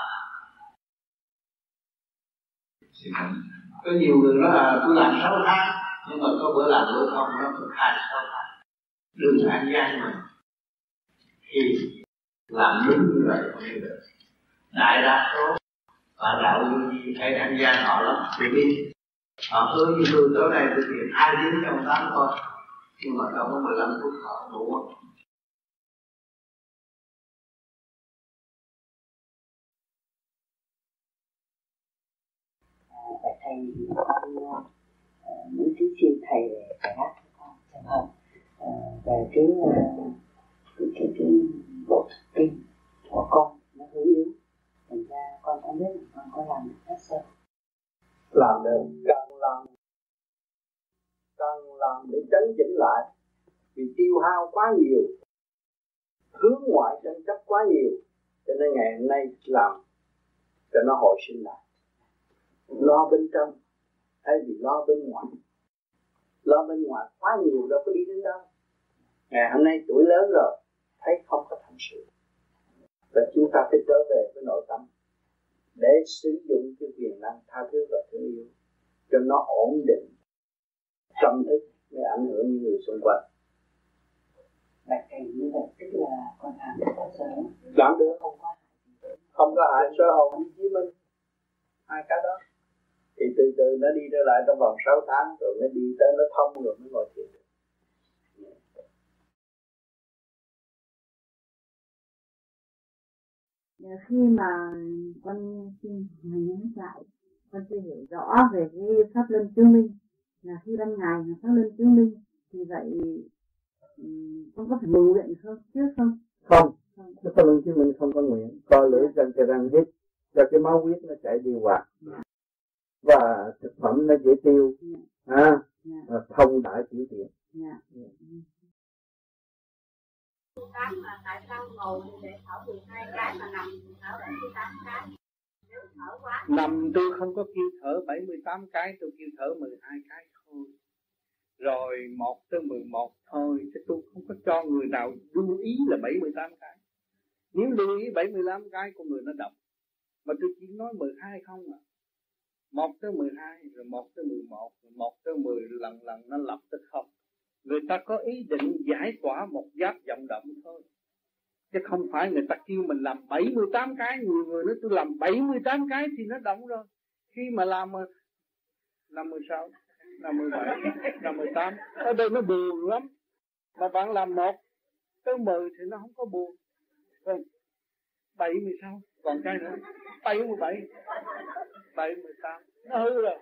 có nhiều người nói là tôi làm sáu tháng nhưng mà có bữa làm bữa không nó cũng hai sáu tháng đừng ăn gian mà thì làm đúng như vậy không được đại đa số và đạo thầy tham gia họ lắm. Thì đi họ hứa như tôi tối nay tôi thiền hai tiếng trong tám thôi. Nhưng mà đâu có 15 phút họ đủ
phải thầy con muốn thứ xin thầy về cái hát con trường hợp ờ, về cái ờ, cái cái, cái bộ kinh của con nó hơi yếu. Thành ra con không biết là con có làm được hết sâu
làm được càng làm càng làm để chấn chỉnh lại. Vì tiêu hao quá nhiều hướng ngoại tranh chấp quá nhiều cho nên ngày hôm nay làm cho nó hồi sinh lại. Lo bên trong thay vì lo bên ngoài. Lo bên ngoài quá nhiều đâu có đi đến đâu. Ngày hôm nay tuổi lớn rồi thấy không có thành sự. Và chúng ta phải trở về với nội tâm để sử dụng cái quyền năng tha thứ và thương yêu cho nó ổn định tâm thức mới ảnh hưởng những người xung quanh.
Bạch cảnh như vậy tức là con làm được giờ
làm được. Không có không có hại sơ hồn với mình. Hai cái đó. Thì từ từ nó đi trở lại trong vòng 6 tháng rồi nó đi tới nó thông rồi mới ngồi thiền. được
khi mà con xin mình nhắn lại con chưa hiểu rõ về cái pháp luân chứng minh là khi ban ngày là pháp luân chứng minh thì vậy con có phải mừng nguyện không? Trước không?
Không. Cái pháp luân chứng minh không có nguyện. Coi lưỡi răng cho răng hít cho cái máu huyết nó chảy đi qua. Và thực phẩm nó dễ tiêu. À, yeah. thông đại tiểu tiện yeah.
mà tại sao ngồi để thở 12 cái mà nằm thở 78 cái.
Nằm tôi không có kêu thở 78 cái, tôi kêu thở 12 cái thôi. Rồi 1 tới 11 thôi, chứ tôi không có cho người nào lưu ý là 78 cái. Nếu lưu ý 75 cái, con người nó đọc. Mà tôi chỉ nói 12 không à. 1 tới 12 rồi 1 tới 11 rồi 1 tới 10 lần lần nó lập tới không người ta có ý định giải tỏa một giáp vọng động thôi. Chứ không phải người ta kêu mình làm 78 cái nhiều người nói tôi làm 78 cái thì nó động rồi. Khi mà làm năm 16 năm 17 năm 18 ở đây nó buồn lắm. Mà bạn làm một tới 10 thì nó không có buồn. Còn 7 16 còn cái nữa 7 17 7 18 nó hư rồi.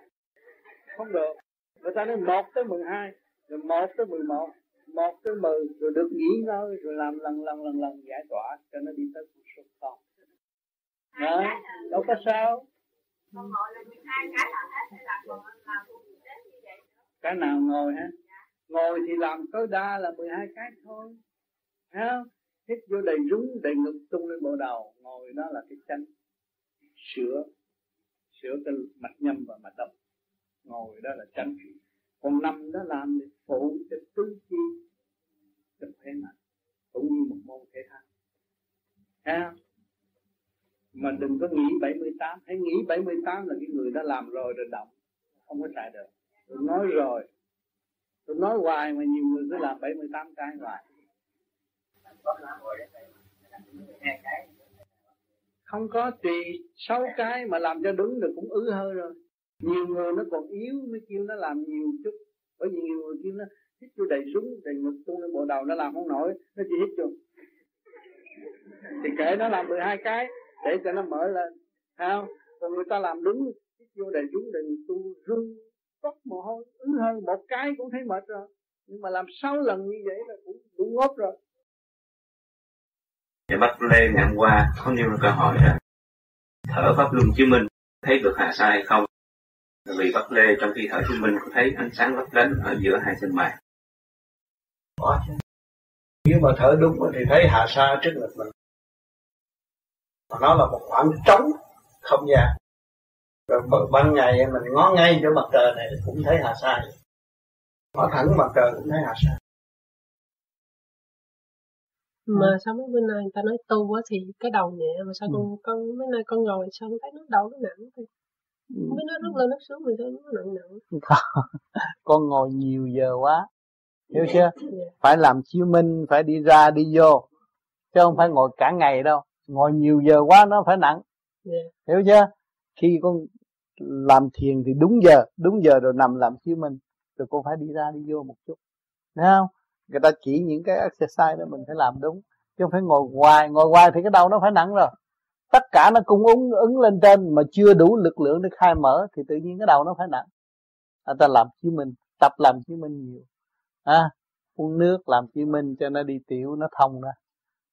Không được. Người ta nói 1 tới 12 rồi 1 tới 11 1 tới 10 rồi được nghỉ ngơi rồi làm lần lần lần lần giải tỏa cho nó đi tới cuộc sống con đó đâu có sao. Cái nào ngồi ha ngồi thì làm tối đa là 12 cái thôi. Thấy không? Hít vô đầy rúng đầy ngực tung lên bộ đầu. Ngồi đó là cái chân sửa. Sửa cái mạch nhâm và mạch động ngồi đó là chân còn nằm đó làm để phụ cho tứ chi cho khỏe mạnh, cũng như một môn thể thao. Ha? Mà đừng có nghĩ 78 hãy nghĩ 78 là cái người đã làm rồi rồi động, không có xài được. Tôi nói rồi. Tôi nói hoài mà nhiều người cứ làm 78 cái hoài. Không có tùy sáu cái mà làm cho đúng được cũng ứ hơi rồi. Nhiều người nó còn yếu mới kêu nó làm nhiều chút bởi vì nhiều người kia nó hít vô đầy súng, đầy ngực tung lên bộ đầu nó làm không nổi, nó chỉ hít vô. Thì kệ nó làm 12 cái, để cho nó mở lên. Không? Còn người ta làm đúng, hít vô đầy súng, đầy ngực tung rưng, tóc mồ hôi, ứ hơi một cái cũng thấy mệt rồi. Nhưng mà làm sáu lần như vậy là cũng đủ ngốc rồi.
Và Bác Lê ngày hôm qua có nêu câu hỏi là thở pháp luân chí minh thấy được hạ sa hay không? Vì Bác Lê trong khi thở chiếu minh có thấy ánh sáng lấp lánh ở giữa hai chân mày.
Có chứ. Nếu mà thở đúng thì thấy hạ sa trước ngực mình. Mà nó là một khoảng trống không gian. Rồi ban ngày mình ngó ngay chỗ mặt trời này cũng thấy hạ sa. Ngó thẳng mặt trời cũng thấy hạ sa
mà ừ. sao mấy bữa nay người ta nói tu quá thì cái đầu nhẹ mà sao ừ. con con mấy nay con ngồi sao con thấy nó đầu nó nặng ừ. Không biết nó rút lên nó xuống mình sao nó nặng nặng.
Con ngồi nhiều giờ quá. Hiểu chưa. Dạ. phải làm chiếu minh phải đi ra đi vô. Chứ không phải ngồi cả ngày đâu. Ngồi nhiều giờ quá nó phải nặng. Dạ. hiểu chưa? Khi con làm thiền thì đúng giờ. Đúng giờ rồi nằm làm chiếu minh. Rồi con phải đi ra đi vô một chút. Thấy không? Người ta chỉ những cái exercise đó mình phải làm đúng. Chứ không phải ngồi hoài. Ngồi hoài thì cái đầu nó phải nặng rồi tất cả nó cung ứng ứng lên trên mà chưa đủ lực lượng để khai mở thì tự nhiên cái đầu nó phải nặng. Người ta làm chiếu minh tập làm chiếu minh nhiều. À, uống nước làm chiếu minh cho nó đi tiểu nó thông ra.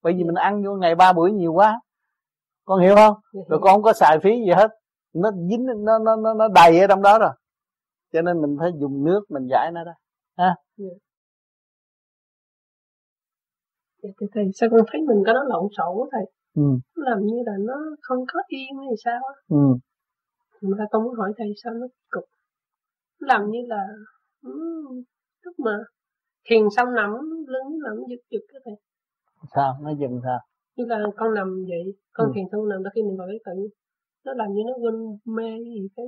Bởi vì mình ăn vô ngày ba buổi nhiều quá. Con hiểu không? Rồi con không có xài phí gì hết. Nó dính nó nó nó, nó đầy ở trong đó rồi. Cho nên mình phải dùng nước mình giải nó ra ha?
Thì, thì sao con thấy mình có nó lộn xộn quá thầy ừ. làm như là nó không có yên hay sao á ừ. mà con muốn hỏi thầy sao nó cục làm như là um, lúc mà thiền xong nằm lưng nằm giật giật cái thầy
sao nó dừng sao
như là con nằm vậy con ừ. thiền xong nằm đó khi mình vào cái tự nó làm như nó quên mê gì cái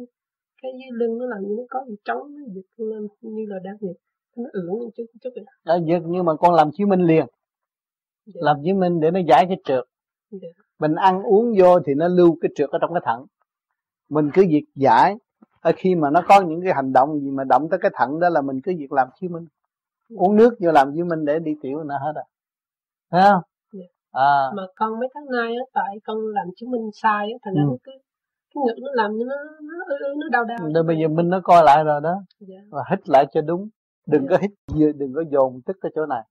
cái dưới lưng nó làm như nó có gì trống nó giật lên như là đang giật nó ưỡn chút chút vậy
đó giật nhưng mà con làm chiếu minh liền yeah. làm chứng minh để nó giải cái trượt. Mình ăn uống vô thì nó lưu cái trượt ở trong cái thận mình cứ việc giải ở khi mà nó có những cái hành động gì mà động tới cái thận đó là mình cứ việc làm chứng minh uống nước vô làm chứng minh để đi tiểu nó hết rồi thấy không
yeah. à. mà con mấy tháng nay á tại con làm chứng minh sai á thành ra ừ. cứ cái ngực nó làm nó nó nó đau đau
rồi bây giờ minh nó coi lại rồi đó yeah. và hít lại cho đúng đừng yeah. có hít đừng có dồn tức cái chỗ này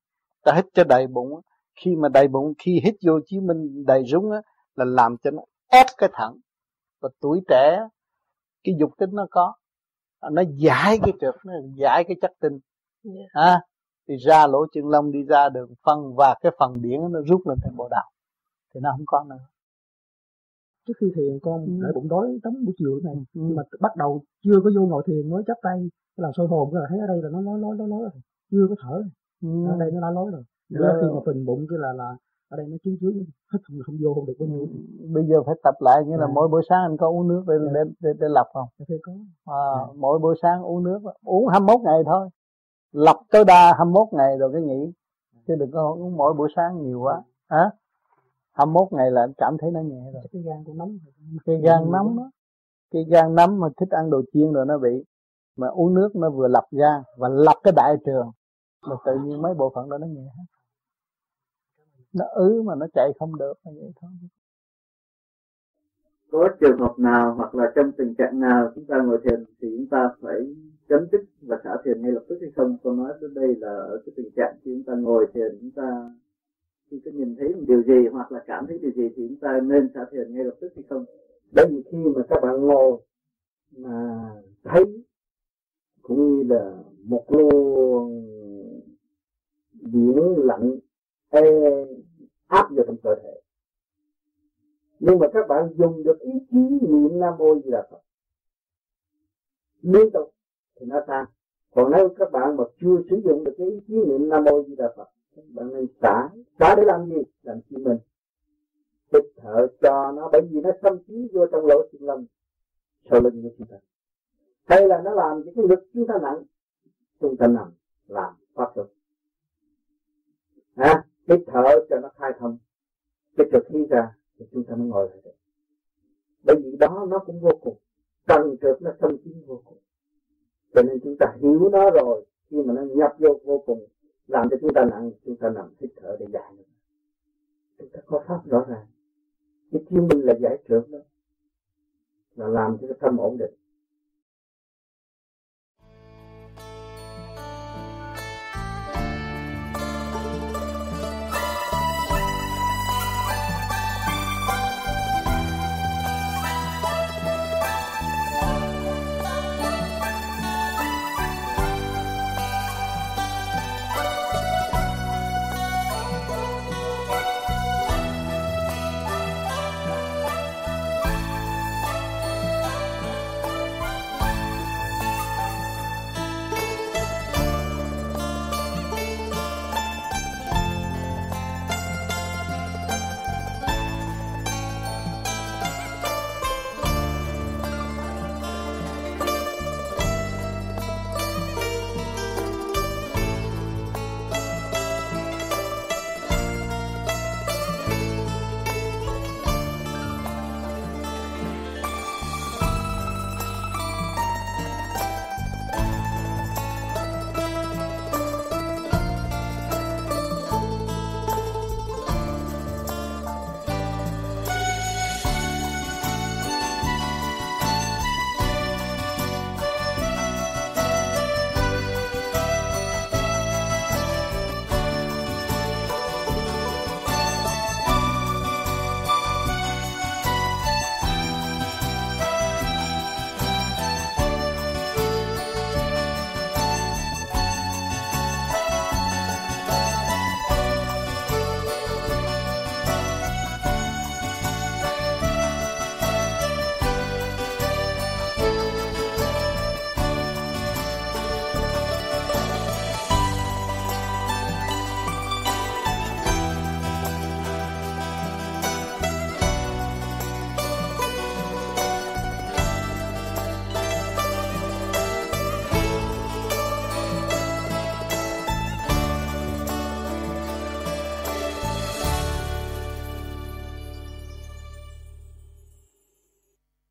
ta hít cho đầy bụng khi mà đầy bụng khi hít vô chí minh đầy rúng á là làm cho nó ép cái thận. Và tuổi trẻ cái dục tính nó có. Nó giải cái trượt nó giải cái chất tinh. À, thì ra lỗ chân lông đi ra đường phân và cái phần điển nó rút lên thành bộ đạo. Thì nó không có nữa.
Trước khi thiền con ừ. để bụng đói tắm buổi chiều này. Ừ. mà bắt đầu chưa có vô ngồi thiền mới chắp tay làm soi hồn là thấy ở đây là nó nói nói nói nói rồi. Chưa có thở. Ừ. ở đây nó đã nói rồi Dạ. khi mà phình bụng cái là là ở đây nó chứng trước hết không không vô được bao nhiêu.
Bây giờ phải tập lại nghĩa là à. mỗi buổi sáng anh có uống nước để à. để để, để lọc không?
Dạ, có.
À, à. mỗi buổi sáng uống nước uống 21 ngày thôi. Lọc tối đa 21 ngày rồi cái nghỉ. Chứ đừng có uống mỗi buổi sáng nhiều quá. Hả? à? 21 ngày là anh cảm thấy nó nhẹ rồi.
Cái gan cũng nóng
cái gan nóng đó. Cái gan nóng mà thích ăn đồ chiên rồi nó bị mà uống nước nó vừa lọc gan và lọc cái đại trường mà tự nhiên mấy bộ phận đó nó nhẹ hết nó ứ mà nó chạy không được là vậy thôi.
Có trường hợp nào hoặc là trong tình trạng nào chúng ta ngồi thiền thì chúng ta phải chấm dứt và xả thiền ngay lập tức hay không? Tôi nói đến đây là ở cái tình trạng khi chúng ta ngồi thiền chúng ta khi có nhìn thấy một điều gì hoặc là cảm thấy điều gì thì chúng ta nên xả thiền ngay lập tức hay không?
Bởi vì khi mà các bạn ngồi mà thấy cũng như là một luồng điện lạnh hay áp vào trong cơ thể. Nhưng mà các bạn dùng được ý chí niệm nam mô di đà phật. Liên tục thì nó tan. Còn nếu các bạn mà chưa sử dụng được cái ý chí niệm nam mô di đà phật các bạn nên xả xả để làm gì? Làm chi mình. Hít thở cho nó bởi vì nó xâm chiếm vô trong lỗ chân lông sau lưng của chúng ta. Hay là nó làm những cái lực chúng ta nặng chúng ta nằm làm pháp luật. À, hít thở cho nó khai thông. Cái trượt khí ra thì chúng ta mới ngồi lại được. Bởi vì đó nó cũng vô cùng. Cần trượt nó xâm chiếm vô cùng. Cho nên chúng ta hiểu nó rồi, khi mà nó nhập vô vô cùng, làm cho chúng ta nặng, chúng ta nằm hít thở để giải nó chúng ta có pháp rõ ràng. Cái chiêu minh là giải trượt đó. Là làm cho cái tâm ổn định.